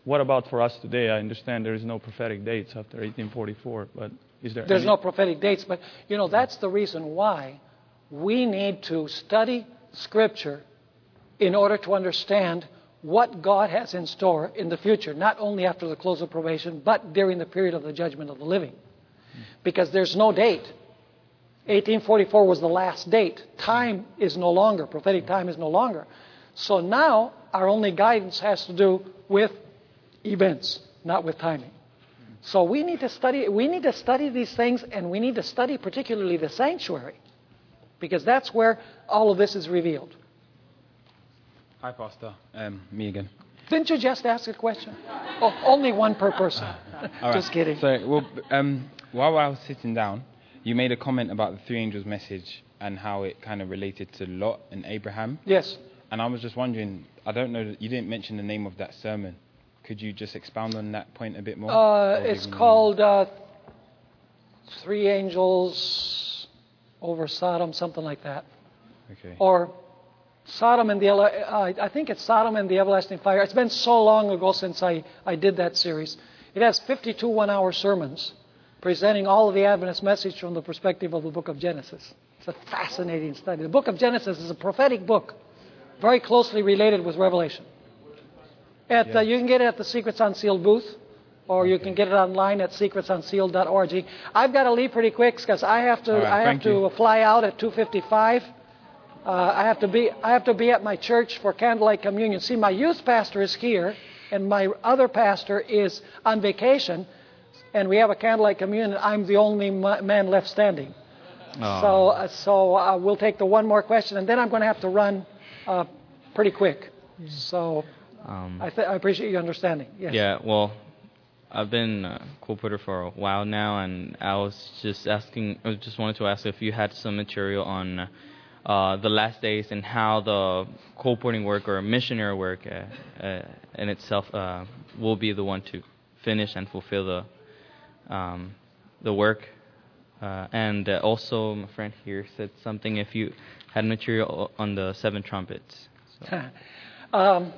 what about for us today? I understand there is no prophetic dates after 1844, but is there? There's any? no prophetic dates, but you know that's the reason why we need to study Scripture in order to understand what God has in store in the future, not only after the close of probation, but during the period of the judgment of the living. Because there's no date. 1844 was the last date. Time is no longer, prophetic time is no longer. So now our only guidance has to do with events, not with timing. So we need to study we need to study these things and we need to study particularly the sanctuary because that's where all of this is revealed. Hi, Pastor. Um, me again. Didn't you just ask a question? Oh, only one per person. (laughs) All just kidding. So, well, um, while I was sitting down, you made a comment about the three angels' message and how it kind of related to Lot and Abraham. Yes. And I was just wondering, I don't know, you didn't mention the name of that sermon. Could you just expound on that point a bit more? Uh, it's called uh, Three Angels over Sodom, something like that. Okay. Or Sodom and the uh, I think it's Sodom and the Everlasting Fire. It's been so long ago since I, I did that series. It has 52 one-hour sermons presenting all of the Adventist message from the perspective of the book of Genesis. It's a fascinating study. The book of Genesis is a prophetic book, very closely related with Revelation. At, uh, you can get it at the Secrets Unsealed booth, or you can get it online at secretsunsealed.org. I've got to leave pretty quick because I have to right, I have to you. fly out at 2:55. Uh, I have to be I have to be at my church for candlelight communion. See, my youth pastor is here, and my other pastor is on vacation, and we have a candlelight communion. I'm the only man left standing. Oh. So uh, so uh, we'll take the one more question, and then I'm going to have to run uh, pretty quick. So Um, I, th- I appreciate your understanding. Yes. Yeah, well, I've been a colporteur for a while now, and I was just asking, I just wanted to ask if you had some material on uh, the last days and how the colporting work or missionary work uh, uh, in itself uh, will be the one to finish and fulfill the um, the work. Uh, and also, my friend here said something if you had material on the seven trumpets. (laughs) um,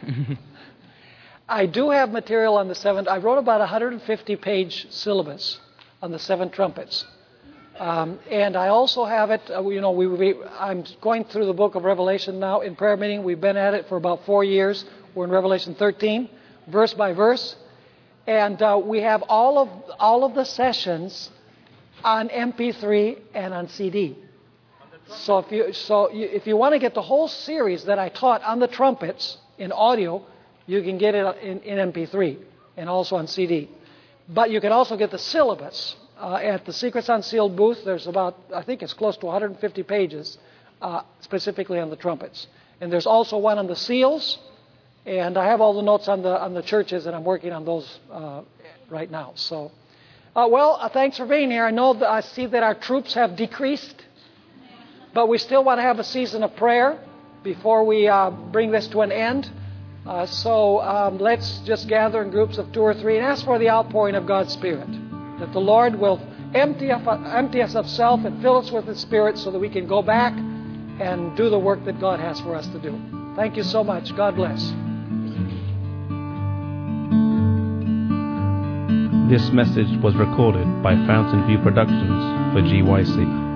I do have material on the seven. I wrote about a 150 page syllabus on the seven trumpets. Um, and I also have it, uh, you know, we, we, I'm going through the book of Revelation now in prayer meeting. We've been at it for about four years. We're in Revelation 13, verse by verse. And uh, we have all of, all of the sessions on MP3 and on CD. So if you, so you, if you want to get the whole series that I taught on the trumpets in audio, you can get it in, in MP3 and also on CD. But you can also get the syllabus uh, at the Secrets Unsealed booth. There's about, I think it's close to 150 pages uh, specifically on the trumpets. And there's also one on the seals. And I have all the notes on the on the churches, and I'm working on those uh, right now. So, uh, well, uh, thanks for being here. I know that I see that our troops have decreased, but we still want to have a season of prayer before we uh, bring this to an end. So um, let's just gather in groups of two or three and ask for the outpouring of God's Spirit, that the Lord will empty, us of self and fill us with His Spirit, so that we can go back and do the work that God has for us to do. Thank you so much. God bless. This message was recorded by Fountain View Productions for GYC.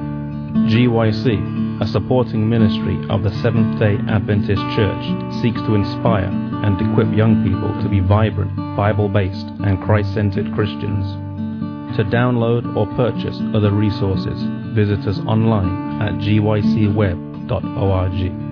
GYC, a supporting ministry of the Seventh day Adventist Church, seeks to inspire and equip young people to be vibrant, Bible based, and Christ centered Christians. To download or purchase other resources, visit us online at gycweb.org.